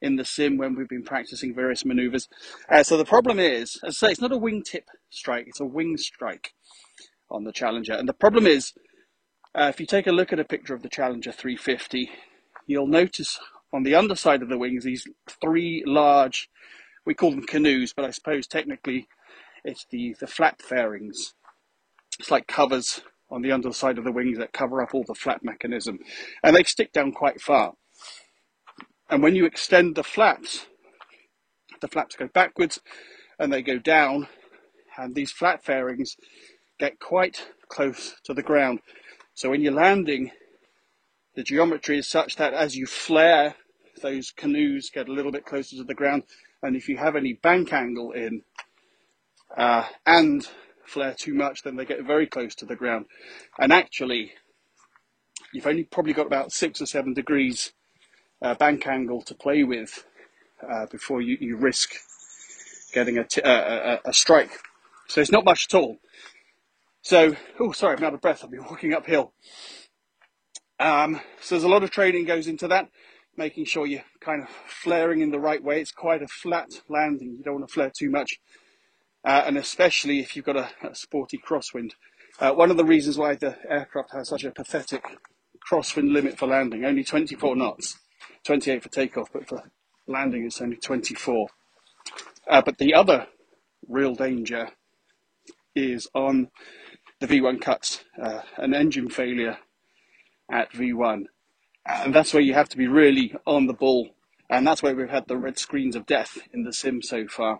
in the sim when we've been practicing various maneuvers. Uh, so the problem is, as I say, it's not a wingtip strike, it's a wing strike on the Challenger. And the problem is, uh, if you take a look at a picture of the Challenger 350, you'll notice on the underside of the wings these three large, we call them canoes, but I suppose technically it's the, the flap fairings. It's like covers on the underside of the wings that cover up all the flap mechanism. And they stick down quite far. And when you extend the flaps, the flaps go backwards and they go down, and these flap fairings get quite close to the ground. So when you're landing, the geometry is such that as you flare, those canoes get a little bit closer to the ground, and if you have any bank angle in uh, and flare too much, then they get very close to the ground. And actually, you've only probably got about six or seven degrees uh, bank angle to play with uh, before you, you risk getting a, strike. So it's not much at all. So, oh, sorry, I'm out of breath. I've been walking uphill. Um, so there's a lot of training goes into that, making sure you're kind of flaring in the right way. It's quite a flat landing. You don't want to flare too much, uh, and especially if you've got a, a sporty crosswind. Uh, one of the reasons why the aircraft has such a pathetic crosswind limit for landing, only 24 knots, 28 for takeoff, but for landing it's only 24. Uh, but the other real danger is on the V1 cuts, uh, an engine failure at V1. And that's where you have to be really on the ball. And that's where we've had the red screens of death in the sim so far.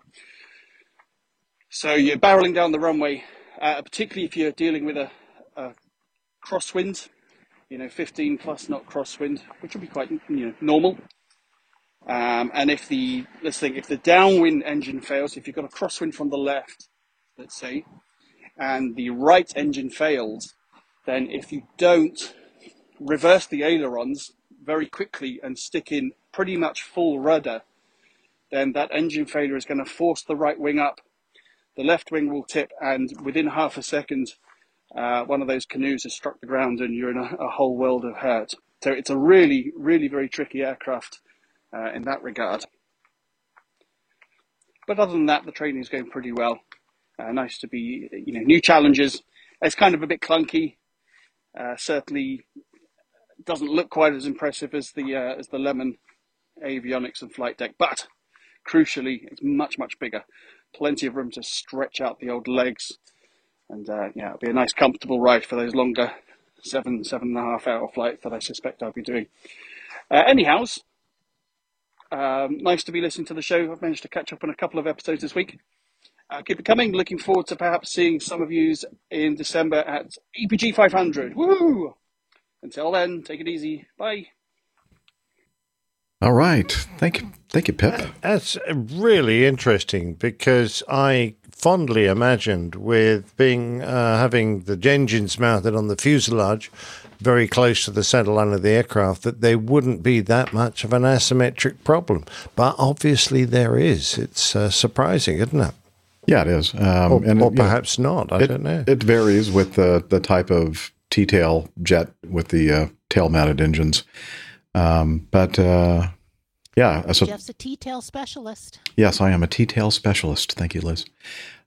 So you're barreling down the runway, uh, particularly if you're dealing with a, a crosswind, you know, 15 plus knot crosswind, which will be quite you know normal. Um, and if the let's think if the downwind engine fails, if you've got a crosswind from the left, let's say, and the right engine fails, then if you don't reverse the ailerons very quickly and stick in pretty much full rudder, then that engine failure is going to force the right wing up. The left wing will tip, and within half a second, uh, one of those canoes has struck the ground, and you're in a, a whole world of hurt. So it's a really, really very tricky aircraft uh, in that regard. But other than that, the training is going pretty well. Uh, nice to be, you know, new challenges. It's kind of a bit clunky. Uh, certainly doesn't look quite as impressive as the uh, as the Lemon avionics and flight deck, but crucially, it's much much bigger. Plenty of room to stretch out the old legs, and uh, yeah, it'll be a nice comfortable ride for those longer seven seven and a half hour flights that I suspect I'll be doing. Uh, anyhows, um, nice to be listening to the show. I've managed to catch up on a couple of episodes this week. Uh, keep it coming. Looking forward to perhaps seeing some of you in December at APG 500. Woo! Until then, take it easy. Bye. All right. Thank you. Thank you, Pip. That's really interesting because I fondly imagined with being uh, having the engines mounted on the fuselage very close to the centre line of the aircraft that there wouldn't be that much of an asymmetric problem. But obviously there is. It's uh, surprising, isn't it? Yeah, it is. Um, or, and or it- yeah, perhaps not. I it, don't know. It varies with the the type of T-tail jet with the uh, tail-mounted engines. Um, but uh, yeah, so Jeff's a T-tail specialist. yes, I am a T-tail specialist. Thank you, Liz.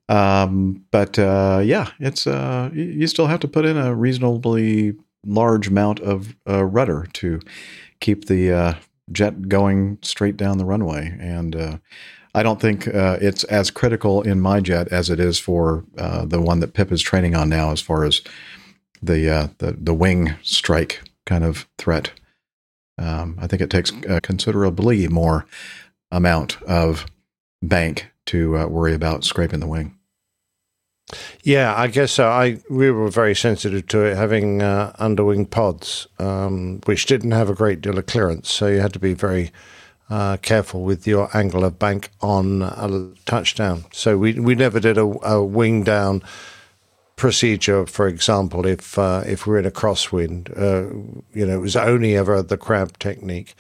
Um, but uh, yeah, it's uh, you still have to put in a reasonably large amount of uh, rudder to keep the uh, jet going straight down the runway, and uh, I don't think uh, it's as critical in my jet as it is for uh, the one that Pip is training on now, as far as the uh, the the wing strike kind of threat. Um, I think it takes a considerably more amount of bank to uh, worry about scraping the wing. Yeah, I guess so. I we were very sensitive to it having uh, underwing pods, um, which didn't have a great deal of clearance, so you had to be very uh, careful with your angle of bank on a touchdown. So we we never did a, a wing down procedure. For example, if uh, if we're in a crosswind, uh, you know, it was only ever the crab technique.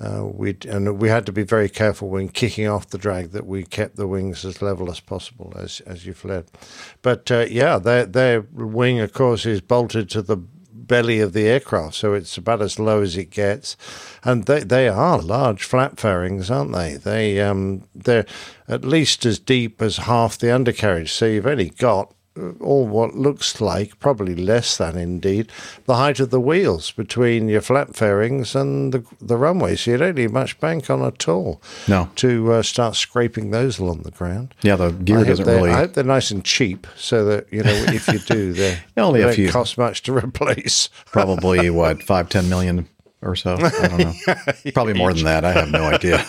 Uh, we and we had to be very careful when kicking off the drag that we kept the wings as level as possible as as you fled. But uh, yeah, their their wing, of course, is bolted to the belly of the aircraft, so it's about as low as it gets. And they they are large flap fairings, aren't they? They um they're at least as deep as half the undercarriage. So you've only got all what looks like, probably less than indeed, the height of the wheels between your flap fairings and the, the runway. So you don't need much bank on at all No. to uh, start scraping those along the ground. Yeah, the gear doesn't they're- really. I hope they're nice and cheap, so that you know if you do, they Only a they don't few. cost much to replace. Probably what five, ten million or so. I don't know. Probably more than that. I have no idea.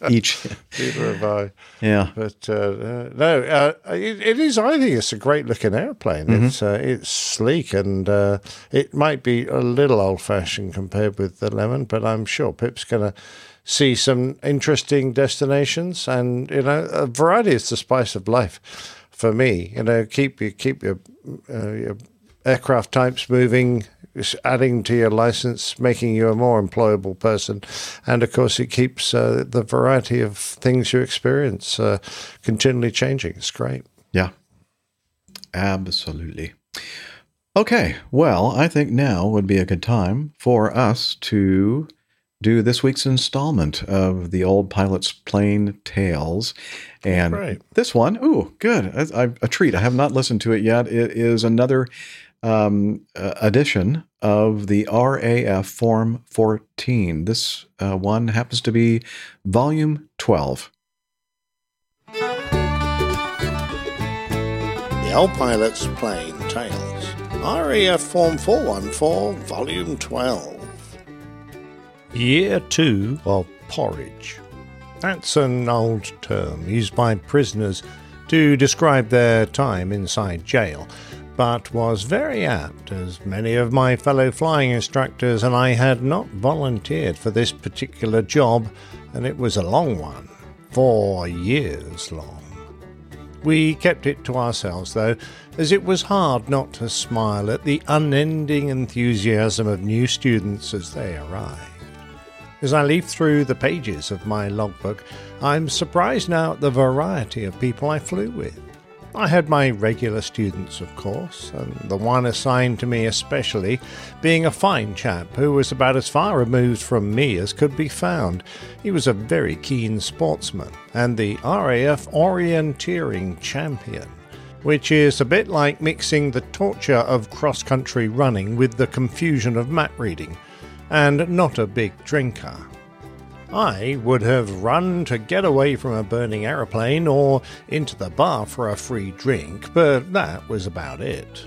Each. Neither have I. Yeah. But uh, uh, no, uh, it, it is. I think it's a great looking airplane. Mhm. It's uh, it's sleek and uh, it might be a little old fashioned compared with the Lemon, but I'm sure Pip's going to see some interesting destinations and you know a variety is the spice of life for me. You know, keep you keep your uh, your aircraft types moving. Adding to your license, making you a more employable person, and of course, it keeps uh, the variety of things you experience uh, continually changing. It's great. Yeah. Absolutely. Okay. Well, I think now would be a good time for us to do this week's installment of the old pilot's plane tales. And Right. this one, ooh, good. I, a treat. I have not listened to it yet. It is another um, uh, edition of the RAF Form 14. This uh, one happens to be volume 12. The Old Pilot's Plane Tales. RAF Form 414, Volume 12. Year 2 of Porridge. That's an old term used by prisoners to describe their time inside jail, but was very apt as many of my fellow flying instructors and I had not volunteered for this particular job, and it was a long one. Four years long. We kept it to ourselves, though, as it was hard not to smile at the unending enthusiasm of new students as they arrived. As I leaf through the pages of my logbook, I'm surprised now at the variety of people I flew with. I had my regular students, of course, and the one assigned to me especially being a fine chap who was about as far removed from me as could be found. He was a very keen sportsman and the RAF orienteering champion. which is a bit like mixing the torture of cross country running with the confusion of map reading, and not a big drinker. I would have run to get away from a burning aeroplane or into the bar for a free drink, but that was about it.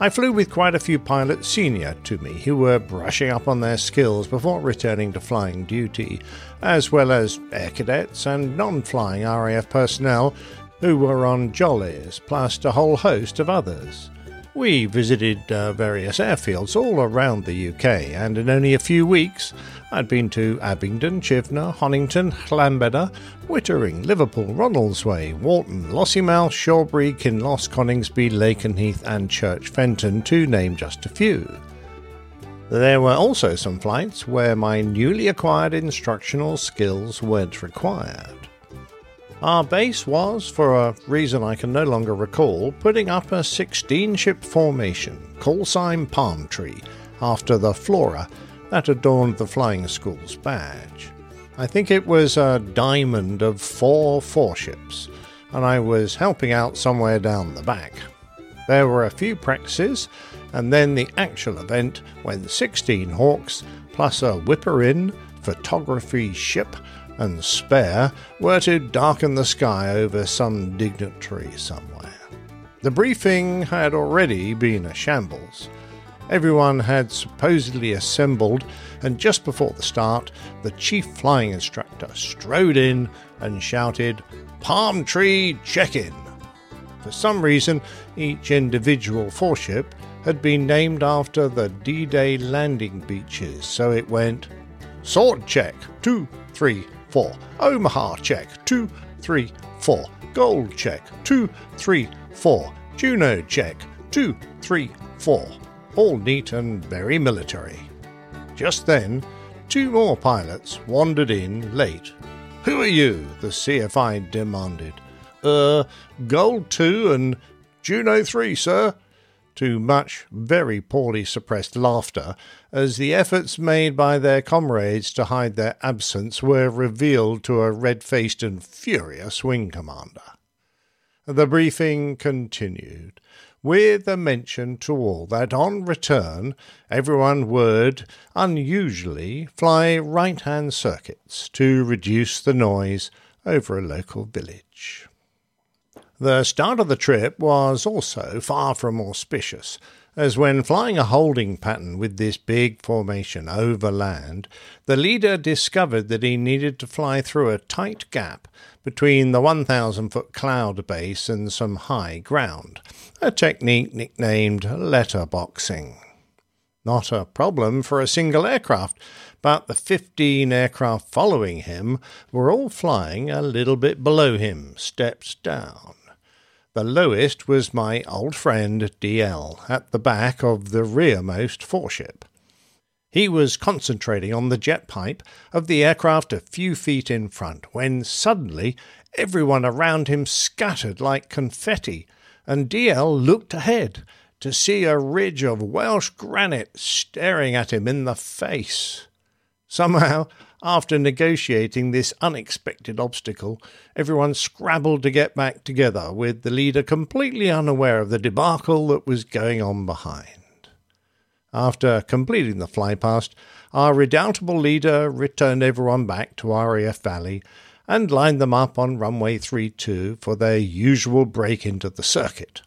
I flew with quite a few pilots senior to me who were brushing up on their skills before returning to flying duty, as well as air cadets and non flying RAF personnel who were on jollies, plus a whole host of others. We visited uh, various airfields all around the UK, and in only a few weeks, I'd been to Abingdon, Chivenor, Honington, Llanbedr, Wittering, Liverpool, Ronaldsway, Warton, Lossiemouth, Shawbury, Kinloss, Coningsby, Lakenheath, and Church Fenton, to name just a few. There were also some flights where my newly acquired instructional skills weren't required. Our base was, for a reason I can no longer recall, putting up a 16 ship formation, call sign Palm Tree, after the flora that adorned the flying school's badge. I think it was a diamond of four four ships, and I was helping out somewhere down the back. There were a few practices, and then the actual event when 16 Hawks plus a whipper in, photography ship, and spare were to darken the sky over some dignitary somewhere. The briefing had already been a shambles. Everyone had supposedly assembled, and just before the start, the chief flying instructor strode in and shouted, Palm Tree Check In! For some reason, each individual four-ship had been named after the D Day landing beaches, so it went Sword Check, two, three, four. Omaha check, two, three, four. Gold check, two, three, four. Juno check, two, three, four. All neat and very military. Just then, two more pilots wandered in late. Who are you? the CFI demanded. Er, Gold 2 and Juno 3, sir to much very poorly suppressed laughter as the efforts made by their comrades to hide their absence were revealed to a red faced and furious wing commander. The briefing continued, with a mention to all that on return everyone would, unusually, fly right hand circuits to reduce the noise over a local village. The start of the trip was also far from auspicious, as when flying a holding pattern with this big formation over land, the leader discovered that he needed to fly through a tight gap between the 1,000 foot cloud base and some high ground, a technique nicknamed letterboxing. Not a problem for a single aircraft, but the 15 aircraft following him were all flying a little bit below him, steps down. The lowest was my old friend DL at the back of the rearmost four-ship. He was concentrating on the jet pipe of the aircraft a few feet in front when suddenly everyone around him scattered like confetti, and DL looked ahead to see a ridge of Welsh granite staring at him in the face. Somehow, after negotiating this unexpected obstacle, everyone scrabbled to get back together, with the leader completely unaware of the debacle that was going on behind. After completing the flypast, our redoubtable leader returned everyone back to RAF Valley and lined them up on runway 32 for their usual break into the circuit,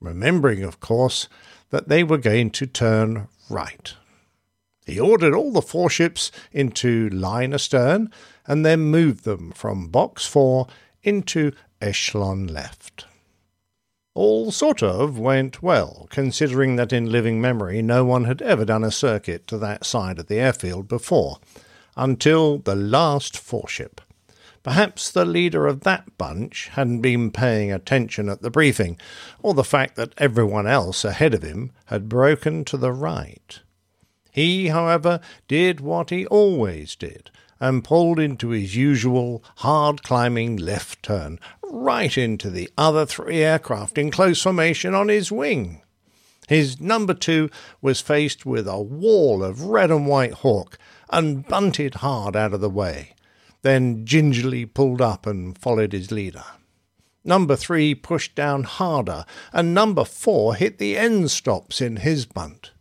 remembering, of course, that they were going to turn right. He ordered all the four ships into line astern and then moved them from box 4 into echelon left. All sort of went well, considering that in living memory no one had ever done a circuit to that side of the airfield before, until the last four-ship. Perhaps the leader of that bunch hadn't been paying attention at the briefing, or the fact that everyone else ahead of him had broken to the right. He, however, did what he always did, and pulled into his usual hard climbing left turn, right into the other three aircraft in close formation on his wing. His number two was faced with a wall of red and white hawk, and bunted hard out of the way, then gingerly pulled up and followed his leader. Number three pushed down harder, and number four hit the end stops in his bunt.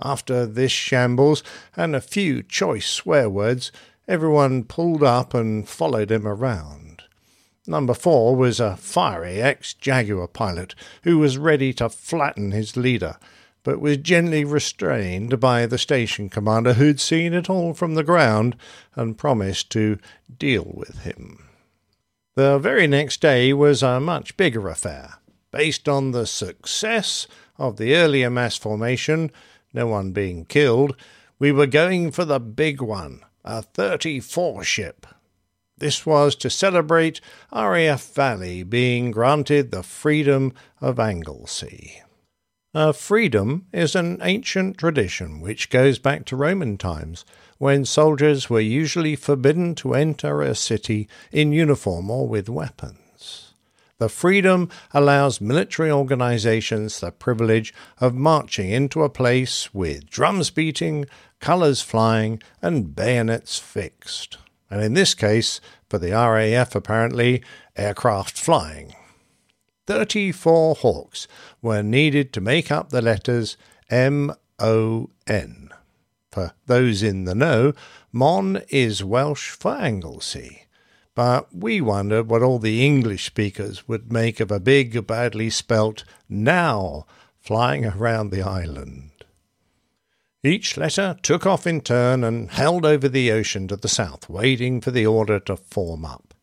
After this shambles and a few choice swear words, everyone pulled up and followed him around. Number four was a fiery ex Jaguar pilot who was ready to flatten his leader, but was gently restrained by the station commander who'd seen it all from the ground and promised to deal with him. The very next day was a much bigger affair. Based on the success of the earlier mass formation, no one being killed, we were going for the big one, a 34 ship. This was to celebrate RAF Valley being granted the freedom of Anglesey. Uh, freedom is an ancient tradition which goes back to Roman times, when soldiers were usually forbidden to enter a city in uniform or with weapons. The freedom allows military organizations the privilege of marching into a place with drums beating, colours flying, and bayonets fixed. And in this case, for the RAF apparently, aircraft flying. 34 Hawks were needed to make up the letters M O N. For those in the know, Mon is Welsh for Anglesey. But we wondered what all the English speakers would make of a big, badly spelt now flying around the island. Each letter took off in turn and held over the ocean to the south, waiting for the order to form up.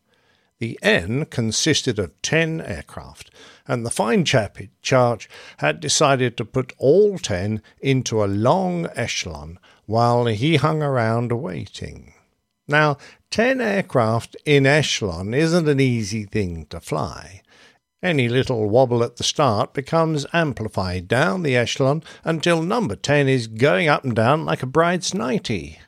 The N consisted of ten aircraft, and the fine chap in charge had decided to put all ten into a long echelon while he hung around waiting. Now, ten aircraft in echelon isn't an easy thing to fly. Any little wobble at the start becomes amplified down the echelon until number 10 is going up and down like a bride's nightie.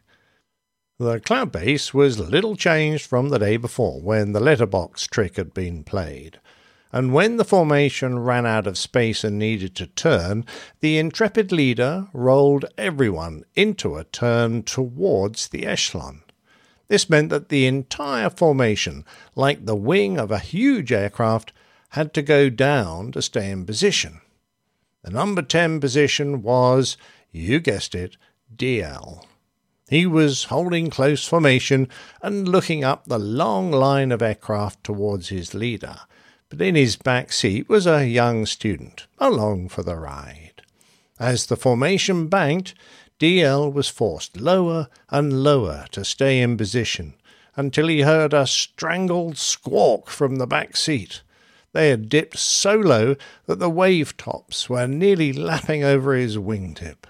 The cloud base was little changed from the day before when the letterbox trick had been played. And when the formation ran out of space and needed to turn, the intrepid leader rolled everyone into a turn towards the echelon. This meant that the entire formation, like the wing of a huge aircraft, had to go down to stay in position. The number 10 position was, you guessed it, DL. He was holding close formation and looking up the long line of aircraft towards his leader, but in his back seat was a young student, along for the ride. As the formation banked, DL was forced lower and lower to stay in position until he heard a strangled squawk from the back seat. They had dipped so low that the wave tops were nearly lapping over his wingtip.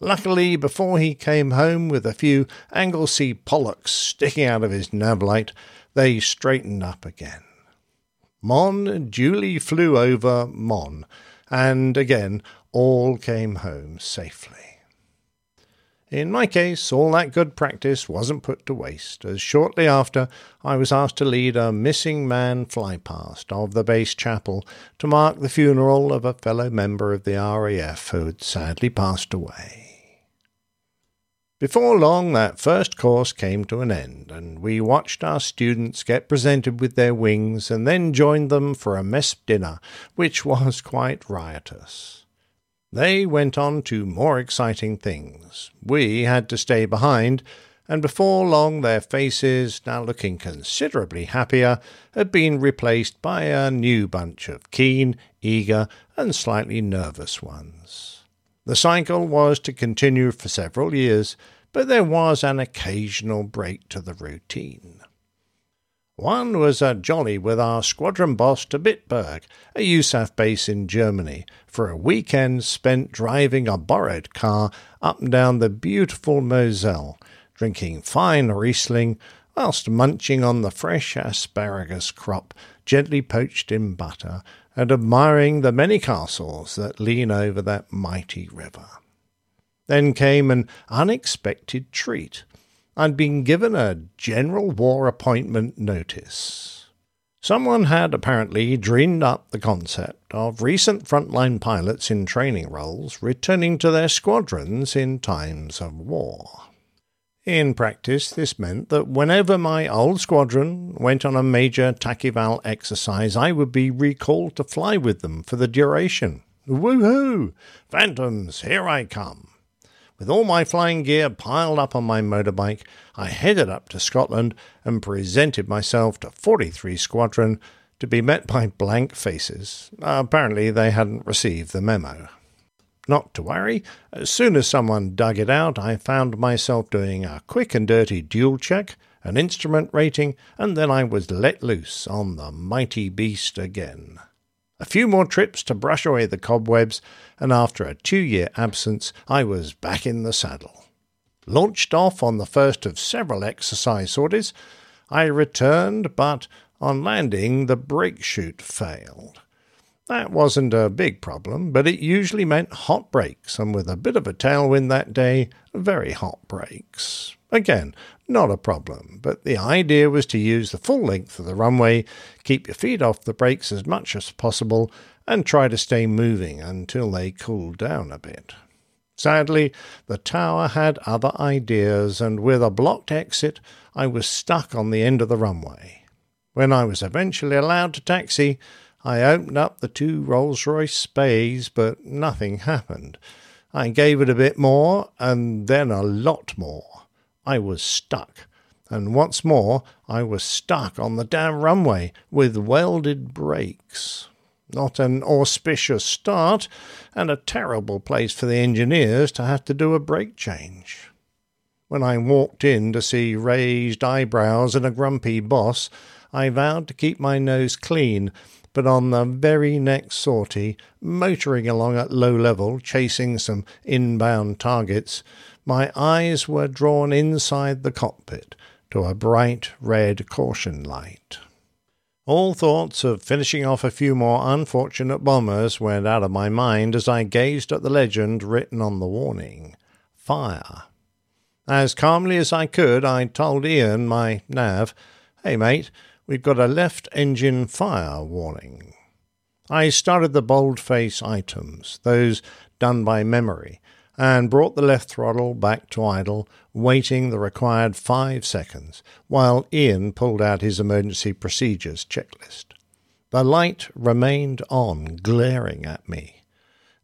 Luckily, before he came home with a few Anglesey pollocks sticking out of his nav light, they straightened up again. Mon duly flew over Mon, and again all came home safely. In my case, all that good practice wasn't put to waste, as shortly after I was asked to lead a missing man flypast of the base chapel to mark the funeral of a fellow member of the RAF who had sadly passed away. Before long, that first course came to an end, and we watched our students get presented with their wings and then joined them for a mess dinner, which was quite riotous. They went on to more exciting things. We had to stay behind, and before long their faces, now looking considerably happier, had been replaced by a new bunch of keen, eager, and slightly nervous ones. The cycle was to continue for several years, but there was an occasional break to the routine. One was a jolly with our squadron boss to Bitburg, a USAF base in Germany, for a weekend spent driving a borrowed car up and down the beautiful Moselle, drinking fine Riesling whilst munching on the fresh asparagus crop gently poached in butter and admiring the many castles that lean over that mighty river. Then came an unexpected treat. I'd been given a general war appointment notice. Someone had apparently dreamed up the concept of recent frontline pilots in training roles returning to their squadrons in times of war. In practice, this meant that whenever my old squadron went on a major TACEVAL exercise, I would be recalled to fly with them for the duration. Woohoo! Phantoms, here I come! With all my flying gear piled up on my motorbike, I headed up to Scotland and presented myself to 43 Squadron to be met by blank faces. Uh, apparently, they hadn't received the memo. Not to worry, as soon as someone dug it out, I found myself doing a quick and dirty dual check, an instrument rating, and then I was let loose on the mighty beast again. A few more trips to brush away the cobwebs, and after a two year absence, I was back in the saddle. Launched off on the first of several exercise sorties, I returned, but on landing, the brake chute failed. That wasn't a big problem, but it usually meant hot brakes, and with a bit of a tailwind that day, very hot brakes. Again, not a problem, but the idea was to use the full length of the runway, keep your feet off the brakes as much as possible, and try to stay moving until they cooled down a bit. Sadly, the tower had other ideas, and with a blocked exit, I was stuck on the end of the runway. When I was eventually allowed to taxi, I opened up the two Rolls Royce Speys, but nothing happened. I gave it a bit more, and then a lot more. I was stuck. And once more, I was stuck on the damn runway with welded brakes. Not an auspicious start, and a terrible place for the engineers to have to do a brake change. When I walked in to see raised eyebrows and a grumpy boss, I vowed to keep my nose clean, but on the very next sortie, motoring along at low level, chasing some inbound targets, my eyes were drawn inside the cockpit to a bright red caution light. All thoughts of finishing off a few more unfortunate bombers went out of my mind as I gazed at the legend written on the warning Fire. As calmly as I could, I told Ian, my nav, Hey mate, we've got a left engine fire warning. I started the boldface items, those done by memory, and brought the left throttle back to idle, waiting the required five seconds, while Ian pulled out his emergency procedures checklist. The light remained on, glaring at me.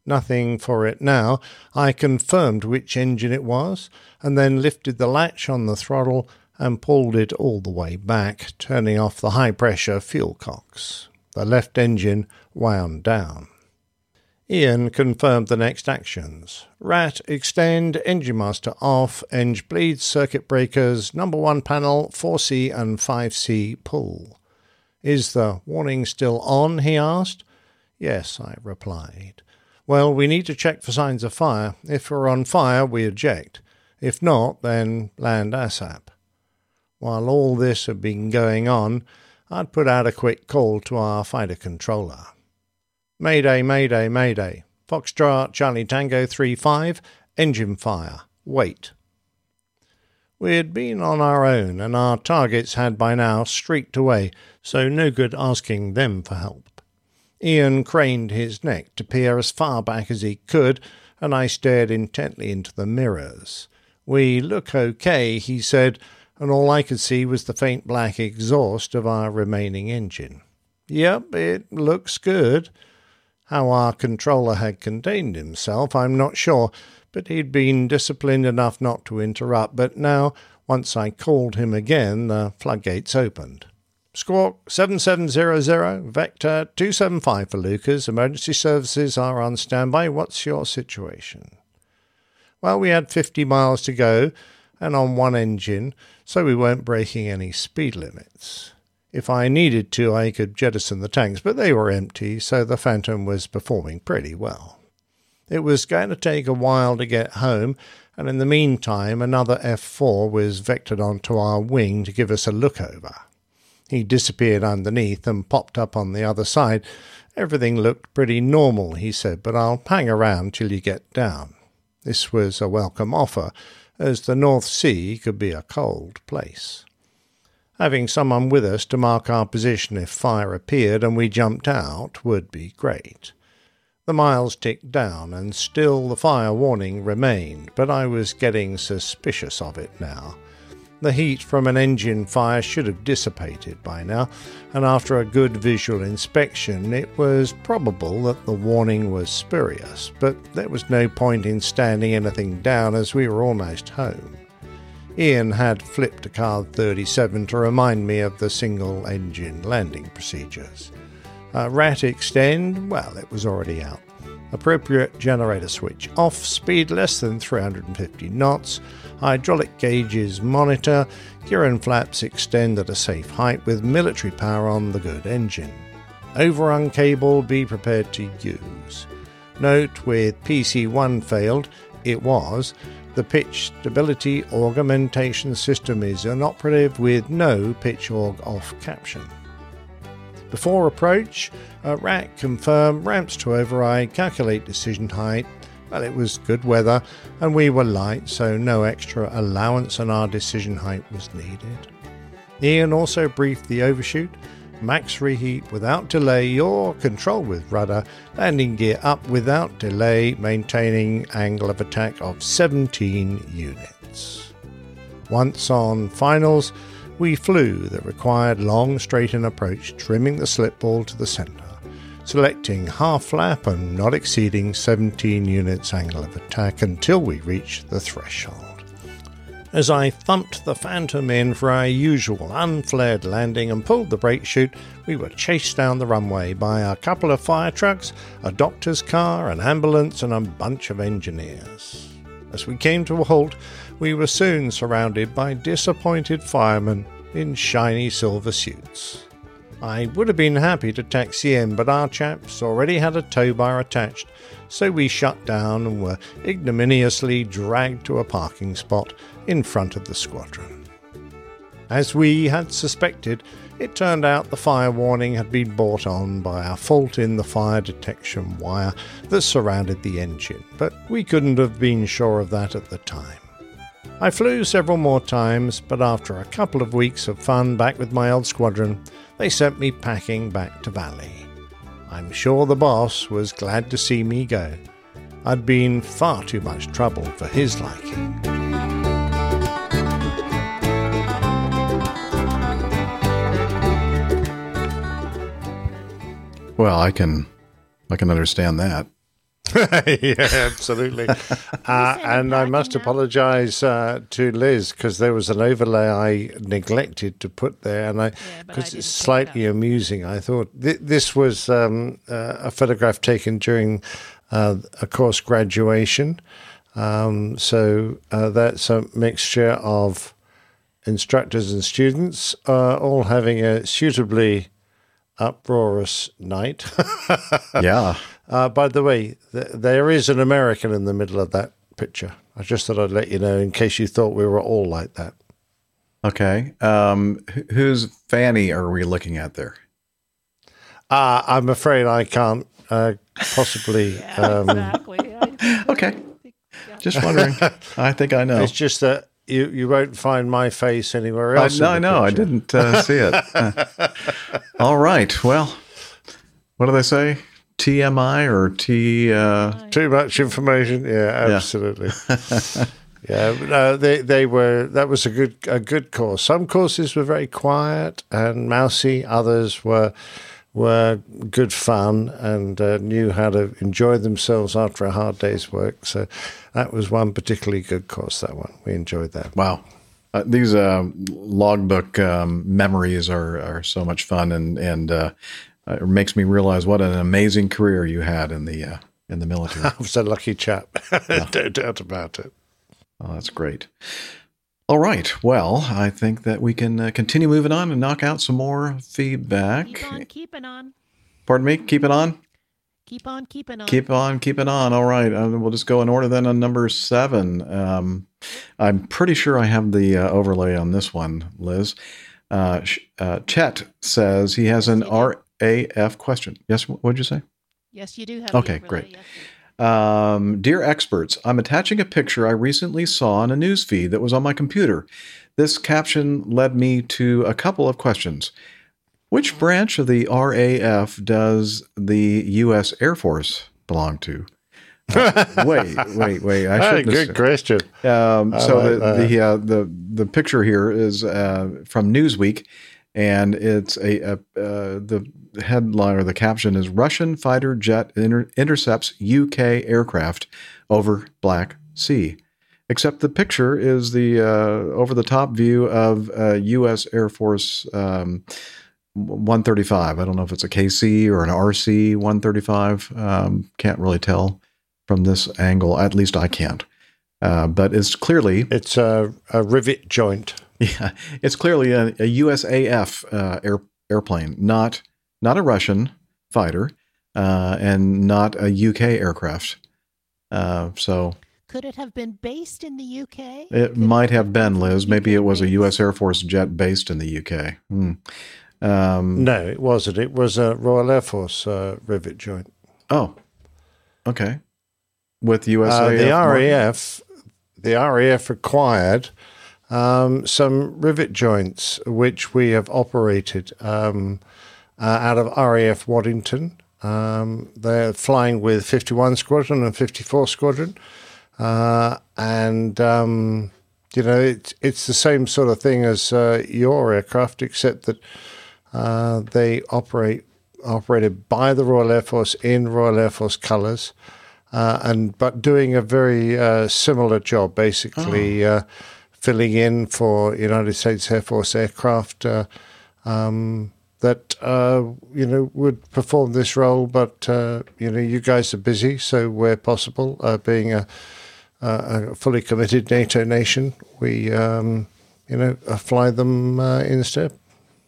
Nothing for it now. I confirmed which engine it was, and then lifted the latch on the throttle and pulled it all the way back, turning off the high pressure fuel cocks. The left engine wound down. Ian confirmed the next actions. Rat, extend, engine master off, eng bleed, circuit breakers, number one panel, 4C and 5C pull. Is the warning still on? he asked. Yes, I replied. Well, we need to check for signs of fire. If we're on fire, we eject. If not, then land ASAP. While all this had been going on, I'd put out a quick call to our fighter controller. Mayday, Mayday, Mayday. Foxtrot Charlie Tango 3 5, engine fire. Wait. We had been on our own, and our targets had by now streaked away, so no good asking them for help. Ian craned his neck to peer as far back as he could, and I stared intently into the mirrors. We look okay, he said, and all I could see was the faint black exhaust of our remaining engine. Yep, it looks good. How our controller had contained himself, I'm not sure, but he'd been disciplined enough not to interrupt. But now, once I called him again, the floodgates opened. Squawk 7700, Vector 275 for Leuchars. Emergency services are on standby. What's your situation? Well, we had 50 miles to go and on one engine, so we weren't breaking any speed limits. If I needed to, I could jettison the tanks, but they were empty, so the Phantom was performing pretty well. It was going to take a while to get home, and in the meantime, another F 4 was vectored onto our wing to give us a look over. He disappeared underneath and popped up on the other side. Everything looked pretty normal, he said, but I'll hang around till you get down. This was a welcome offer, as the North Sea could be a cold place. Having someone with us to mark our position if fire appeared and we jumped out would be great. The miles ticked down, and still the fire warning remained, but I was getting suspicious of it now. The heat from an engine fire should have dissipated by now, and after a good visual inspection, it was probable that the warning was spurious, but there was no point in standing anything down as we were almost home. Ian had flipped a card 37 to remind me of the single engine landing procedures. Rat extend, well, it was already out. Appropriate generator switch off, speed less than 350 knots, hydraulic gauges monitor, gear and flaps extend at a safe height with military power on the good engine. Overrun cable be prepared to use. Note with PC1 failed, it was, the pitch stability augmentation system is inoperative with no pitch aug off caption. Before approach, uh, RAC confirm ramps to override, calculate decision height. Well, it was good weather and we were light, so no extra allowance on our decision height was needed. Ian also briefed the overshoot. Max reheat without delay or control with rudder, landing gear up without delay, maintaining angle of attack of 17 units. Once on finals, we flew the required long straight straighten approach, trimming the slip ball to the centre, selecting half flap and not exceeding 17 units angle of attack until we reach the threshold. As I thumped the Phantom in for our usual unflared landing and pulled the brake chute, we were chased down the runway by a couple of fire trucks, a doctor's car, an ambulance, and a bunch of engineers. As we came to a halt, we were soon surrounded by disappointed firemen in shiny silver suits. I would have been happy to taxi in, but our chaps already had a tow bar attached, so we shut down and were ignominiously dragged to a parking spot in front of the squadron. As we had suspected, it turned out the fire warning had been brought on by a fault in the fire detection wire that surrounded the engine, but we couldn't have been sure of that at the time. I flew several more times, but after a couple of weeks of fun back with my old squadron, they sent me packing back to Valley. I'm sure the boss was glad to see me go. I'd been far too much trouble for his liking. Well, I can, I can understand that. yeah, absolutely. uh, and I must apologise uh, to Liz because there was an overlay I neglected to put there, and I because it's slightly amusing. I thought th- this was um, uh, a photograph taken during uh, a course graduation. Um, so uh, that's a mixture of instructors and students uh, all having a suitably uproarious night. Yeah. Uh, by the way, th- there is an American in the middle of that picture. I just thought I'd let you know in case you thought we were all like that. Okay. Um, wh- whose fanny are we looking at there? Uh, I'm afraid I can't uh, possibly. um, okay. Just wondering. I think I know. It's just that you, you won't find my face anywhere else. in no, the I know. I didn't uh, see it. All right. Well, what do they say? TMI or T? Uh... Too much information. Yeah, absolutely. yeah, no, they they were. That was a good a good course. Some courses were very quiet and mousy. Others were were good fun and uh, knew how to enjoy themselves after a hard day's work. So that was one particularly good course. That one we enjoyed that. Wow. Uh, these uh, logbook um, memories are, are so much fun, and and uh, it makes me realize what an amazing career you had in the uh, in the military. I was a lucky chap. no doubt about it. Oh, that's great. All right. Well, I think that we can uh, continue moving on and knock out some more feedback. Keep on keeping on. Pardon me. Keep it on. Keep on keeping on. Keep on, keep it on. All right, uh, we'll just go in order then on number seven. Um, I'm pretty sure I have the uh, overlay on this one, Liz. Uh, uh, Chet says he has an RAF question. Yes, what did you say? Yes, you do have. Okay, great. yes. Um, dear experts, I'm attaching a picture I recently saw in a news feed that was on my computer. This caption led me to a couple of questions. Which branch of the RAF does the U.S. Air Force belong to? Uh, wait, wait, wait! I shouldn't good have- question. Um, so like the the, uh, the the picture here is uh, from Newsweek, and it's a, a uh, the headline or the caption is Russian fighter jet inter- intercepts UK aircraft over Black Sea. Except the picture is the uh, over the top view of uh, U.S. Air Force um, 135. I don't know if it's a KC or an RC 135. Um, can't really tell from this angle. At least I can't. Uh, but it's clearly it's a, a rivet joint. Yeah, it's clearly a, a USAF uh, air, airplane, not not a Russian fighter, uh, and not a UK aircraft. Uh, so Could it have been based in the UK? it might have been Liz. Maybe it was a U.S. Air Force jet based in the UK. Hmm. Um, No, it wasn't. It was a Royal Air Force uh, rivet joint. Oh, okay. With USAF, Uh, the RAF, the RAF required um, some rivet joints, which we have operated um, uh, out of RAF Waddington. Um, they're flying with 51 Squadron and 54 Squadron, uh, and um, you know it's it's the same sort of thing as uh, your aircraft, except that uh, they operate operated by the Royal Air Force in Royal Air Force colours, uh, and but doing a very uh, similar job, basically uh, filling in for United States Air Force aircraft uh, um, that uh, you know would perform this role. But uh, you know, you guys are busy, so where possible, uh, being a, a a fully committed NATO nation, we um, you know uh, fly them uh, instead.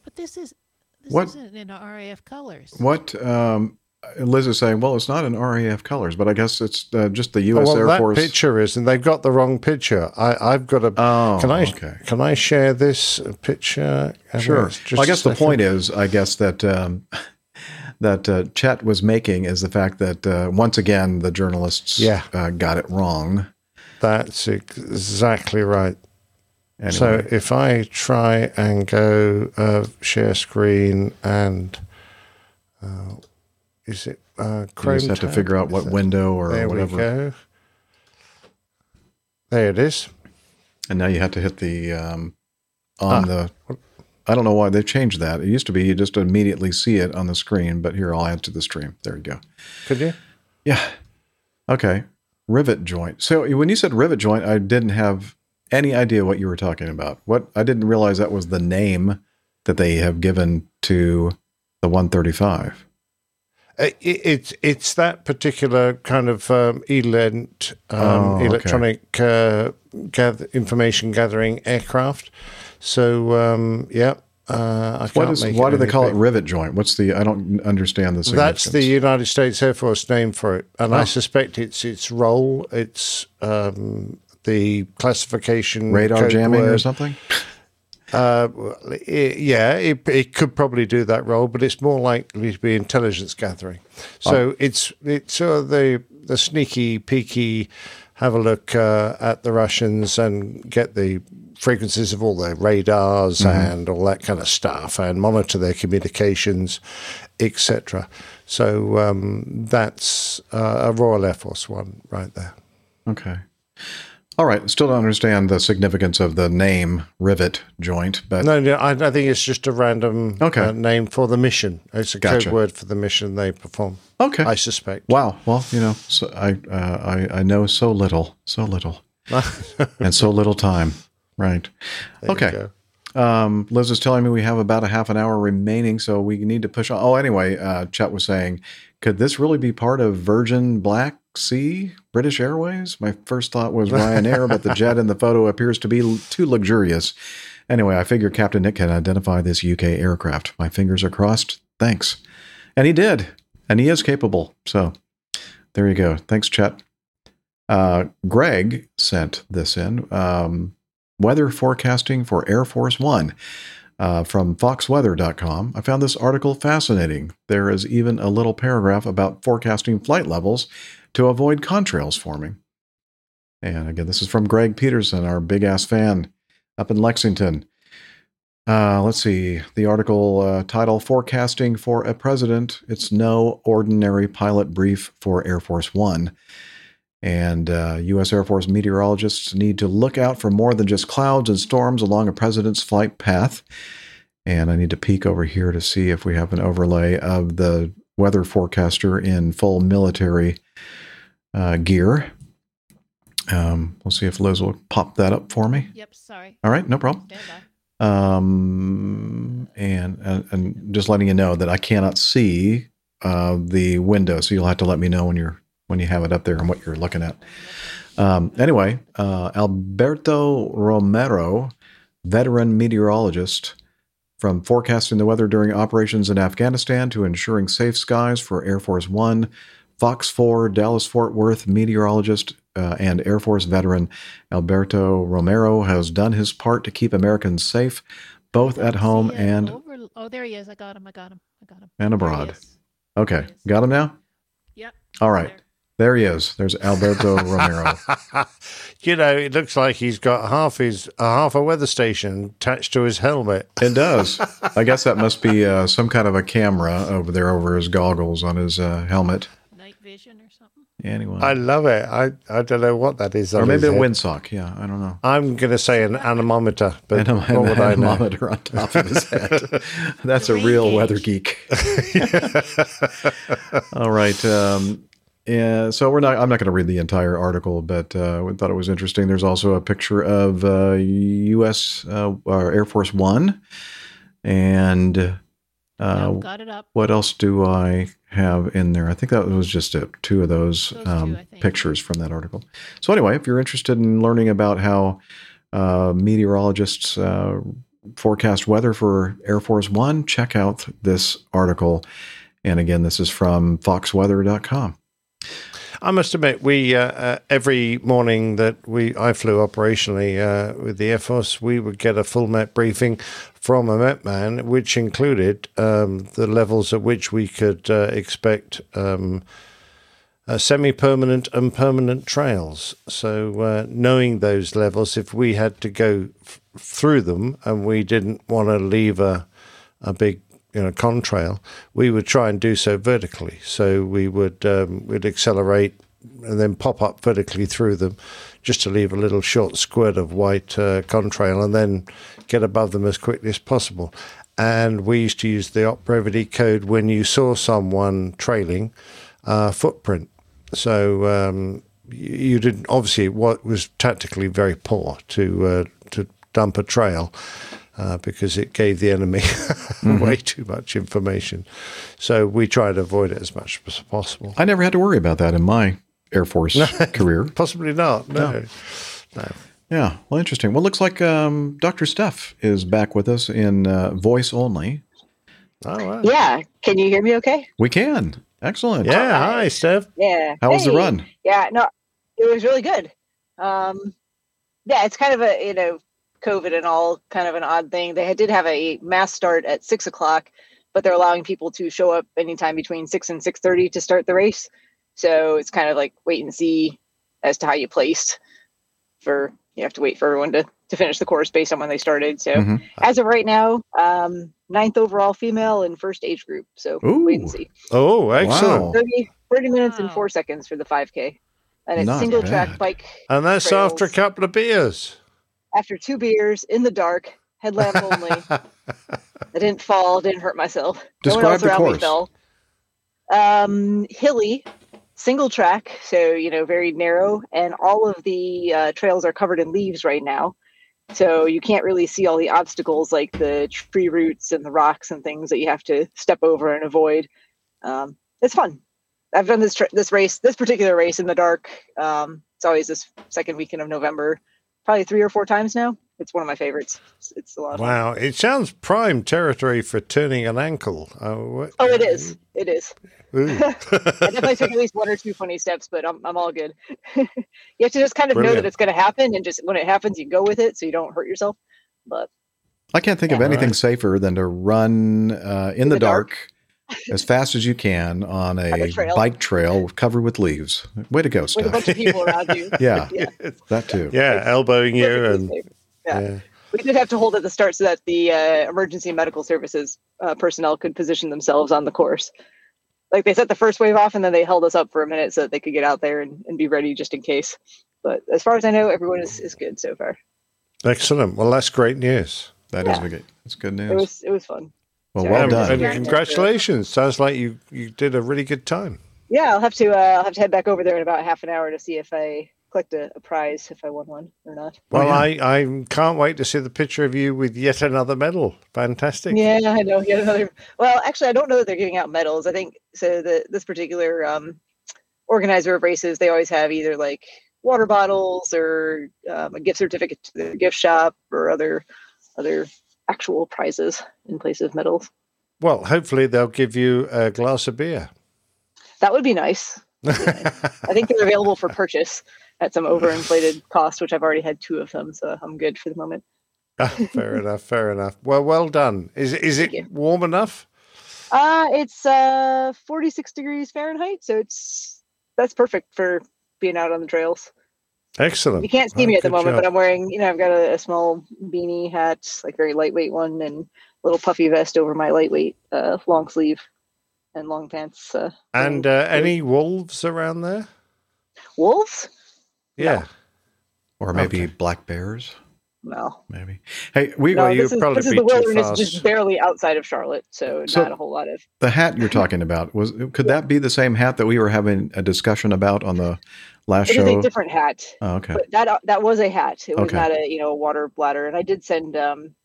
But this is this What- isn't in RAF colors. What um, Liz is saying? Well, it's not in RAF colors, but I guess it's uh, just the U.S. Oh, well, Air that Force. picture is, and they've got the wrong picture. I, I've got a. Oh, can I? okay. Can I share this picture? Sure. Well, I guess the point is, I guess that um, that uh, Chet was making is the fact that uh, once again the journalists Yeah. uh, got it wrong. That's exactly right. Anyway. So if I try and go uh, share screen and uh, is it uh, You just have to figure out what window or there whatever. we go. There it is. And now you have to hit the um, on Ah. the. I don't know why they've changed that. It used to be you just immediately see it on the screen, but here I'll add to the stream. There you go. Could you? Yeah. Okay. Rivet joint. So when you said rivet joint, I didn't have any idea what you were talking about. What I didn't realize that was the name that they have given to the 135. Uh, it, it's it's that particular kind of um, ELINT, um, Oh, okay. electronic uh, gather, information gathering aircraft. So um, yeah, uh, I can't What is make why do they call it rivet joint? What's the I don't understand the significance. That's the United States Air Force name for it, and Oh. I suspect it's its role. It's um, the classification radar jamming or something. Uh, well, yeah, it, it could probably do that role, but it's more likely to be intelligence gathering. So it's it's sort of the the sneaky, peaky, have a look uh, at the Russians and get the frequencies of all their radars Mhm. and all that kind of stuff, and monitor their communications, etc. So um, that's uh, a Royal Air Force one right there. Okay. All right. Still don't understand the significance of the name rivet joint, but No, no, I, I think it's just a random Okay. uh, name for the mission. It's a Gotcha. code word for the mission they perform. Okay. I suspect. Wow. Well, you know, so I, uh, I I know so little, so little, and so little time. Right. There okay. Um, Liz is telling me we have about a half an hour remaining, so we need to push on. Oh, anyway, uh, Chet was saying, could this really be part of Virgin Black Sea, British Airways? My first thought was Ryanair, but the jet in the photo appears to be too luxurious. Anyway, I figure Captain Nick can identify this UK aircraft. My fingers are crossed. Thanks. And he did. And he is capable. So there you go. Thanks, Chet. Uh, Greg sent this in. Um, weather forecasting for Air Force One uh, from foxweather.com. I found this article fascinating. There is even a little paragraph about forecasting flight levels to avoid contrails forming. And again, this is from Greg Peterson, our big ass fan up in Lexington. Uh, let's see. The article uh, title Forecasting for a President. It's no ordinary pilot brief for Air Force One. And uh, U.S. Air Force meteorologists need to look out for more than just clouds and storms along a president's flight path. And I need to peek over here to see if we have an overlay of the weather forecaster in full military uh, gear. Um, we'll see if Liz will pop that up for me. Yep, sorry. All right, no problem. Um, and, and and just letting you know that I cannot see uh, the window, so you'll have to let me know when you're when you have it up there and what you're looking at. Um, anyway, uh, Alberto Romero, veteran meteorologist, from forecasting the weather during operations in Afghanistan to ensuring safe skies for Air Force One, Fox 4, Dallas Fort Worth meteorologist uh, and Air Force veteran Alberto Romero has done his part to keep Americans safe, both at home and, Over, oh, there he is. I got him. I got him. I got him. and abroad. Okay, got him now? Yep. All right. There he is. There's Alberto Romero. You know, it looks like he's got half his uh, half a weather station attached to his helmet. It does. I guess that must be uh, some kind of a camera over there over his goggles on his uh, helmet. Night vision or something. Anyway. I love it. I, I don't know what that is. or on maybe his a windsock. Yeah, I don't know. I'm going to say an anemometer, but Anem- what would I anemometer on top of his head. That's a real weather geek. All right. Um, yeah, so we're not. I'm not going to read the entire article, but uh, we thought it was interesting. There's also a picture of uh, U.S. Uh, or Air Force One, and uh, got it up. what else do I have in there? I think that was just it, two of those, um, pictures from that article. So anyway, if you're interested in learning about how uh, meteorologists uh, forecast weather for Air Force One, check out this article. And again, this is from foxweather.com. I must admit, we uh, uh, every morning that we I flew operationally uh, with the Air Force, we would get a full Met briefing from a Met man, which included um, the levels at which we could uh, expect um, uh, semi-permanent and permanent trails. So, uh, knowing those levels, if we had to go f- through them and we didn't want to leave a a big you know contrail, we would try and do so vertically. So we would um, we'd accelerate and then pop up vertically through them, just to leave a little short squirt of white uh, contrail, and then get above them as quickly as possible. And we used to use the op brevity code when you saw someone trailing uh, footprint. So um, you, didn't obviously what was tactically very poor to uh, to dump a trail uh, because it gave the enemy way too much information. So we try to avoid it as much as possible. I never had to worry about that in my Air Force career. Possibly not. No. No. no. Yeah, well, interesting. Well, looks like um, Dr. Steph is back with us in uh, voice only. Oh, wow. Yeah. Can you hear me okay? We can. Excellent. Yeah. Hi, Steph. Yeah. How was the run? Yeah. No, it was really good. Um, yeah, it's kind of a, you know, COVID and all kind of an odd thing. They did have a mass start at six o'clock, but they're allowing people to show up anytime between six and six thirty to start the race. So it's kind of like wait and see as to how you placed. For you have to wait for everyone to to finish the course based on when they started. So Mhm. as of right now, um, ninth overall female in first age group. So wait and see. Oh, excellent. 30, 30 minutes and four seconds for the 5K. And it's Not single track bike And that's trails. after a couple of beers. after two beers in the dark, headlamp only. I didn't fall, didn't hurt myself. no one Describe else the around me course. fell. Um, hilly, single track, so you know, very narrow, and all of the uh, trails are covered in leaves right now. So you can't really see all the obstacles like the tree roots and the rocks and things that you have to step over and avoid. Um, it's fun. I've done this this race, this particular race in the dark. Um, it's always this second weekend of November, probably three or four times now. It's one of my favorites. It's, it's a lot of. Wow. It sounds prime territory for turning an ankle. Oh, what- Oh, it is. It is. I definitely took at least one or two funny steps, but I'm, I'm all good. you have to just kind of know that it's going to happen, and just when it happens, you go with it so you don't hurt yourself. But I can't think of Yeah. anything safer than to run uh, in, the, dark, as fast as you can on a, a trail. bike trail covered with leaves. Way to go, with a bunch of people around you. Yeah, yeah. that too. Yeah, elbowing you and Yeah. yeah. We did have to hold at the start so that the uh, emergency medical services uh, personnel could position themselves on the course. Like they set the first wave off and then they held us up for a minute so that they could get out there and, and be ready just in case. But as far as I know, everyone is, is good so far. Excellent. Well, that's great news. That is good. That's good news. It was it was fun. well, well And- done. and congratulations. Sounds like you, you did a really good time. Yeah, I'll have to uh, I'll have to head back over there in about half an hour to see if I collect a, a prize if I won one or not. Well, I, I can't wait to see the picture of you with yet another medal. Fantastic. Yeah, I know. Yet another. Well, actually, I don't know that they're giving out medals. I think so. The this particular um, organizer of races, they always have either like water bottles or um, a gift certificate to the gift shop or other other actual prizes in place of medals. Well, hopefully they'll give you a glass of beer. That would be nice. I think they're available for purchase at some overinflated cost, which I've already had two of them, so I'm good for the moment. Ah, fair enough. Fair enough. Well, well done. Is is it warm enough? Uh it's uh 46 degrees Fahrenheit, so it's that's perfect for being out on the trails. Excellent. You can't see Oh, me at the moment, job. but I'm wearing, you know, I've got a, a small beanie hat, like very lightweight one, and little puffy vest over my lightweight uh, long sleeve and long pants. Uh, And uh, any wolves around there? wolves? Yeah. Or maybe black bears. No. Maybe. Hey, we no, Well, you'd this is, probably this is be the wilderness, just barely outside of Charlotte, so, So- not a whole lot of. the hat you're talking about was could that be the same hat that we were having a discussion about on the last It is show? a different hat. Oh, okay. But that that was a hat. It was Okay. not a you know a water bladder. And I did send. Um,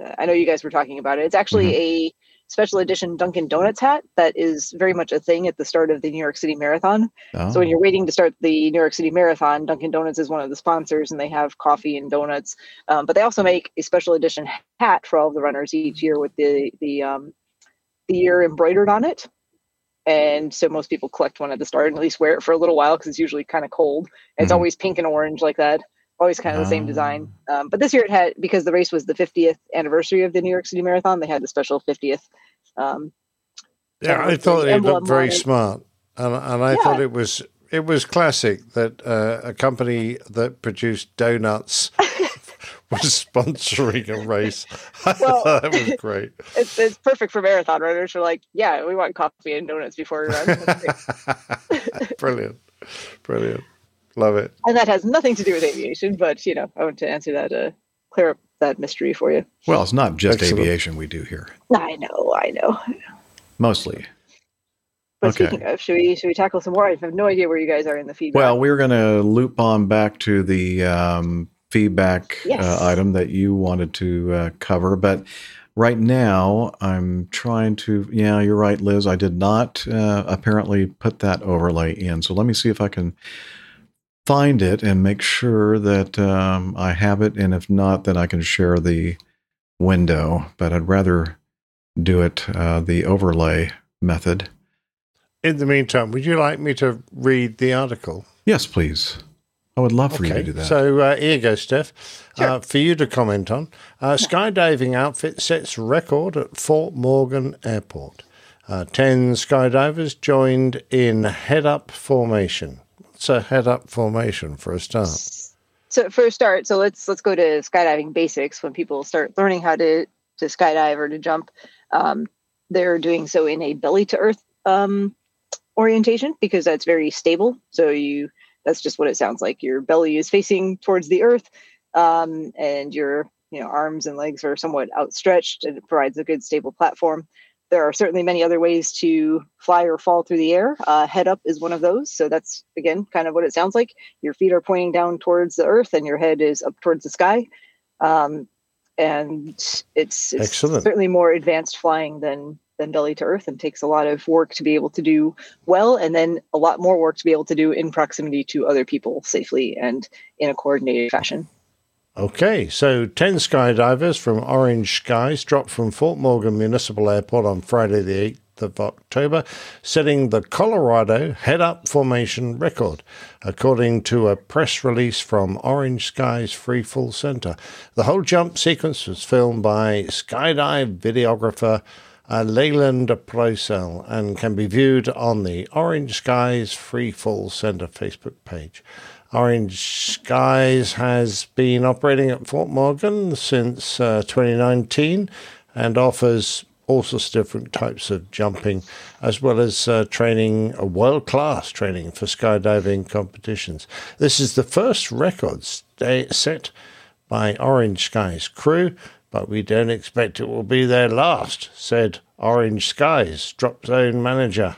uh, I know you guys were talking about it. It's actually Mm-hmm. a special edition Dunkin' Donuts hat that is very much a thing at the start of the New York City Marathon. Oh. So when you're waiting to start the New York City Marathon, Dunkin' Donuts is one of the sponsors, and they have coffee and donuts. Um, but they also make a special edition hat for all of the runners each year with the the um, the year embroidered on it. And so most people collect one at the start and at least wear it for a little while because it's usually kind of cold. It's Mhm. always pink and orange like that, always kind of the same design. Um, but this year it had because the race was the 50th anniversary of the New York City Marathon. They had the special 50th. Um, Yeah, I thought it looked very smart, and and I Yeah. thought it was it was classic that uh, a company that produced donuts was sponsoring a race. Well- thought that was great. It's, it's perfect for marathon runners. Who are like, yeah, we want coffee and donuts before we run. Brilliant, brilliant, love it. and that has nothing to do with aviation, but you know, I want to answer that, uh, clear up that mystery for you. Well, it's not just Excellent. aviation we do here. I know, I know. Mostly. But Okay. speaking of, should we should we tackle some more? I have no idea where you guys are in the feedback. Well, we're going to loop on back to the um, feedback Yes. uh, item that you wanted to uh, cover, but right now I'm trying to. Yeah, you're right, Liz. I did not uh, apparently put that overlay in, so let me see if I can find it and make sure that um, I have it, and if not, then I can share the window. But I'd rather do it uh, the overlay method. In the meantime, would you like me to read the article? Yes, please. I would love for you to do that. So uh, here you go, Steph, uh, for you to comment on. Uh, skydiving outfit sets record at Fort Morgan Airport. Uh, Ten skydivers joined in head up formation. What's a head up formation for a start? so for a start, so let's let's go to skydiving basics. When people start learning how to to skydive or to jump, um, they're doing so in a belly to earth um, orientation because that's very stable. So you that's just what it sounds like. Your belly is facing towards the earth, um, and your you know arms and legs are somewhat outstretched, and it provides a good stable platform. There are certainly many other ways to fly or fall through the air. Uh, head up is one of those. So that's again kind of what it sounds like. Your feet are pointing down towards the earth, and your head is up towards the sky. Um, and it's, it's Excellent. certainly more advanced flying than than belly to earth, and takes a lot of work to be able to do well, and then a lot more work to be able to do in proximity to other people safely and in a coordinated fashion. Okay, so 10 skydivers from Orange Skies dropped from Fort Morgan Municipal Airport on Friday, the 8th of October, setting the Colorado head up formation record, according to a press release from Orange Skies Free Fall Center. The whole jump sequence was filmed by skydive videographer uh, Leyland Procel and can be viewed on the Orange Skies Free Fall Center Facebook page. Orange Skies has been operating at Fort Morgan since uh, 2019 and offers all sorts of different types of jumping, as well as uh, training, a world class training for skydiving competitions. This is the first record stay, set by Orange Skies crew, but we don't expect it will be their last, said Orange Skies drop zone manager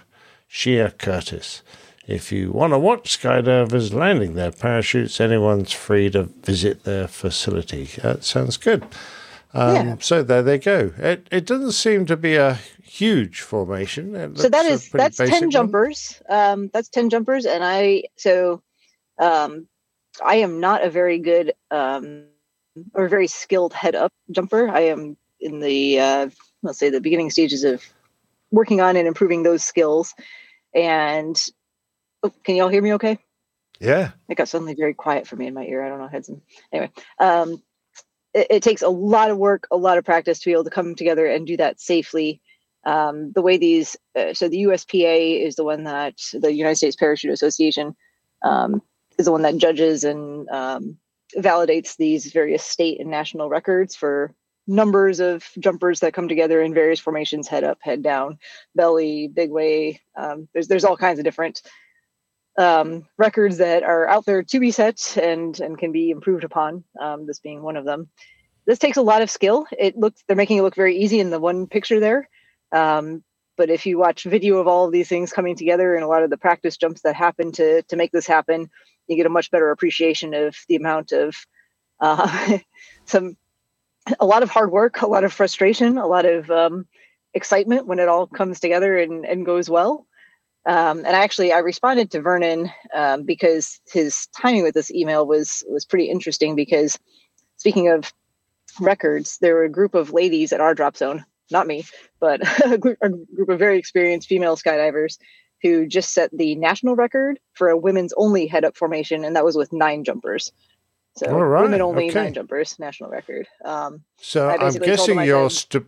Shea Curtis. If you want to watch skydivers landing their parachutes, anyone's free to visit their facility. That sounds good. Um, Yeah. So there they go. It, it doesn't seem to be a huge formation. It so that is that's 10 jumpers um that's 10 jumpers and i so um i am not a very good um or very skilled head up jumper i am in the uh let's say the beginning stages of working on and improving those skills and oh, can you all hear me okay Yeah. it got suddenly very quiet for me in my ear. I don't know, heads and anyway. Um, it, it takes a lot of work, a lot of practice to be able to come together and do that safely. Um, the way these, uh, so the USPA is the one that the United States Parachute Association um, is the one that judges and um, validates these various state and national records for numbers of jumpers that come together in various formations head up head down belly big way um, there's there's all kinds of different um, records that are out there to be set and and can be improved upon. Um, this being one of them. This takes a lot of skill. It looks they're making it look very easy in the one picture there, um, but if you watch video of all of these things coming together and a lot of the practice jumps that happen to to make this happen, you get a much better appreciation of the amount of uh, some a lot of hard work, a lot of frustration, a lot of um, excitement when it all comes together and, and goes well. Um, and actually, I responded to Vernon um, because his timing with this email was was pretty interesting. Because speaking of records, there were a group of ladies at our drop zone, not me, but a group, a group of very experienced female skydivers who just set the national record for a women's only head up formation, and that was with nine jumpers. So All right, women only okay. nine jumpers, national record. Um, So I I'm guessing I your sta-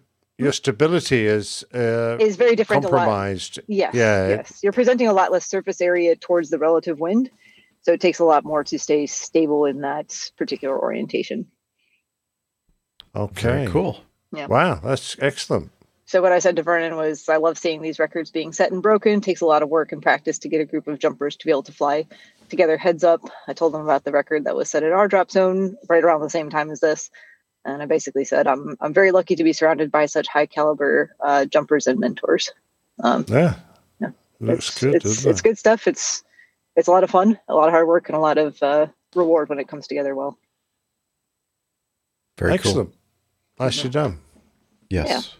your stability is uh, is very different. A lot. compromised. Yes. Yeah. Yes. You're presenting a lot less surface area towards the relative wind, so it takes a lot more to stay stable in that particular orientation. Okay. cool. Yeah. Wow, that's excellent. So what I said to Vernon was, I love seeing these records being set and broken. It takes a lot of work and practice to get a group of jumpers to be able to fly together heads up. I told them about the record that was set at our drop zone right around the same time as this. And I basically said, I'm, I'm very lucky to be surrounded by such high caliber uh, jumpers and mentors. Um, Yeah. Yeah. Looks it's, good, it's, doesn't it's good stuff. It's, it's a lot of fun, a lot of hard work and a lot of uh, reward when it comes together well. Very cool. excellent. cool. Nicely done. Yes.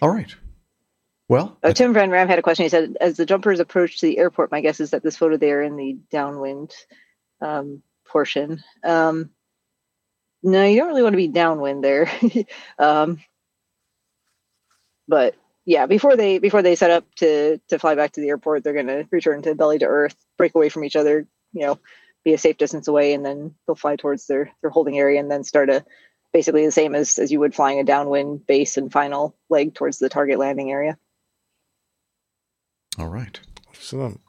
All right. Well, Oh, Tim Van Ram had a question. He said, as the jumpers approach the airport, my guess is that this photo there in the downwind um, portion. Um, no, you don't really want to be downwind there. um, but yeah, before they before they set up to to fly back to the airport, they're going to return to belly to earth, break away from each other, you know, be a safe distance away, and then they'll fly towards their their holding area, and then start a basically the same as as you would flying a downwind base and final leg towards the target landing area. All right. Excellent.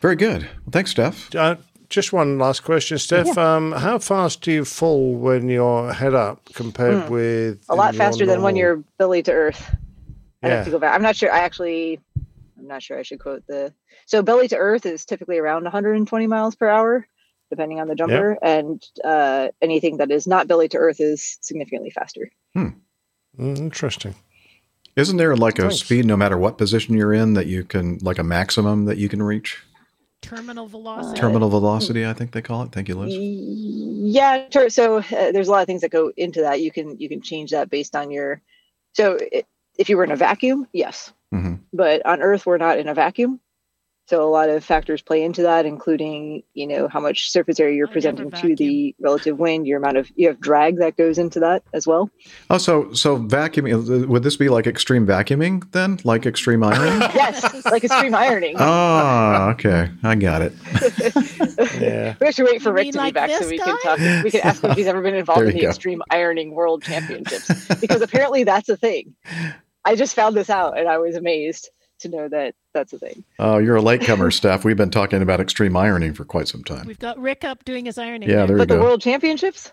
Very good. Well, thanks, Steph. Uh, just one last question, Steph. Um, how fast do you fall when you're head up compared Hmm. with a lot in your faster than when you're belly to earth. I Yeah. have to go back. I'm not sure. I actually, I'm not sure. I should quote the. So belly to earth is typically around 120 miles per hour, depending on the jumper, and uh, anything that is not belly to earth is significantly faster. Mm, Interesting. Isn't there like a Thanks. speed, no matter what position you're in, that you can, like a maximum that you can reach? Terminal velocity. Terminal velocity, I think they call it. Thank you, Liz. Yeah. ter- So uh, there's a lot of things that go into that. You can you can change that based on your. So i if you were in a vacuum, yes, Mhm. but on Earth we're not in a vacuum. So a lot of factors play into that, including you know how much surface area you're oh, presenting to the relative wind, your amount of you have drag that goes into that as well. Oh, so so vacuuming. Uh, would this be like extreme vacuuming then? Like extreme ironing? yes, like extreme ironing. oh, okay. I got it. yeah. We have to wait for You Rick to like be back so we guy? can talk. We can ask him if he's ever been involved in the go. extreme ironing world championships because apparently that's a thing. I just found this out and I was amazed to know that that's the thing. Oh, you're a latecomer, Steph. We've been talking about extreme ironing for quite some time. We've got Rick up doing his ironing. Yeah, there you But the go. World Championships?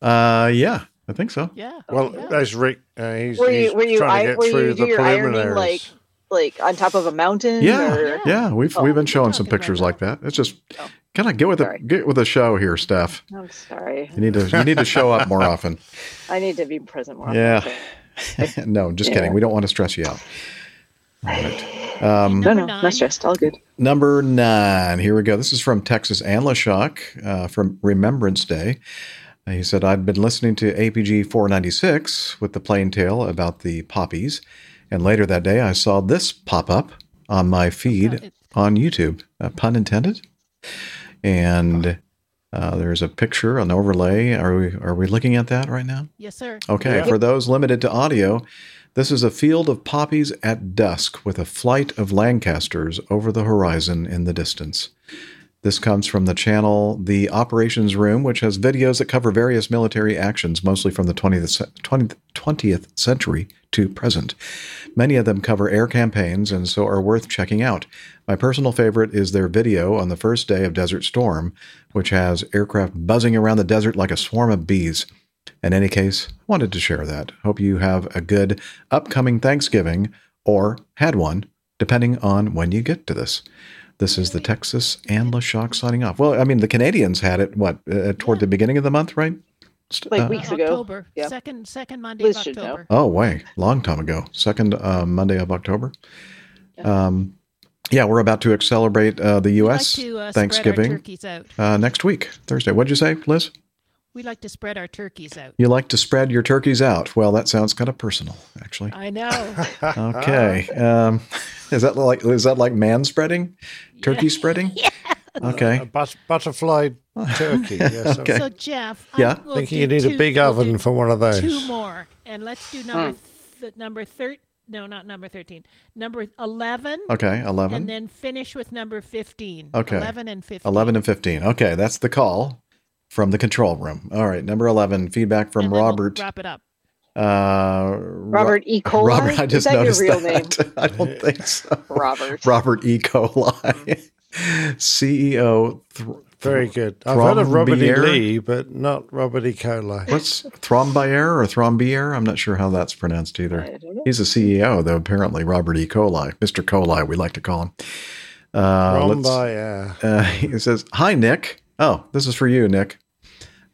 Uh, yeah, I think so. Yeah. Well, that's Rick. Uh, he's, Were he's were you trying to get were through you the do ironing preliminaries. like like on top of a mountain? Yeah, or- yeah, we've Oh, we've been showing some pictures like that. It's just kind of get with the get with the show here, Steph. I'm sorry. You need to you need to show up more often. I need to be present more. Yeah. often. no, just Yeah. kidding. We don't want to stress you out. All right. Um, No, no, not stressed. All good. Number nine. Here we go. This is from Texas anlachock uh, from Remembrance Day. Uh, He said, I'd been listening to APG 496 with the plane tale about the poppies. And later that day, I saw this pop up on my feed on YouTube. Uh, pun intended. And uh, there's a picture, an overlay. Are we, are we looking at that right now? Yes, sir. Okay, Yeah. for those limited to audio, this is a field of poppies at dusk with a flight of Lancasters over the horizon in the distance. This comes from the channel The Operations Room, which has videos that cover various military actions, mostly from the 20th, 20th 20th century to present. Many of them cover air campaigns and so are worth checking out. My personal favorite is their video on the first day of Desert Storm, which has aircraft buzzing around the desert like a swarm of bees. In any case, wanted to share that. Hope you have a good upcoming Thanksgiving or had one, depending on when you get to this. This is the Texas and LaShock signing off. Well, I mean, the Canadians had it, what, uh, toward the beginning of the month, right? Like Uh, weeks ago. October. Yeah. Second second Monday Liz of should know. October. Oh, way, long time ago. Second uh, Monday of October. Um, yeah, we're about to celebrate uh, the U.S. to, uh, Thanksgiving out. Uh, next week, Thursday. What'd you say, Liz? We like to spread our turkeys out. You like to spread your turkeys out. Well, that sounds kind of personal, actually. I know. Okay. Um, is that like is that like man spreading, turkey spreading? Yeah. Okay. A but- butterfly turkey. Yes. Okay. So Jeff, Yeah. we'll Thinking you need a big we'll oven for one of those. Two more, and let's do number th- number thir- No, not number thirteen. Number eleven. Okay, 11. And then finish with number fifteen. Okay. Eleven and fifteen. 11 and 15. Okay, that's the call from the control room. All right, number 11, feedback from And then we'll Robert. wrap it up. Uh, Robert E. coli? Robert, I Is just that your real that. I don't think so. Robert. Robert E. coli, CEO. Th- Very good. I've heard of Robert E. Lee, but not Robert E. Coli. What's Thrombier or Thrombier? I'm not sure how that's pronounced either. He's a CEO, though, apparently, Robert E. coli. Mr. Coli, we like to call him. Uh, Thrombier. uh, he says, Hi, Nick. Oh, this is for you, Nick.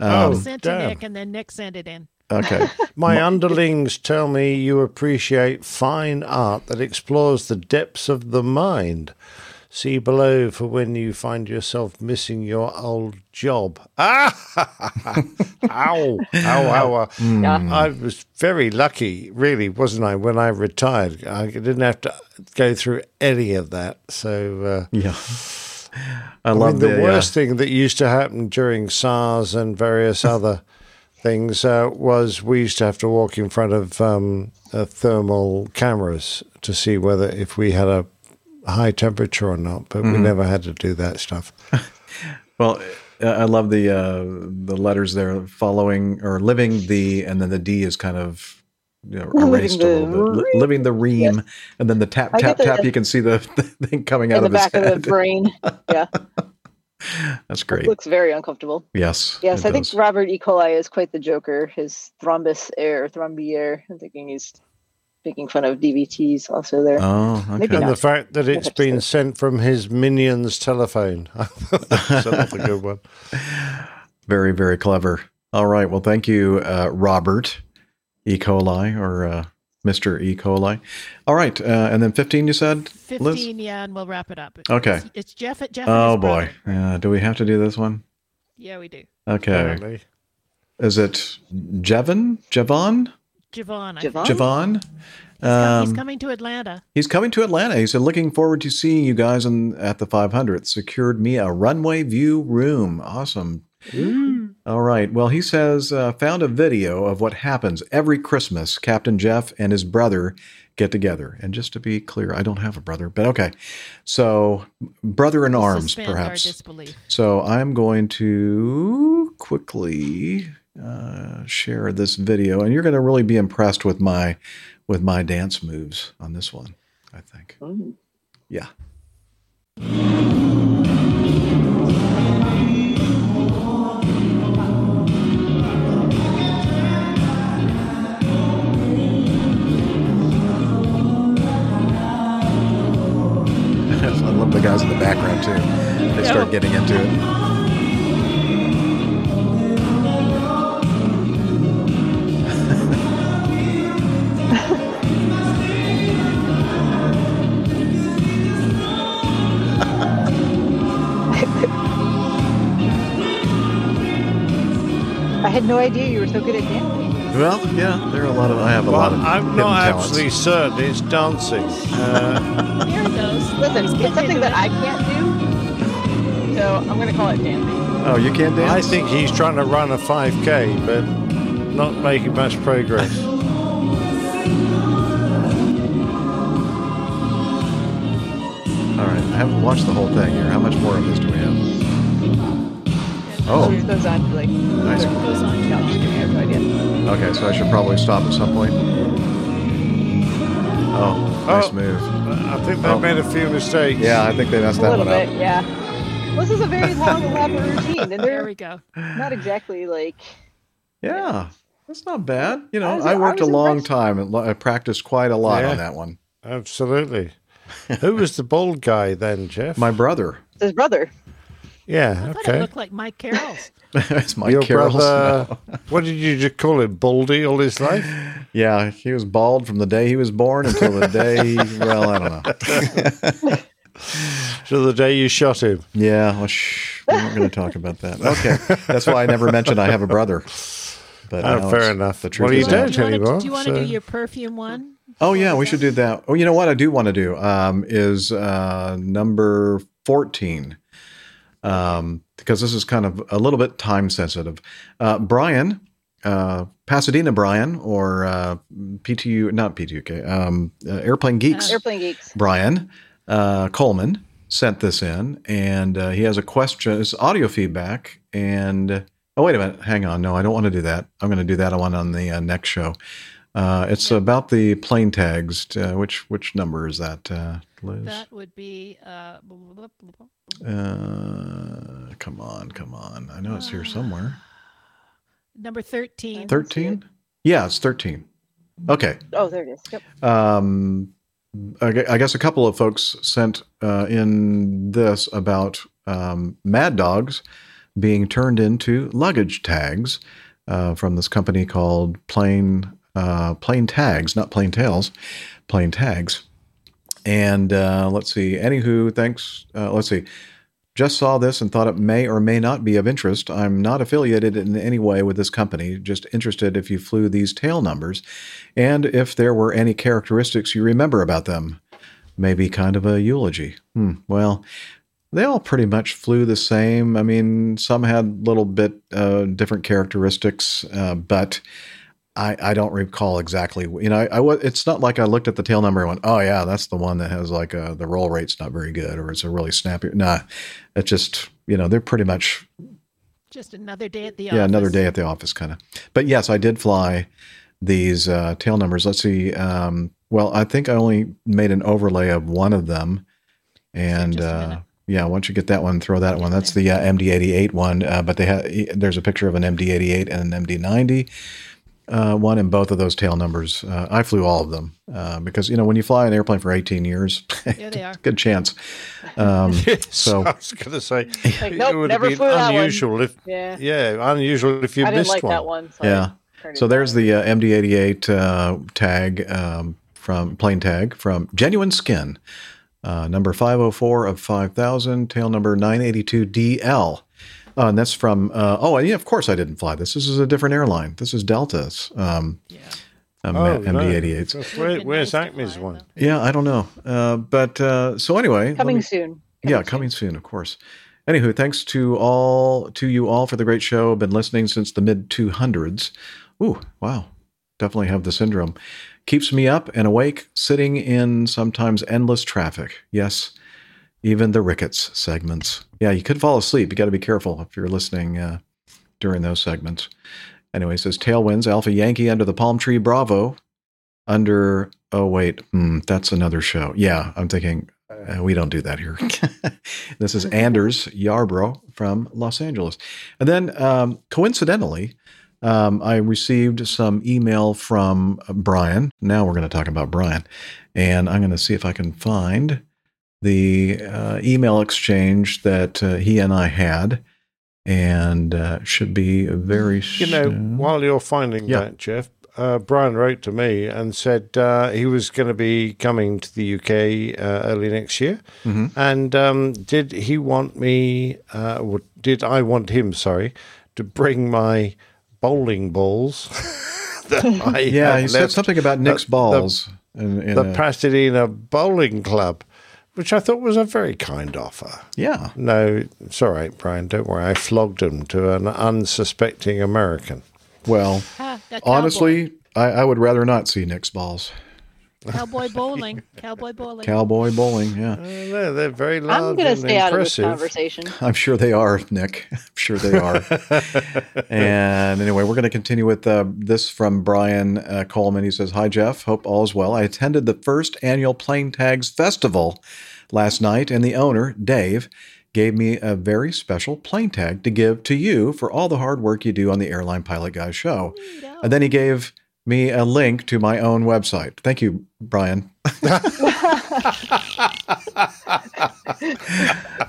I Um, sent to damn. Nick, and then Nick sent it in. okay. My underlings tell me you appreciate fine art that explores the depths of the mind. See below for when you find yourself missing your old job. Ah! ow! Ow! Ow! Hmm. I was very lucky, really, wasn't I, when I retired? I didn't have to go through any of that. So, uh, yeah. I, I love mean, the, the, uh, worst thing that used to happen during SARS and various other things uh, was we used to have to walk in front of um, uh, thermal cameras to see whether if we had a high temperature or not, but we Mhm. never had to do that stuff. Well, I love the uh, the letters there, following or living the, and then the D is kind of you know, Living erased a the little bit. Li- living the ream, and then the tap tap the- tap. You can see the, the thing coming out in the of his back of head. the brain. Yeah. That's It great. looks very uncomfortable. Yes. Yes, it I think. Robert E. coli is quite the joker. His thrombus air, thrombier. I'm thinking he's making fun of DVTs also there. Oh, Maybe and not. the fact that it's been sent from his minion's telephone. That's another good one. Very very clever. All right. Well, thank you, uh, Robert E. coli or uh, Mister E. coli. All right, uh, and then fifteen. You said, Liz? Fifteen, yeah, and we'll wrap it up. Okay. It's, it's Jeff. At Jeff. Oh his boy, brother. uh, do we have to do this one? Yeah, we do. Okay. Apparently. Is it Jevon? Javon? Javon. I Javon? Javon? He's, com- he's Um, coming to Atlanta. He's coming to Atlanta. He said, looking forward to seeing you guys in, at the 500th. Secured me a runway view room. Awesome. All right. Well, he says, uh, found a video of what happens every Christmas. Captain Jeff and his brother get together. And just to be clear, I don't have a brother, but okay. So, brother in arms, Suspend our perhaps. So, I'm going to quickly uh, share this video, and you're going to really be impressed with my with my dance moves on this one. I think. Mm. Yeah. The guys in the background too. They start getting into it. I had no idea you were so good at dancing. Well, yeah, there are a lot of. I have a Well, lot of. I'm not talents. absolutely certain it's dancing. Uh, There it goes. Listen, it's something that I can't do, so I'm going to call it dancing. Oh, you can't dance? I think he's trying to run a 5K, but not making much progress. All right, I haven't watched the whole thing here. How much more of this do we have? Oh, It goes on to like. Nice. It goes on. No, I'm just kidding. I have no idea. okay. So I should probably stop at some point. Oh, nice Oh. move. I think they Oh. made a few mistakes. Yeah, I think they messed A that little one up. bit, yeah. This is a very long, elaborate routine, and There we go. not exactly like. Yeah, that's not bad. You know, I was- I worked I a was long time and lo- I practiced quite a lot Yeah. on that one. Absolutely. Who was the bald guy then, Jeff? My brother. His brother. Yeah, I thought it okay. looked like Mike Carroll's. it's Mike Your Carroll's. brother, No. what did you just call him? Baldy all his life? Yeah, he was bald from the day he was born until the day. He, well, I don't know. So the day you shot him. Yeah, well, shh, we're not going to talk about that. Okay, that's why I never mentioned I have a brother. But Oh, fair enough. The truth Well, you is don't you want to anymore, do, you want to so- do your perfume one? Oh yeah, we should do that. Oh, you know what I do want to do um, is uh, number fourteen, um, because this is kind of a little bit time sensitive. Uh, Brian, uh, Pasadena Brian, or uh, PTU, not PTUK, um, uh, Airplane Geeks. Airplane geeks. Brian uh, Coleman sent this in, and uh, he has a question. It's audio feedback, and oh wait a minute, hang on. No, I don't want to do that. I'm going to do that one on the uh, next show. Uh, it's about the plane tags. Uh, which which number is that, uh, Liz? That would be. Uh, blah, blah, blah, blah, blah. Uh, come on, come on. I know it's here somewhere. Number thirteen. Thirteen? Yeah, it's thirteen. Okay. Oh, there it is. Yep. Um, I I guess a couple of folks sent uh, in this about um, Mad Dogs being turned into luggage tags uh, from this company called Plane uh, Plane Tags, not Plane Tales, Plane Tags. And uh, let's see. Anywho, thanks. Uh, let's see. Just saw this and thought it may or may not be of interest. I'm not affiliated in any way with this company, just interested if you flew these tail numbers and if there were any characteristics you remember about them. Maybe kind of a eulogy. Hmm. Well, they all pretty much flew the same. I mean, some had little bit uh, different characteristics, uh, but I, I don't recall exactly. You know, I, I it's not like I looked at the tail number and went, "Oh yeah, that's the one that has like a, the roll rate's not very good, or it's a really snappy." Nah, it's just you know they're pretty much Just another day at the yeah office. another day at the office kind of. But yes, I did fly these uh, tail numbers. Let's see. Um, well, I think I only made an overlay of one of them, and uh, yeah, once you get that one, throw that one. That's the uh, MD88 one. Uh, but they have there's a picture of an MD88 and an MD90 uh, one in both of those tail numbers. Uh, I flew all of them uh, because you know when you fly an airplane for 18 years, There they are. good chance. Um, so I was going to say, Like, it would never have been flew unusual if, Yeah. yeah, unusual if you I didn't missed like one. that one. So yeah. I turned it So there's down. the uh, MD88 uh, tag um, from plane tag from Genuine Skin, uh, number 504 of 5000, tail number 982DL. Uh, and that's from, uh, oh, yeah, of course I didn't fly this. This is a different airline. This is Delta's um, um, Oh, no. MD88s. That's Where, where's Acme's one? Yeah, I don't know. Uh, but uh, so anyway. Coming me- soon. yeah, coming soon, of course. Anywho, thanks to all to you all for the great show. Been listening since the mid 200s. Ooh, wow. Definitely have the syndrome. Keeps me up and awake, sitting in sometimes endless traffic. Yes, even the rickets segments. Yeah, you could fall asleep. You got to be careful if you're listening uh, during those segments. Anyway, it says Tailwinds, Alpha Yankee under the palm tree, Bravo. Under, oh, wait, hmm, that's another show. Yeah, I'm thinking Uh, we don't do that here. this is Anders Yarbrough from Los Angeles. And then, um, coincidentally, um, I received some email from Brian. Now we're going to talk about Brian. And I'm going to see if I can find the uh, email exchange that uh, he and I had. And uh, should be very You know, while you're finding Yeah. that, Jeff, uh, Brian wrote to me and said uh, he was going to be coming to the UK uh, early next year. Mhm. And um, did he want me, uh, did I want him, sorry, to bring my bowling balls? Yeah, he said something about Nick's balls in- in the a- Pasadena Bowling Club. Which I thought was a very kind offer. Yeah. No, it's all right, Brian. Don't worry. I flogged him to an unsuspecting American. Well, Ah, honestly, I, I would rather not see Nick's balls. Cowboy bowling. Cowboy bowling. Cowboy bowling, yeah. No, they're very large I'm going to and stay out of this conversation. I'm sure they are, Nick. I'm sure they are. and anyway, we're going to continue with uh, this from Brian uh, Coleman. He says, Hi, Jeff. Hope all is well. I attended the first annual Plane Tags Festival last night, and the owner, Dave, gave me a very special plane tag to give to you for all the hard work you do on the Airline Pilot Guys show. Oh. And then he gave me a link to my own website. Thank you, Brian. he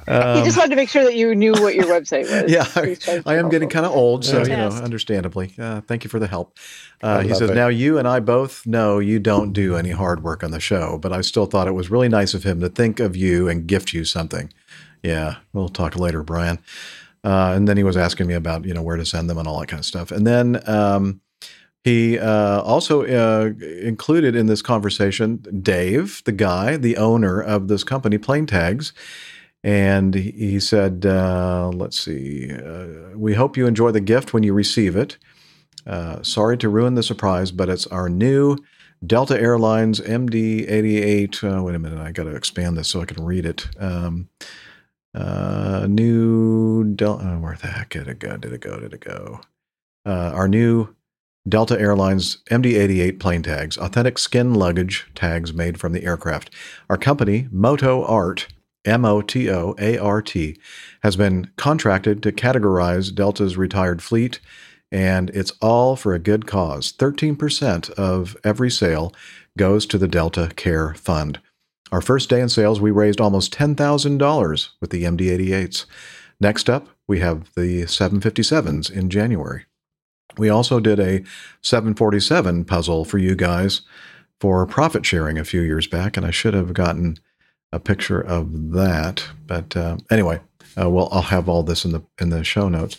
Um, just wanted to make sure that you knew what your website was. yeah, Please try to I am getting kind of old, so you know, understandably. Uh, thank you for the help. Uh, he says, it. "Now you and I both know you don't do any hard work on the show, but I still thought it was really nice of him to think of you and gift you something." Yeah, we'll talk later, Brian. Uh, and then he was asking me about you know where to send them and all that kind of stuff. And then um, he uh, also uh, included in this conversation Dave, the guy, the owner of this company, Plane Tags. And he said, uh, let's see, uh, we hope you enjoy the gift when you receive it. Uh, sorry to ruin the surprise, but it's our new Delta Airlines MD88. Uh, wait a minute, I got to expand this so I can read it. Um, new Delta, oh, where the heck did it go? Did it go? Did it go? Our new Delta Airlines MD88 plane tags, authentic skin luggage tags made from the aircraft. Our company, Moto Art, M O T O A R T, has been contracted to categorize Delta's retired fleet, and it's all for a good cause. 13% of every sale goes to the Delta Care Fund. Our first day in sales, we raised almost $10,000 with the MD88s. Next up, we have the 757s in January. We also did a 747 puzzle for you guys for profit sharing a few years back, and I should have gotten a picture of that. But uh, anyway, uh, well, I'll have all this in the in the show notes.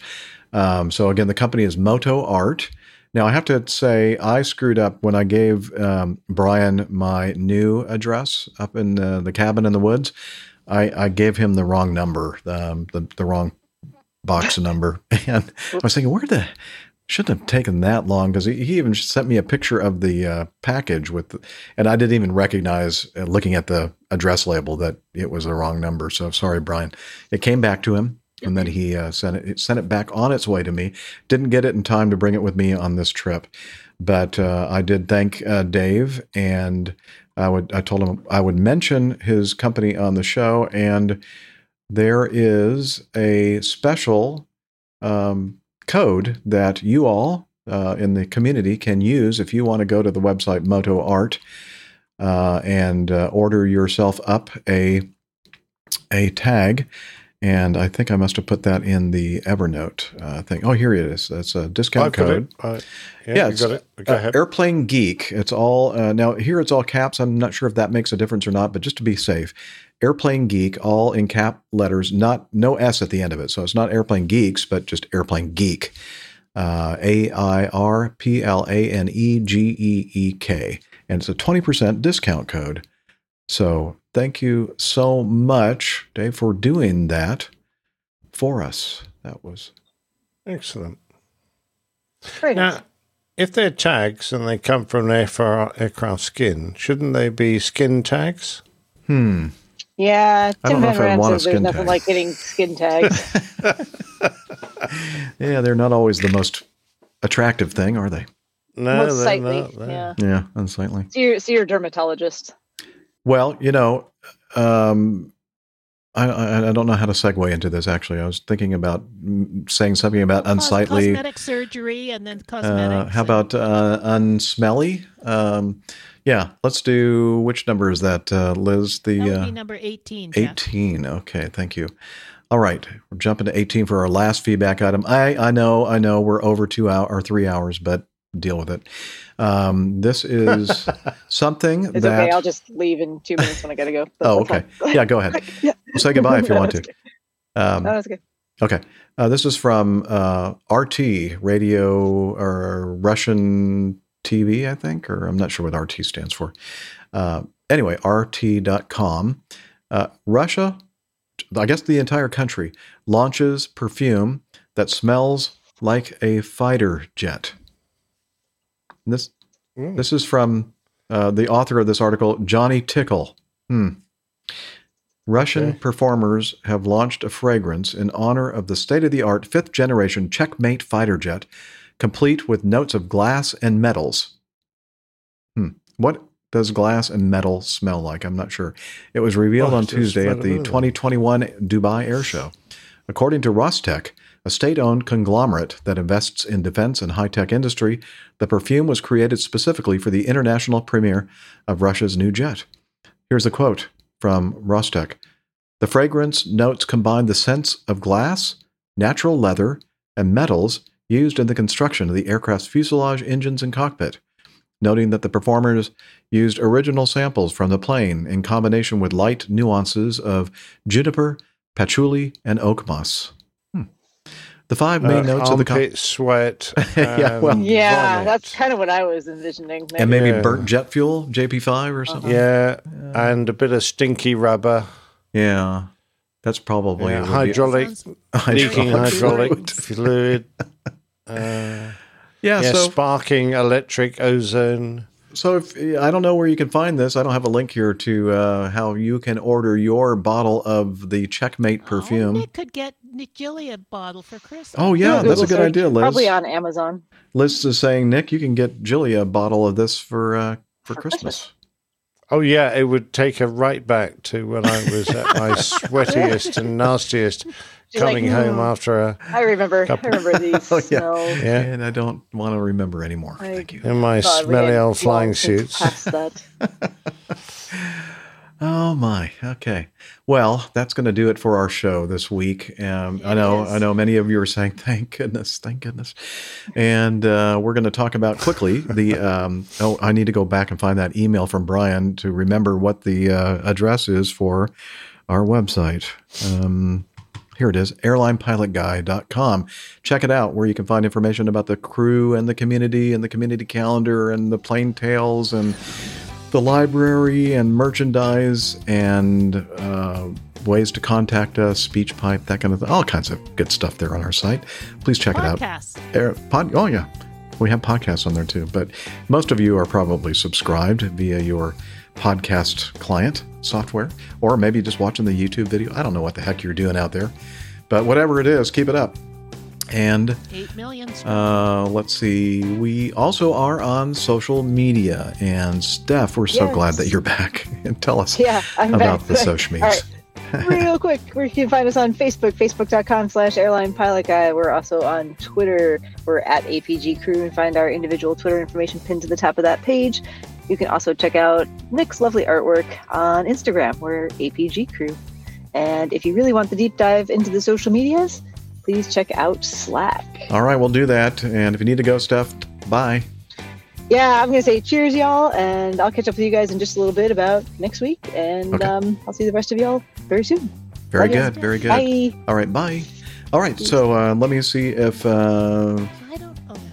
Um, so again, the company is Moto Art. Now I have to say I screwed up when I gave um, Brian my new address up in the, the cabin in the woods. I, I gave him the wrong number, um, the the wrong box number, and I was thinking, where the shouldn't have taken that long because he, he even sent me a picture of the uh, package with, the, and I didn't even recognize uh, looking at the address label that it was the wrong number. So sorry, Brian. It came back to him, and then he uh, sent it sent it back on its way to me. Didn't get it in time to bring it with me on this trip, but uh, I did thank uh, Dave, and I would I told him I would mention his company on the show, and there is a special um, code that you all uh, in the community can use if you want to go to the website Moto Art uh, and uh, order yourself up a a tag. And I think I must have put that in the Evernote uh, thing. Oh, here it is. That's a discount code. yeah, you it's, got it. Go. Airplane Geek. It's all uh, now here. It's all caps. I'm not sure if that makes a difference or not, but just to be safe, Airplane Geek, all in cap letters, not no s at the end of it. So it's not Airplane Geeks, but just Airplane Geek. Uh, A I R P L A N E G E E K, and it's a twenty percent discount code. So thank you so much, Dave, for doing that for us. That was Excellent. Very nice. Now, if they're tags and they come from an aircraft skin, shouldn't they be skin tags? hmm. Yeah, I don't Tim know Van if I want a says there's skin nothing tag. like getting skin tags. Yeah, they're not always the most attractive thing, are they? No, Most sightly. not. Yeah. Yeah, unsightly. See your, see your dermatologist. Well, you know, um, I, I I don't know how to segue into this. Actually, I was thinking about saying something about Cos- unsightly. cosmetic surgery and then Uh, how about uh, unsmelly? Um, yeah, let's do. Which number is that, uh, Liz? The that would uh, be number 18. Jeff. 18. Okay, thank you. All right, we're jumping to 18 for our last feedback item. I I know I know we're over two hour or three hours, but deal with it. Um, this is something It's that. okay. I'll just leave in two minutes when I gotta go. That's- oh, okay. Yeah, go ahead. Yeah. Say goodbye if you No, want to. okay. Um, No, that's okay. Okay. Uh, this is from uh, RT Radio or Russian TV, I think, or I'm not sure what RT stands for. Uh, anyway, RT.com. Uh, Russia, I guess the entire country, launches perfume that smells like a fighter jet. This this is from uh, the author of this article, Johnny Tickle. Hmm. Russian performers have launched a fragrance in honor of the state of the art fifth generation Checkmate fighter jet, complete with notes of glass and metals. Hmm. What does glass and metal smell like? I'm not sure. It was revealed Oh, on Tuesday at the 2021 Dubai Air Show. According to Rostec, a state owned conglomerate that invests in defense and high tech industry, the perfume was created specifically for the international premiere of Russia's new jet. Here's a quote from Rostec The fragrance notes combine the scents of glass, natural leather, and metals used in the construction of the aircraft's fuselage, engines, and cockpit, noting that the performers used original samples from the plane in combination with light nuances of juniper, patchouli, and oak moss. Hmm. The five main Uh, notes of the co- armpit sweat. Yeah, well- Yeah, vomit. that's kind of what I was envisioning. and maybe Yeah. burnt jet fuel, JP5 or something. Yeah, and a bit of stinky rubber. Yeah, that's probably Yeah, would be- hydraulic, leaking Hydraulic hydraulic fluid. Uh, Yeah, so- sparking electric ozone. So if I don't know where you can find this, I don't have a link here to uh, how you can order your bottle of the Checkmate perfume. Nick could get Nick Jilly a bottle for Christmas. Oh, yeah, that's a good search. idea, Liz. Probably on Amazon. Liz is saying, Nick, you can get Jilly a bottle of this for uh, for Christmas. Oh yeah, it would take her right back to when I was at my sweatiest and nastiest, She's coming like, home "Mm, after a I remember. I remember these Oh, yeah. smells. yeah And I don't want to remember anymore. Thank you. in my God, smelly old flying suits. that. Oh my. Okay. Well, that's going to do it for our show this week. Um, I know. I know. Many of you are saying, "Thank goodness, thank goodness," and uh, we're going to talk about quickly the. Um, oh, I need to go back and find that email from Brian to remember what the uh, address is for our website. Um, here it is, airlinepilotguy.com. Check it out where you can find information about the crew and the community and the community calendar and the plane tales and the library and merchandise and uh, ways to contact us, SpeakPipe, that kind of thing. All kinds of good stuff there on our site. Please check it out. Air, pod, oh, yeah. We have podcasts on there too. But most of you are probably subscribed via your podcast client software, or maybe just watching the YouTube video. I don't know what the heck you're doing out there. But whatever it is, keep it up. And Eight million. uh, let's see. We also are on social media. And Steph, we're so Yes. glad that you're back. and tell us Yeah, I'm about back. the social All medias. right. Real quick, where you can find us on Facebook, facebook.com slash airline pilot guy. We're also on Twitter. We're at APG Crew and find our individual Twitter information pinned to the top of that page. You can also check out Nick's lovely artwork on Instagram. We're APG Crew. And if you really want the deep dive into the social medias, please check out Slack. All right, we'll do that. And if you need to go, Steph, bye. Yeah, I'm going to say cheers, y'all, and I'll catch up with you guys in just a little bit about next week. And Okay. um, I'll see the rest of y'all very soon. Very Love good. Very good. Bye. All right, bye. All right, so uh, let me see if uh,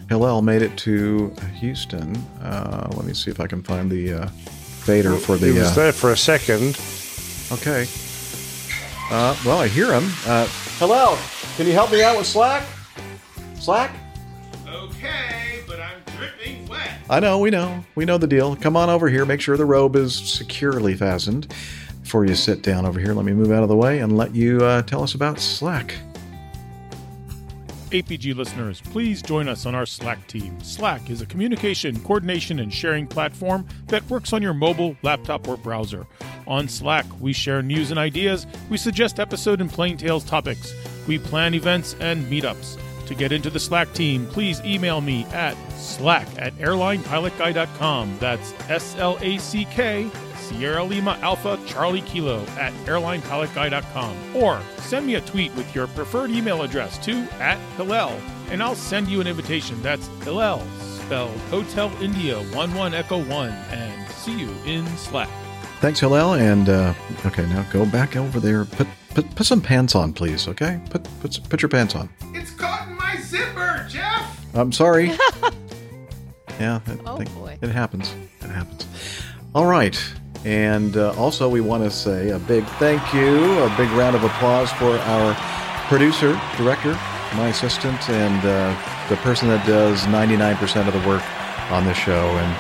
Hillel made it to Houston. Uh, let me see if I can find the uh, fader for the. He was uh, there for a second. Okay. Uh, well, I hear him. Uh, Hillel, can you help me out with Slack? Slack? Okay, but I'm dripping wet. I know, we know. We know the deal. Come on over here. Make sure the robe is securely fastened before you sit down over here. Let me move out of the way and let you uh, tell us about Slack. APG listeners, please join us on our Slack team. Slack is a communication, coordination, and sharing platform that works on your mobile, laptop, or browser. On Slack, we share news and ideas, we suggest episode and plain tales topics, we plan events and meetups. To get into the Slack team, please email me at slack at airlinepilotguy.com. That's S L A C K Sierra Lima Alpha Charlie Kilo at airlinepilotguy.com. Or send me a tweet with your preferred email address to at Hillel, and I'll send you an invitation. That's Hillel, spelled Hotel India 11 Echo 1, and see you in Slack. Thanks, Hillel. And uh, okay, now go back over there. Put put put some pants on, please. Okay, put put put your pants on. It's caught in my zipper, Jeff! I'm sorry. yeah, it, Oh, think- boy. it happens. It happens. All right. And uh, also, we want to say a big thank you, a big round of applause for our producer, director, my assistant, and uh, the person that does 99% of the work on this show. And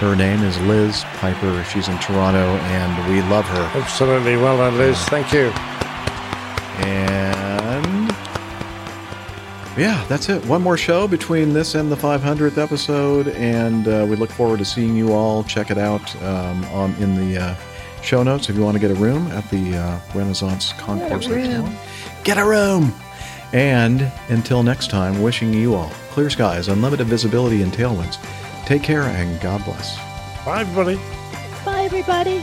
her name is Liz Piper. She's in Toronto, and we love her. Absolutely. Well done, Liz. Thank you. And yeah, that's it. One more show between this and the 500th episode, and uh, we look forward to seeing you all. Check it out um, on in the uh, show notes if you want to get a room at the uh, Renaissance Concourse Hotel. Get a room. And until next time, wishing you all clear skies, unlimited visibility, and tailwinds. Take care and God bless. Bye, everybody. Bye, everybody.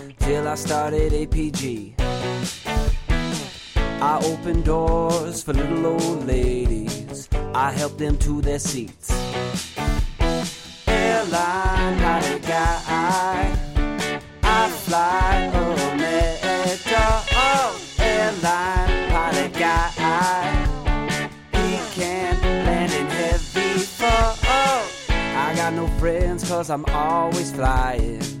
till I started APG. I opened doors for little old ladies, I helped them to their seats. Airline pilot guy, I fly America. Oh, airline pilot guy, he can land in heavy fall. I got no friends cause I'm always flying.